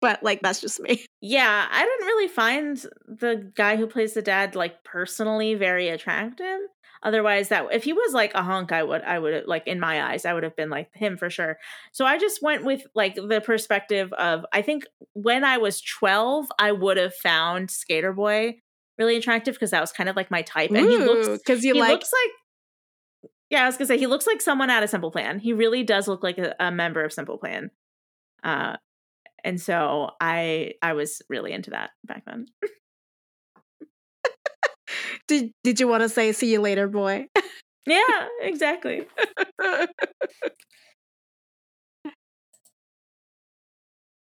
but like that's just me. yeah, I didn't really find the guy who plays the dad like personally very attractive. Otherwise, that if he was like a hunk, I would I would like in my eyes I would have been like him for sure. So I just went with like the perspective of I think when I was twelve, I would have found Skater Boy really attractive because that was kind of like my type, and he looks because he like looks like yeah i was gonna say he looks like someone out of simple plan. He really does look like a, a member of simple plan. Uh and so i i was really into that back then did did you want to say see you later, boy? yeah exactly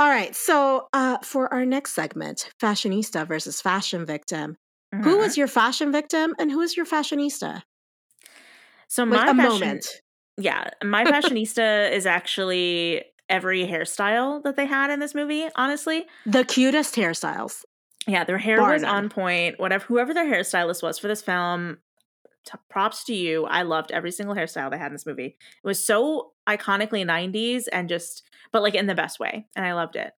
All right. So uh, for our next segment, fashionista versus fashion victim. Who Mhm. was your fashion victim and who is your fashionista? so Like my a fashion, moment. yeah my fashionista is actually every hairstyle that they had in this movie honestly The cutest hairstyles. Yeah, their hair Bar was none. on point. Whatever, whoever their hairstylist was for this film, t- props to you. I loved every single hairstyle they had in this movie. It was so iconically '90s and just, but like in the best way, and I loved it.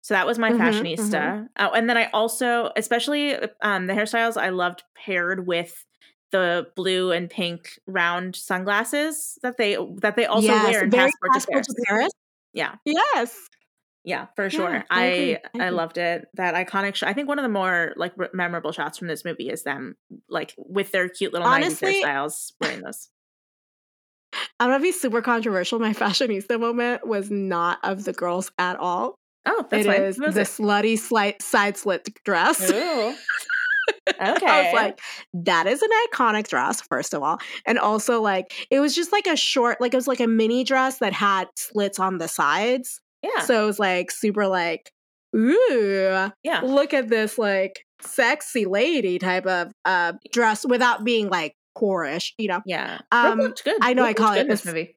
So that was my Mhm, fashionista. Oh, and then I also, especially um, the hairstyles, I loved paired with the blue and pink round sunglasses that they that they also yes, wear in very Passport to Paris. to Paris. Yeah. Yes. Yeah, for sure. Yeah, I I. I, loved it. That iconic shot. I think one of the more like re- memorable shots from this movie is them like with their cute little Honestly- 90s hairstyles wearing this. I'm gonna be super controversial. My fashionista moment was not of the girls at all. Oh, that's It fine. is the it? slutty slight side slit dress. Ooh. I Okay. was like, that is an iconic dress, first of all. And also, like, it was just like a short, like, it was like a mini dress that had slits on the sides. Yeah. So it was like super, like, ooh, yeah. look at this, like, sexy lady type of uh dress without being like whorish, you know? Yeah. Um, Brooke looked good. I know Brooke I call it this movie.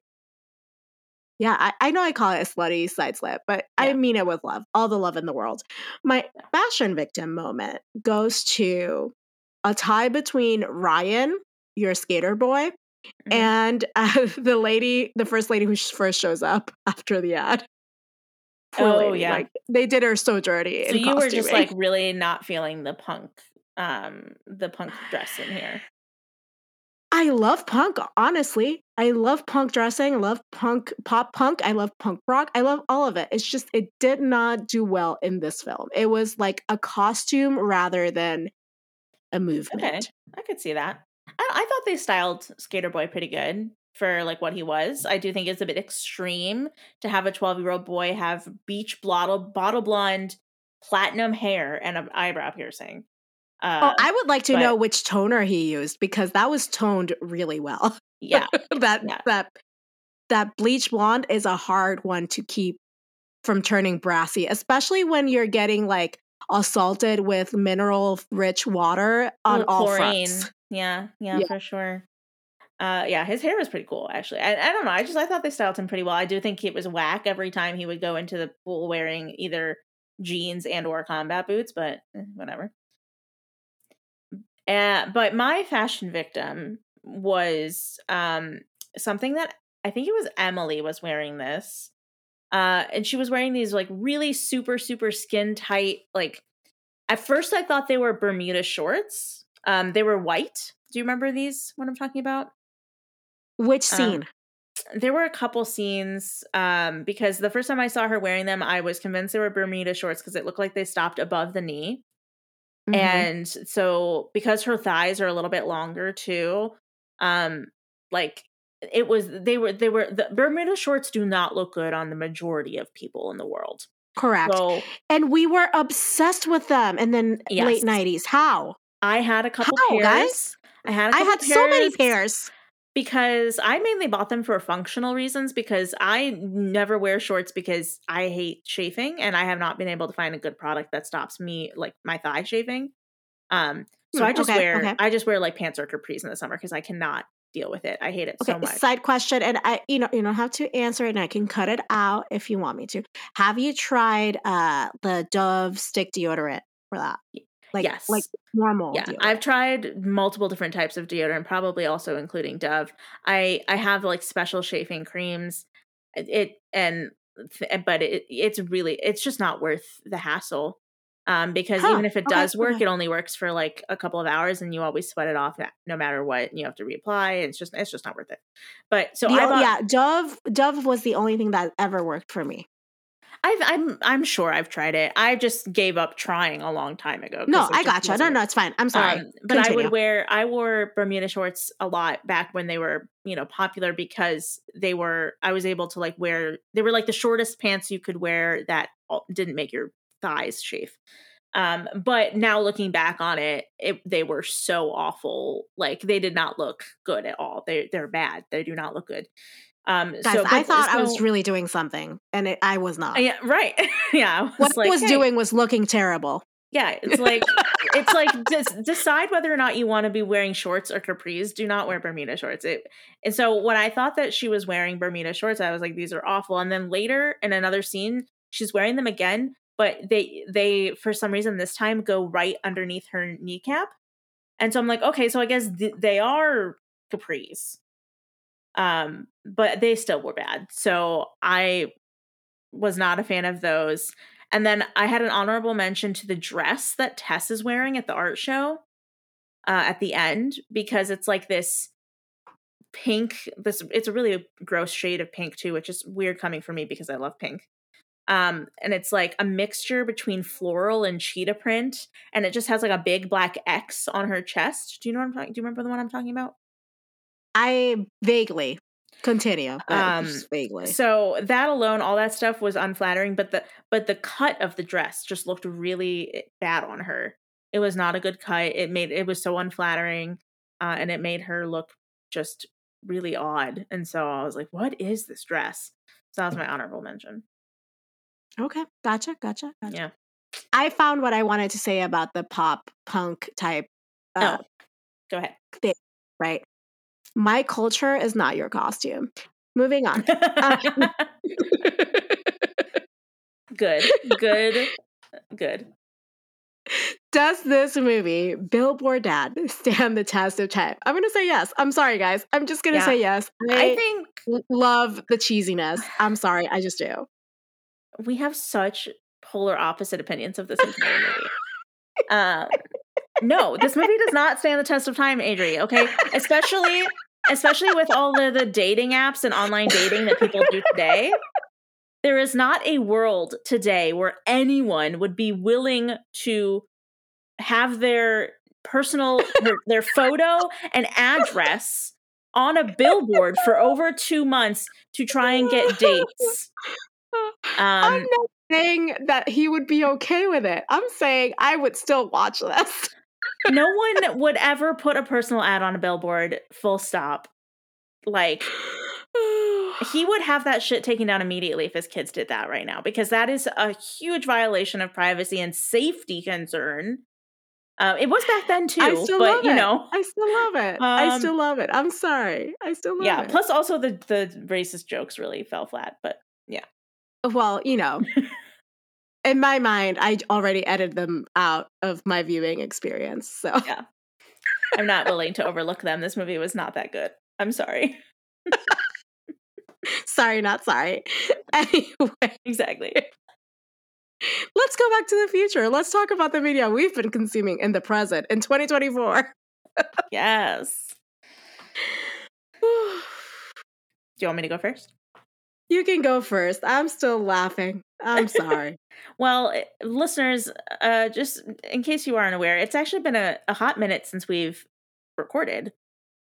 Yeah, I, I know I call it a slutty side slip, but I mean it with love, all the love in the world. My fashion victim moment goes to a tie between Ryan, your skater boy, Mhm. and uh, the lady, the first lady who first shows up after the ad. Oh, yeah. like they did her so dirty. So you were just like really not feeling the punk, um, the punk dress in here. I love punk, honestly. I love punk dressing. I love punk, pop punk. I love punk rock. I love all of it. It's just, it did not do well in this film. It was like a costume rather than a movement. Okay, I could see that. I, I thought they styled Skater Boy pretty good for like what he was. I do think it's a bit extreme to have a 12 year old boy have beach bottle bottle blonde, platinum hair, and an eyebrow piercing. Uh, oh, I would like to but- know which toner he used because that was toned really well. yeah, that Yeah. that that bleach blonde is a hard one to keep from turning brassy, especially when you're getting like assaulted with mineral rich water on all chlorine. fronts. Yeah, yeah, Yeah. for sure. Uh, yeah, his hair was pretty cool actually. I, I don't know. I just I thought they styled him pretty well. I do think it was whack every time he would go into the pool wearing either jeans and or combat boots, but eh, whatever. Uh, but my fashion victim was um something that I think it was Emily was wearing this. Uh and she was wearing these like really super super skin tight like at first I thought they were Bermuda shorts. Um they were white. Do you remember these what I'm talking about? Which Uh, scene? There were a couple scenes um because the first time I saw her wearing them I was convinced they were Bermuda shorts because it looked like they stopped above the knee. Mhm. and so because her thighs are a little bit longer too um like it was they were they were the bermuda shorts do not look good on the majority of people in the world correct. so and we were obsessed with them in the Yes. late nineties. How? i had a couple How, pairs guys? i had a I had so many pairs pairs. Because i mainly bought them for functional reasons because i never wear shorts because i hate chafing and i have not been able to find a good product that stops me like my thigh chafing um so Hmm, i just okay, wear okay. i just wear like pants or capris in the summer because i cannot deal with it i hate it Okay, so much side question, and I, you know, you don't have to answer it, and I can cut it out if you want me to. Have you tried uh the Dove stick deodorant for that? Like, yes. like normal. yeah deodorant. i've tried multiple different types of deodorant probably also including dove i i have like special shaving creams it, it and but it it's really it's just not worth the hassle um because Huh, even if it okay, does work okay. it only works for like a couple of hours and you always sweat it off no- matter what and you have to reapply it's just it's just not worth it but so The I bought, yeah, Dove. Dove was the only thing that ever worked for me. I've, I'm I'm sure I've tried it. I just gave up trying a long time ago. No, I gotcha. No, wasn't- no, it's fine. I'm sorry. Um, but I would wear I wore Bermuda shorts a lot back when they were, you know, popular because they were I was able to like wear they were like the shortest pants you could wear that didn't make your thighs chafe. Um, but now looking back on it, it they were so awful. Like they did not look good at all. They they're bad. They do not look good. Um, Guys, so I thought I was really doing something, and it, I was not. yeah, right. yeah, I what like, I was "Hey." doing was looking terrible. Yeah, it's like it's like des- decide whether or not you want to be wearing shorts or capris. Do not wear Bermuda shorts. It, and so when I thought that she was wearing Bermuda shorts, I was like, these are awful. And then later in another scene, she's wearing them again, but they they for some reason this time go right underneath her kneecap. And so I'm like, okay, so I guess th- they are capris. Um, but they still were bad. So I was not a fan of those. And then I had an honorable mention to the dress that Tess is wearing at the art show uh, at the end because it's like this pink. This it's a really gross shade of pink too, which is weird coming from me because I love pink. Um, and it's like a mixture between floral and cheetah print, and it just has like a big black X on her chest. Do you know what I'm talking? Do you remember the one I'm talking about? I vaguely continue, Um, just vaguely. So that alone, all that stuff was unflattering, but the but the cut of the dress just looked really eh, bad on her. It was not a good cut. It made it was so unflattering, uh, and it made her look just really odd. And so I was like, "What is this dress?" So that was my honorable mention. Okay, gotcha, gotcha, gotcha. Yeah. I found what I wanted to say about the pop punk type. Uh, oh, go ahead. right? My culture is not your costume. moving on. Um, good, good, good. Does this movie, Billboard Dad, stand the test of time? I'm going to say yes. I'm sorry, guys. I'm just going to Yeah. say yes. I I, think love the cheesiness. I'm sorry. I just do. we have such polar opposite opinions of this entire movie. Um, no, this movie does not stand the test of time, Adri. Okay, especially especially with all the the dating apps and online dating that people do today. There is not a world today where anyone would be willing to have their personal their, their photo and address on a billboard for over two months to try and get dates. I'm Um, not saying that he would be okay with it. I'm saying I would still watch this. No one would ever put a personal ad on a billboard full stop like he would have that shit taken down immediately if his kids did that right now because that is a huge violation of privacy and safety concern uh, it was back then too I still but love you it. know I still love it. I Um, still love it. I'm sorry. I still love yeah it. Yeah. Plus also the the racist jokes really fell flat but yeah. well, you know, in my mind, I already edited them out of my viewing experience. So yeah i'm not willing to overlook them this movie was not that good i'm sorry sorry, not sorry. Anyway, exactly let's go back to the future. Let's talk about the media we've been consuming in the present in 2024. yes do you want me to go first you can go first. I'm still laughing. I'm sorry. Well, eh, listeners, uh, just in case you aren't aware, it's actually been a, a hot minute since we've recorded.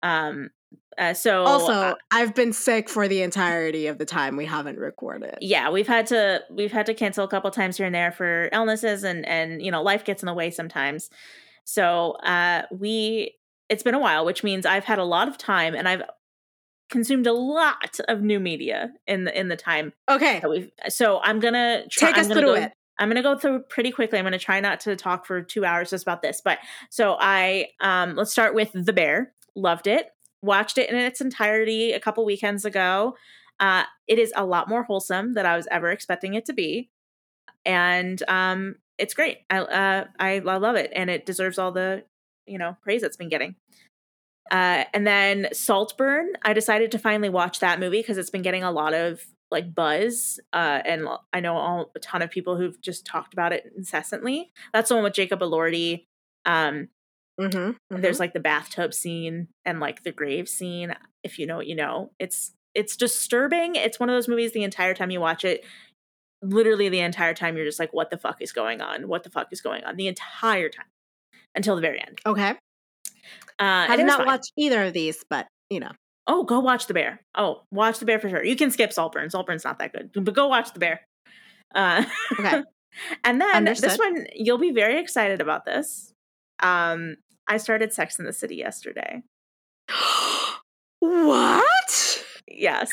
Um, uh, so also, uh, I've been sick for the entirety of the time we haven't recorded. yeah, we've had to we've had to cancel a couple times here and there for illnesses, and and you know life gets in the way sometimes. So uh, we it's been a while, which means I've had a lot of time, and I've consumed a lot of new media in the in the time Okay. So I'm gonna try, take I'm us gonna through go- it. I'm going to go through pretty quickly. I'm going to try not to talk for two hours just about this. But so I, um, let's start with The Bear. Loved it. Watched it in its entirety a couple weekends ago. Uh, it is a lot more wholesome than I was ever expecting it to be, and um, it's great. I, uh, I I love it, and it deserves all the you know praise it's been getting. Uh, and then Saltburn, I decided to finally watch that movie because it's been getting a lot of like buzz, uh, and I know all, a ton of people who've just talked about it incessantly. That's the one with Jacob Elordi. Um, Mm-hmm, There's like the bathtub scene and like the grave scene. If you know what you know, it's it's disturbing. It's one of those movies. The entire time you watch it, literally the entire time, you're just like, "What the fuck is going on? What the fuck is going on?" The entire time until the very end. okay. Uh, I did not fine. watched either of these, but you know. Oh, go watch The Bear. Oh, watch The Bear for sure. You can skip Saltburn. Saltburn's not that good, but go watch The Bear. Uh, Okay. and then this one, you'll be very excited about this. Um, I started Sex in the City yesterday. what? Yes.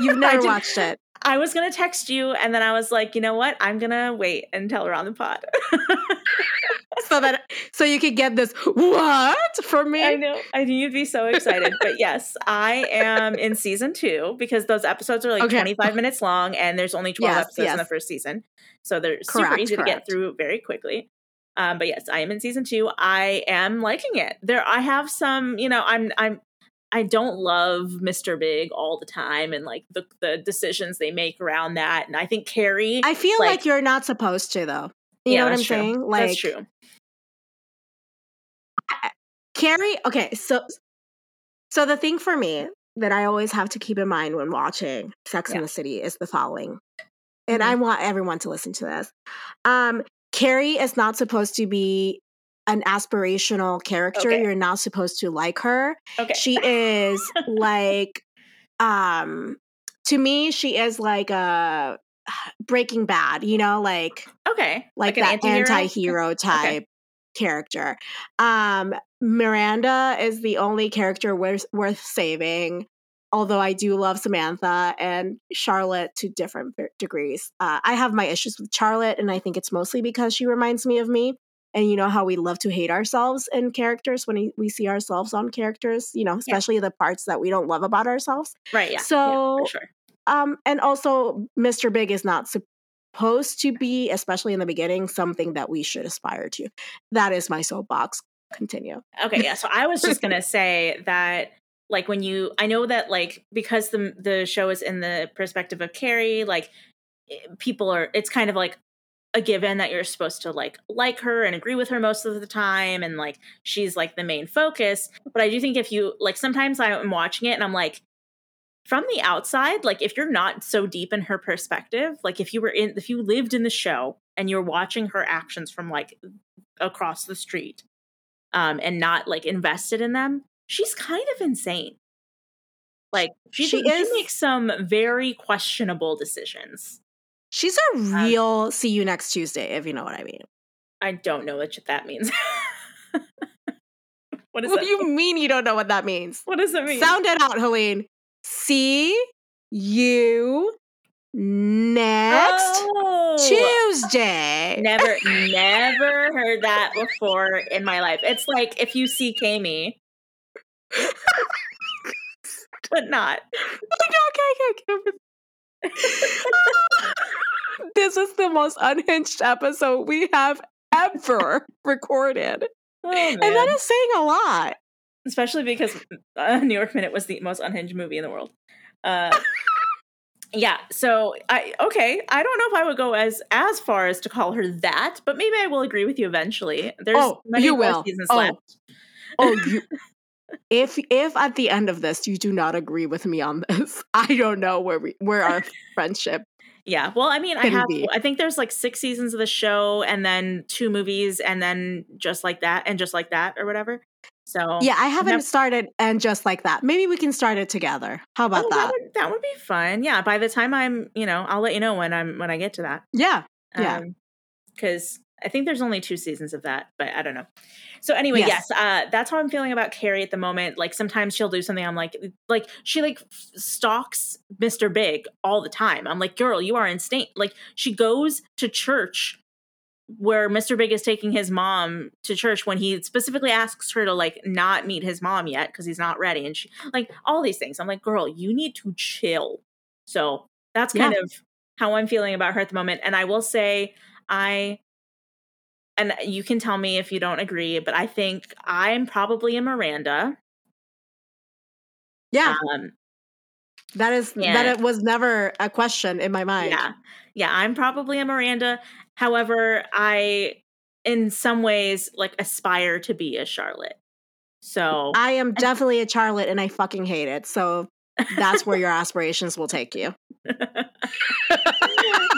You've never watched it. I was gonna text you, and then I was like, you know what? I'm gonna wait until we're on the pod. So that so you could get this what from me? I know. I knew you'd be so excited. but yes, I am in season two because those episodes are like Okay. 25 minutes long and there's only 12 Yes, episodes in the first season. So they're super Correct, easy to get through very quickly. Um, but yes, I am in season two. I am liking it. There I have some, you know, I'm I'm I don't love Mr. Big all the time and like the the decisions they make around that. And I think Carrie I feel like, Like- you're not supposed to though. You Yeah, know what I'm true. saying? Like that's true. Carrie, okay, so so the thing for me that I always have to keep in mind when watching Sex in the City is the following. And Mhm. I want everyone to listen to this. Um Carrie is not supposed to be an aspirational character. Okay. You're not supposed to like her. Okay. She is like um to me she is like a Breaking Bad, you know, like okay. like, an that anti-hero? anti-hero type character. Um Miranda is the only character worth worth saving. Although I do love Samantha and Charlotte to different degrees. Uh, I have my issues with Charlotte, and I think it's mostly because she reminds me of me. and you know how we love to hate ourselves in characters when we, see ourselves on characters you know especially yeah. the parts that we don't love about ourselves right yeah so yeah, sure um and also mr big is not supposed to be especially in the beginning something that we should aspire to. That is my soapbox. Continue. Okay yeah so i was just gonna say that like when you i know that like because the the show is in the perspective of carrie like eh, people are it's kind of like a given that you're supposed to like like her and agree with her most of the time and like she's like the main focus. But i do think if you like sometimes i'm watching it and i'm like from the outside like if you're not so deep in her perspective like if you were in if you lived in the show and you're watching her actions from like across the street um and not like invested in them she's kind of insane like she, she, is, she makes some very questionable decisions She's a um real um, see you next Tuesday, if you know what I mean. I don't know what that means. what what do you mean? mean you don't know what that means? What does it mean? Sound it out, Helene. See you next oh, Tuesday. Never, never heard that before in my life. It's like if you see Kami, but not. Okay, okay, okay this is the most unhinged episode we have ever recorded. Oh, and that is saying a lot. Especially because uh, New York Minute was the most unhinged movie in the world. Uh, yeah, so I okay, I don't know if I would go as as far as to call her that, but maybe I will agree with you eventually. There's oh, many you will. seasons oh. left. Oh, you if if at the end of this you do not agree with me on this, I don't know where we where our friendship. Yeah, well, I mean, I have. Be. I think there's like six seasons of the show, and then two movies, and then just like that, and just like that, or whatever. So yeah, I haven't never- started, and just like that. Maybe we can start it together. How about oh, that? That would, that would, be fun. Yeah, by the time I'm, you know, I'll let you know when I'm when I get to that. Yeah, yeah. Because um, I think there's only two seasons of that, but I don't know. So anyway, yes, yes uh, that's how I'm feeling about Carrie at the moment. Like sometimes she'll do something. I'm like, like she like stalks Mr. Big all the time. I'm like, girl, you are insane. Like she goes to church where Mr. Big is taking his mom to church when he specifically asks her to like not meet his mom yet because he's not ready, and she like all these things. I'm like, girl, you need to chill. So that's kind yeah. of how I'm feeling about her at the moment. And I will say, I and you can tell me if you don't agree, but I think I'm probably a Miranda. Yeah. Um, that is that it was never a question in my mind. Yeah. Yeah, I'm probably a Miranda. However, I in some ways like aspire to be a Charlotte. So I am definitely a Charlotte and I fucking hate it. So that's where your aspirations will take you.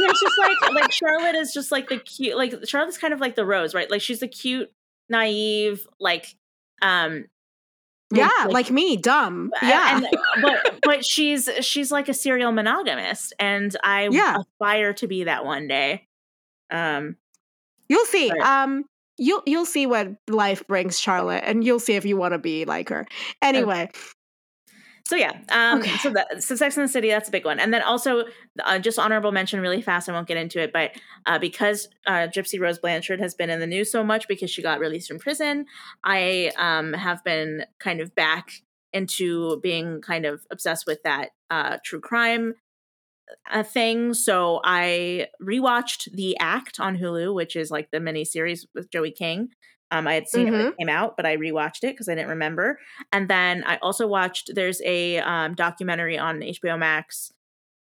It's just like like Charlotte is just like the cute like Charlotte's kind of like the rose, right? Like she's the cute, naive, like um yeah, like, like me, dumb. Yeah, and, but but she's she's like a serial monogamist, and I yeah. aspire to be that one day. Um, you'll see. But, um, you'll you'll see what life brings, Charlotte, and you'll see if you want to be like her. Anyway, okay. So yeah, um, okay. so that so Sex and the City that's a big one, and then also uh, just honorable mention, really fast. I won't get into it, but uh, because uh, Gypsy Rose Blanchard has been in the news so much because she got released from prison, I um, have been kind of back into being kind of obsessed with that uh, true crime uh, thing. So I rewatched The Act on Hulu, which is like the mini series with Joey King. Um, I had seen mm-hmm. it when it mm-hmm. came out, but I rewatched it because I didn't remember. And then I also watched. There's a um, documentary on HBO Max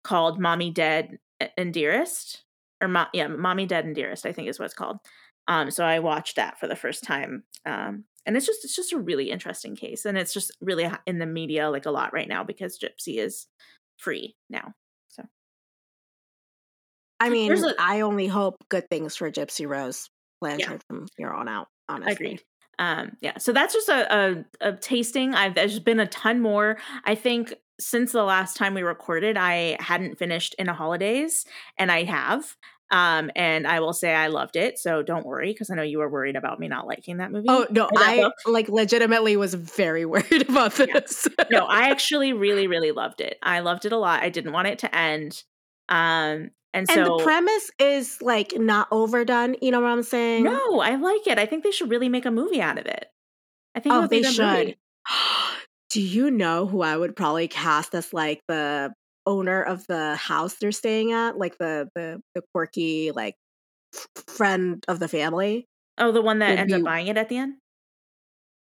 called "Mommy Dead and Dearest," or Mo- yeah, "Mommy Dead and Dearest," I think is what it's called. Um, so I watched that for the first time, um, and it's just it's just a really interesting case, and it's just really in the media like a lot right now because Gypsy is free now. So, I mean, a- I only hope good things for Gypsy Rose Blanchard yeah. from here on out honestly. Agreed. Um, yeah, so that's just a, a, a tasting. I've there's been a ton more. I think since the last time we recorded, I hadn't finished in a Holidaze, and I have. Um, and I will say I loved it. So don't worry, because I know you were worried about me not liking that movie. Oh no, I book. like legitimately was very worried about this. Yeah. no, I actually really, really loved it. I loved it a lot. I didn't want it to end. Um, and, And so the premise is like not overdone. You know what I'm saying? no, I like it. I think they should really make a movie out of it. I think Oh, they a good movie. should. Do you know who I would probably cast as like the owner of the house they're staying at? Like the the the quirky like friend of the family Oh, the one that ends be- up buying it at the end.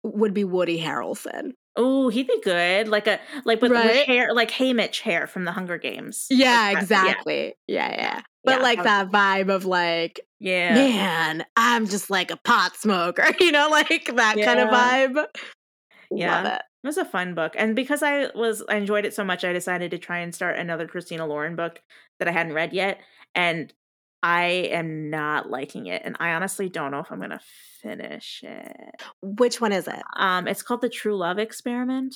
would be Woody Harrelson. Oh, he'd be good. Like a like with, with Right? hair, like Haymitch hair from the Hunger Games. Yeah, Like exactly. Yeah, yeah. But Yeah, like that vibe of like, Yeah. man, I'm just like a pot smoker, you know, like that kind of vibe. Yeah. Love it. It was a fun book. And because I was I enjoyed it so much, I decided to try and start another Christina Lauren book that I hadn't read yet. And I am not liking it. And I honestly don't know if I'm gonna finish it. Which one is it? Um, it's called the True Love Experiment.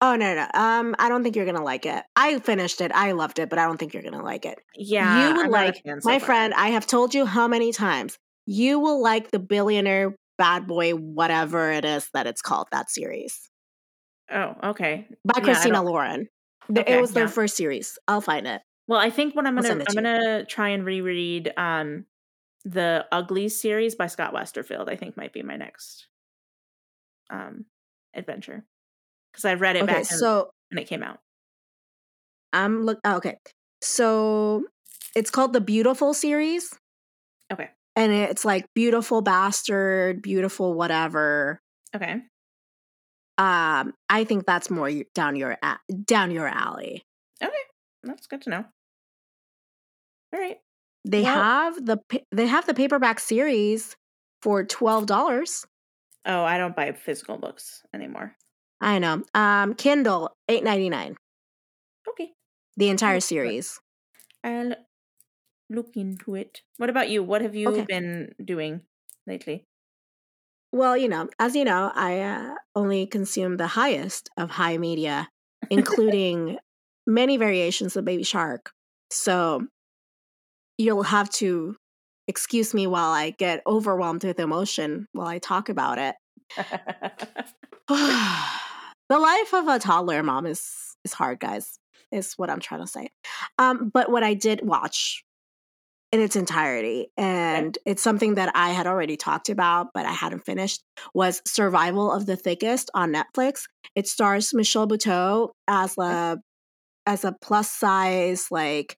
Oh no, no. Um, I don't think you're gonna like it. I finished it. I loved it, but I don't think you're gonna like it. Yeah. you would I'm like so my far. friend. I have told you how many times. You will like the billionaire bad boy, whatever it is that it's called. That series Oh, okay. by Yeah, Christina Lauren. Okay, it was their yeah. first series. I'll find it. Well, I think what I'm gonna I'm to gonna try and reread um the Ugly series by Scott Westerfeld. I think might be my next um adventure because I've read it Okay, back so when it came out. I'm look. oh, okay, so it's called the Beautiful series. Okay. and it's like beautiful bastard, beautiful whatever. Okay. Um, I think that's more down your down your alley. Okay, that's good to know. All right. They have the they have the paperback series for twelve dollars. Oh, I don't buy physical books anymore. I know. Um, Kindle eight ninety nine. Okay. The entire series. I'll look into it. What about you? What have you Okay. been doing lately? Well, you know, as you know, I uh, only consume the highest of high media, including many variations of Baby Shark. So you'll have to excuse me while I get overwhelmed with emotion while I talk about it. the life of a toddler mom is is hard, guys. Is what I'm trying to say. Um, but what I did watch in its entirety, and it's something that I had already talked about, but I hadn't finished, was Survival of the Thickest on Netflix. It stars Michelle Buteau as a as a plus size like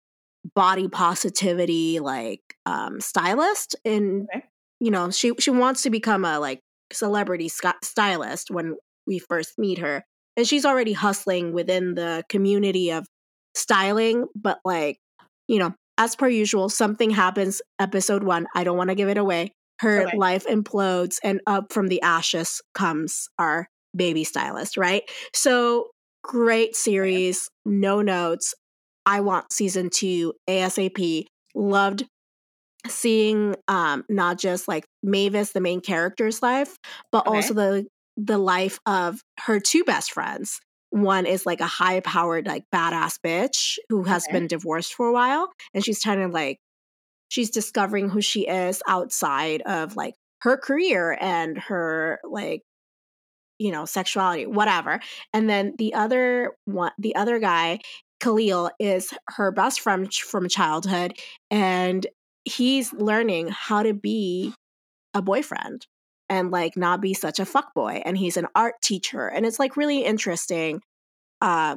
body positivity like um stylist and Okay. you know she she wants to become a like celebrity sc- stylist when we first meet her and she's already hustling within the community of styling but like you know as per usual something happens episode 1 I don't want to give it away her Okay. life implodes and up from the ashes comes our baby stylist right so great series no notes I want season 2 ASAP loved seeing um not just like Mavis the main character's life but Okay. also the the life of her two best friends one is like a high powered like badass bitch who has Okay. been divorced for a while and she's trying to like she's discovering who she is outside of like her career and her like you know sexuality whatever and then the other one the other guy khalil is her best friend from childhood and he's learning how to be a boyfriend and like not be such a fuck boy and he's an art teacher and it's like really interesting uh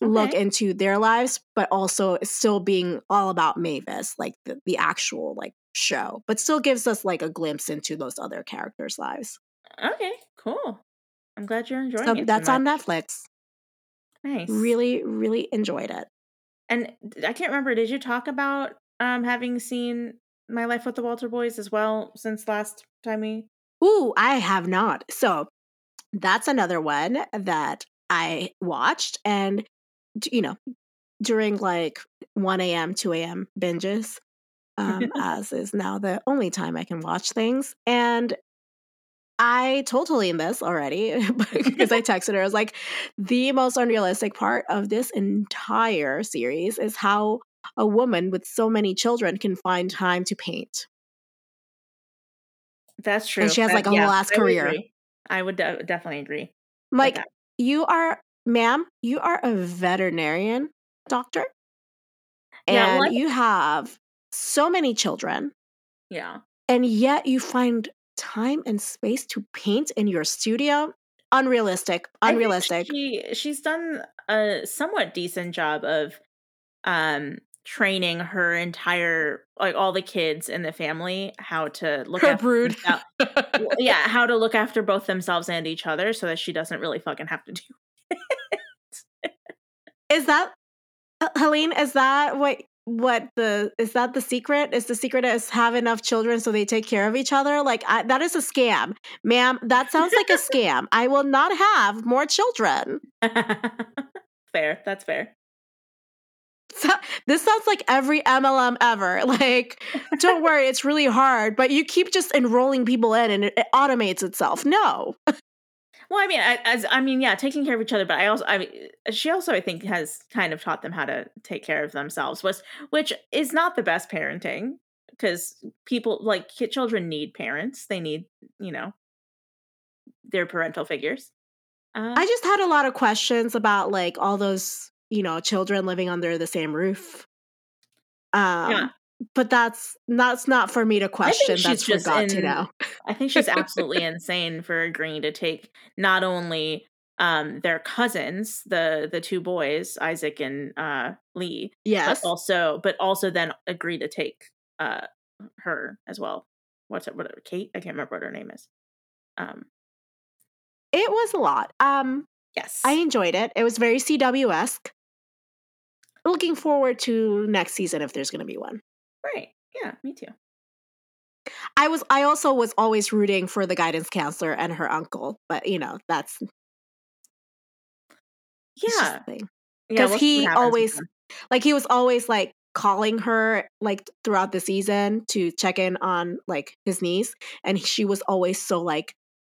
look into their lives but also still being all about mavis like the, the actual like show but still gives us like a glimpse into those other characters lives Okay, cool. I'm glad you're enjoying so it. that's so on netflix Nice. really really enjoyed it And I can't remember. Did you talk about um having seen My Life with the Walter Boys as well since last time we? Ooh, I have not. So that's another one that I watched. And, you know, during like 1 a.m., 2 a.m. binges, um, as is now the only time I can watch things. And I told Helene this already because I texted her. I was like, the most unrealistic part of this entire series is how a woman with so many children can find time to paint. That's true. And she has, like, a whole ass I career. I would de- definitely agree. Like, you are, ma'am, you are a veterinarian doctor. And well, I- you have so many children, Yeah. and yet you find time and space to paint in your studio. Unrealistic. Unrealistic. She she's done a somewhat decent job of um training her entire like all the kids in the family how to look Her after brood. yeah, how to look after both themselves and each other so that she doesn't really fucking have to do Is that Helene? Is that what what the is that the secret? Is the secret is have enough children so they take care of each other? Like I, that is a scam, ma'am. That sounds like a scam. I will not have more children. fair. That's fair. So, this sounds like every MLM ever. Like, don't worry, it's really hard, but you keep just enrolling people in and it, it automates itself. No. Well, I mean, I- as I mean, yeah, taking care of each other, but I also, I mean, she also, I think, has kind of taught them how to take care of themselves, which, which is not the best parenting because people like children need parents. They need, you know, their parental figures. Uh, I just had a lot of questions about like all those, you know, children living under the same roof. Um, Yeah. But that's that's not for me to question. That's for just God to know. I think she's absolutely insane for agreeing to take not only um their cousins, the the two boys, Isaac and uh Lee, Yes. but also but also then agree to take uh her as well. What's it? What Kate? I can't remember what her name is. Um. It was a lot. Um, Yes. I enjoyed it. It was very CW esque. Looking forward to next season if there's going to be one. Right. Yeah. Me too. I was. I also was always rooting for the guidance counselor and her uncle, but you know that's Yeah. thing. Yeah. we'll he what happens with always- Like he was always like calling her like throughout the season to check in on like his niece, and she was always so like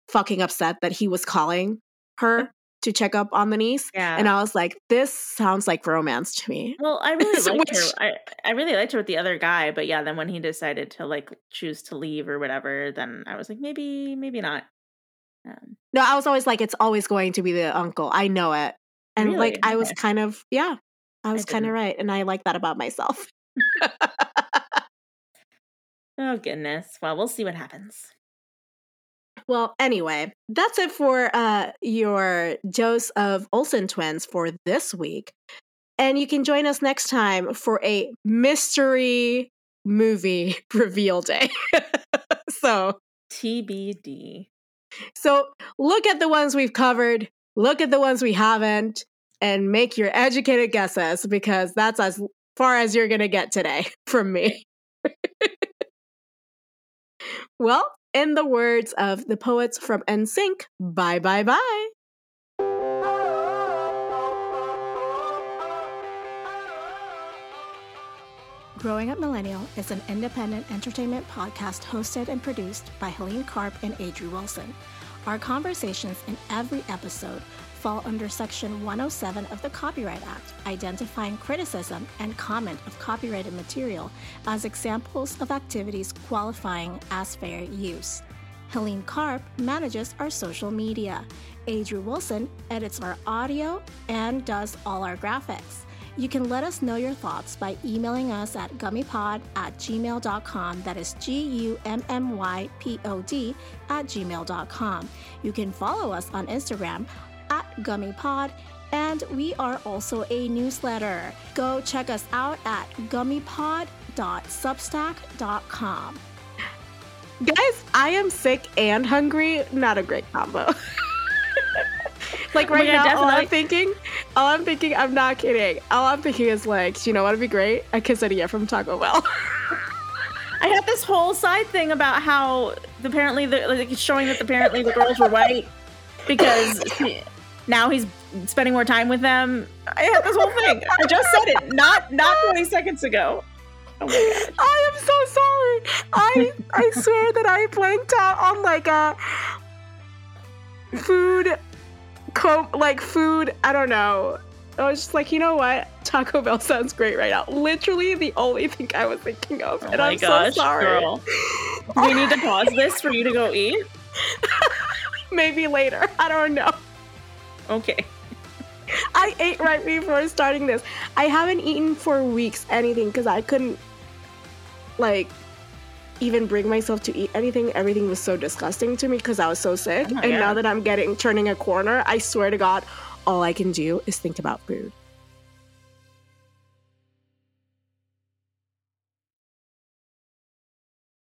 fucking upset that he was calling her to check up on the niece. Yeah. And I was like, this sounds like romance to me. Well, I really liked which- her. I, I really liked her with the other guy, but yeah, then when he decided to like choose to leave or whatever, then I was like, maybe, maybe not. Um, No, I was always like, it's always going to be the uncle. I know it. And like, I was Okay. kind of, yeah, I was kind of right. And I like that about myself. oh goodness. Well, we'll see what happens. Well, anyway, that's it for uh, your dose of Olsen twins for this week. And you can join us next time for a mystery movie reveal day. so, TBD. so look at the ones we've covered, look at the ones we haven't, and make your educated guesses because that's as far as you're going to get today from me. well, in the words of the poets from NSYNC, bye bye bye. Growing Up Millennial is an independent entertainment podcast hosted and produced by Helene Karp and Adri Wilson. Our conversations in every episode fall under Section 107 of the Copyright Act, identifying criticism and comment of copyrighted material as examples of activities qualifying as fair use. Helene Karp manages our social media. Adri Wilson edits our audio and does all our graphics. You can let us know your thoughts by emailing us at gummypod at gmail.com. That is G U M M Y P O D at gmail.com. You can follow us on Instagram at gummypod. And we are also a newsletter. Go check us out at gummypod.substack.com. Guys, I am sick and hungry. Not a great combo. like Oh my right God, now, all I'm thinking, all I'm thinking, I'm not kidding. All I'm thinking is like, you know what'd be great? A quesadilla from Taco Bell. I had this whole side thing about how apparently the like it's showing that apparently the girls were white because he- now he's spending more time with them. I had this whole thing. I just said it not not 20 seconds ago. Oh. I am so sorry. I I swear that I blanked out on like a food, co- like food. I don't know. I was just like, you know what? Taco Bell sounds great right now. Literally the only thing I was thinking of, Oh and my I'm gosh, so sorry. girl. We need to pause this for you to go eat? Maybe later. I don't know. Okay. I ate right before starting this. I haven't eaten for weeks anything because I couldn't like even bring myself to eat anything. Everything was so disgusting to me because I was so sick. Oh, and yeah. now that I'm getting turning a corner, I swear to God, all I can do is think about food.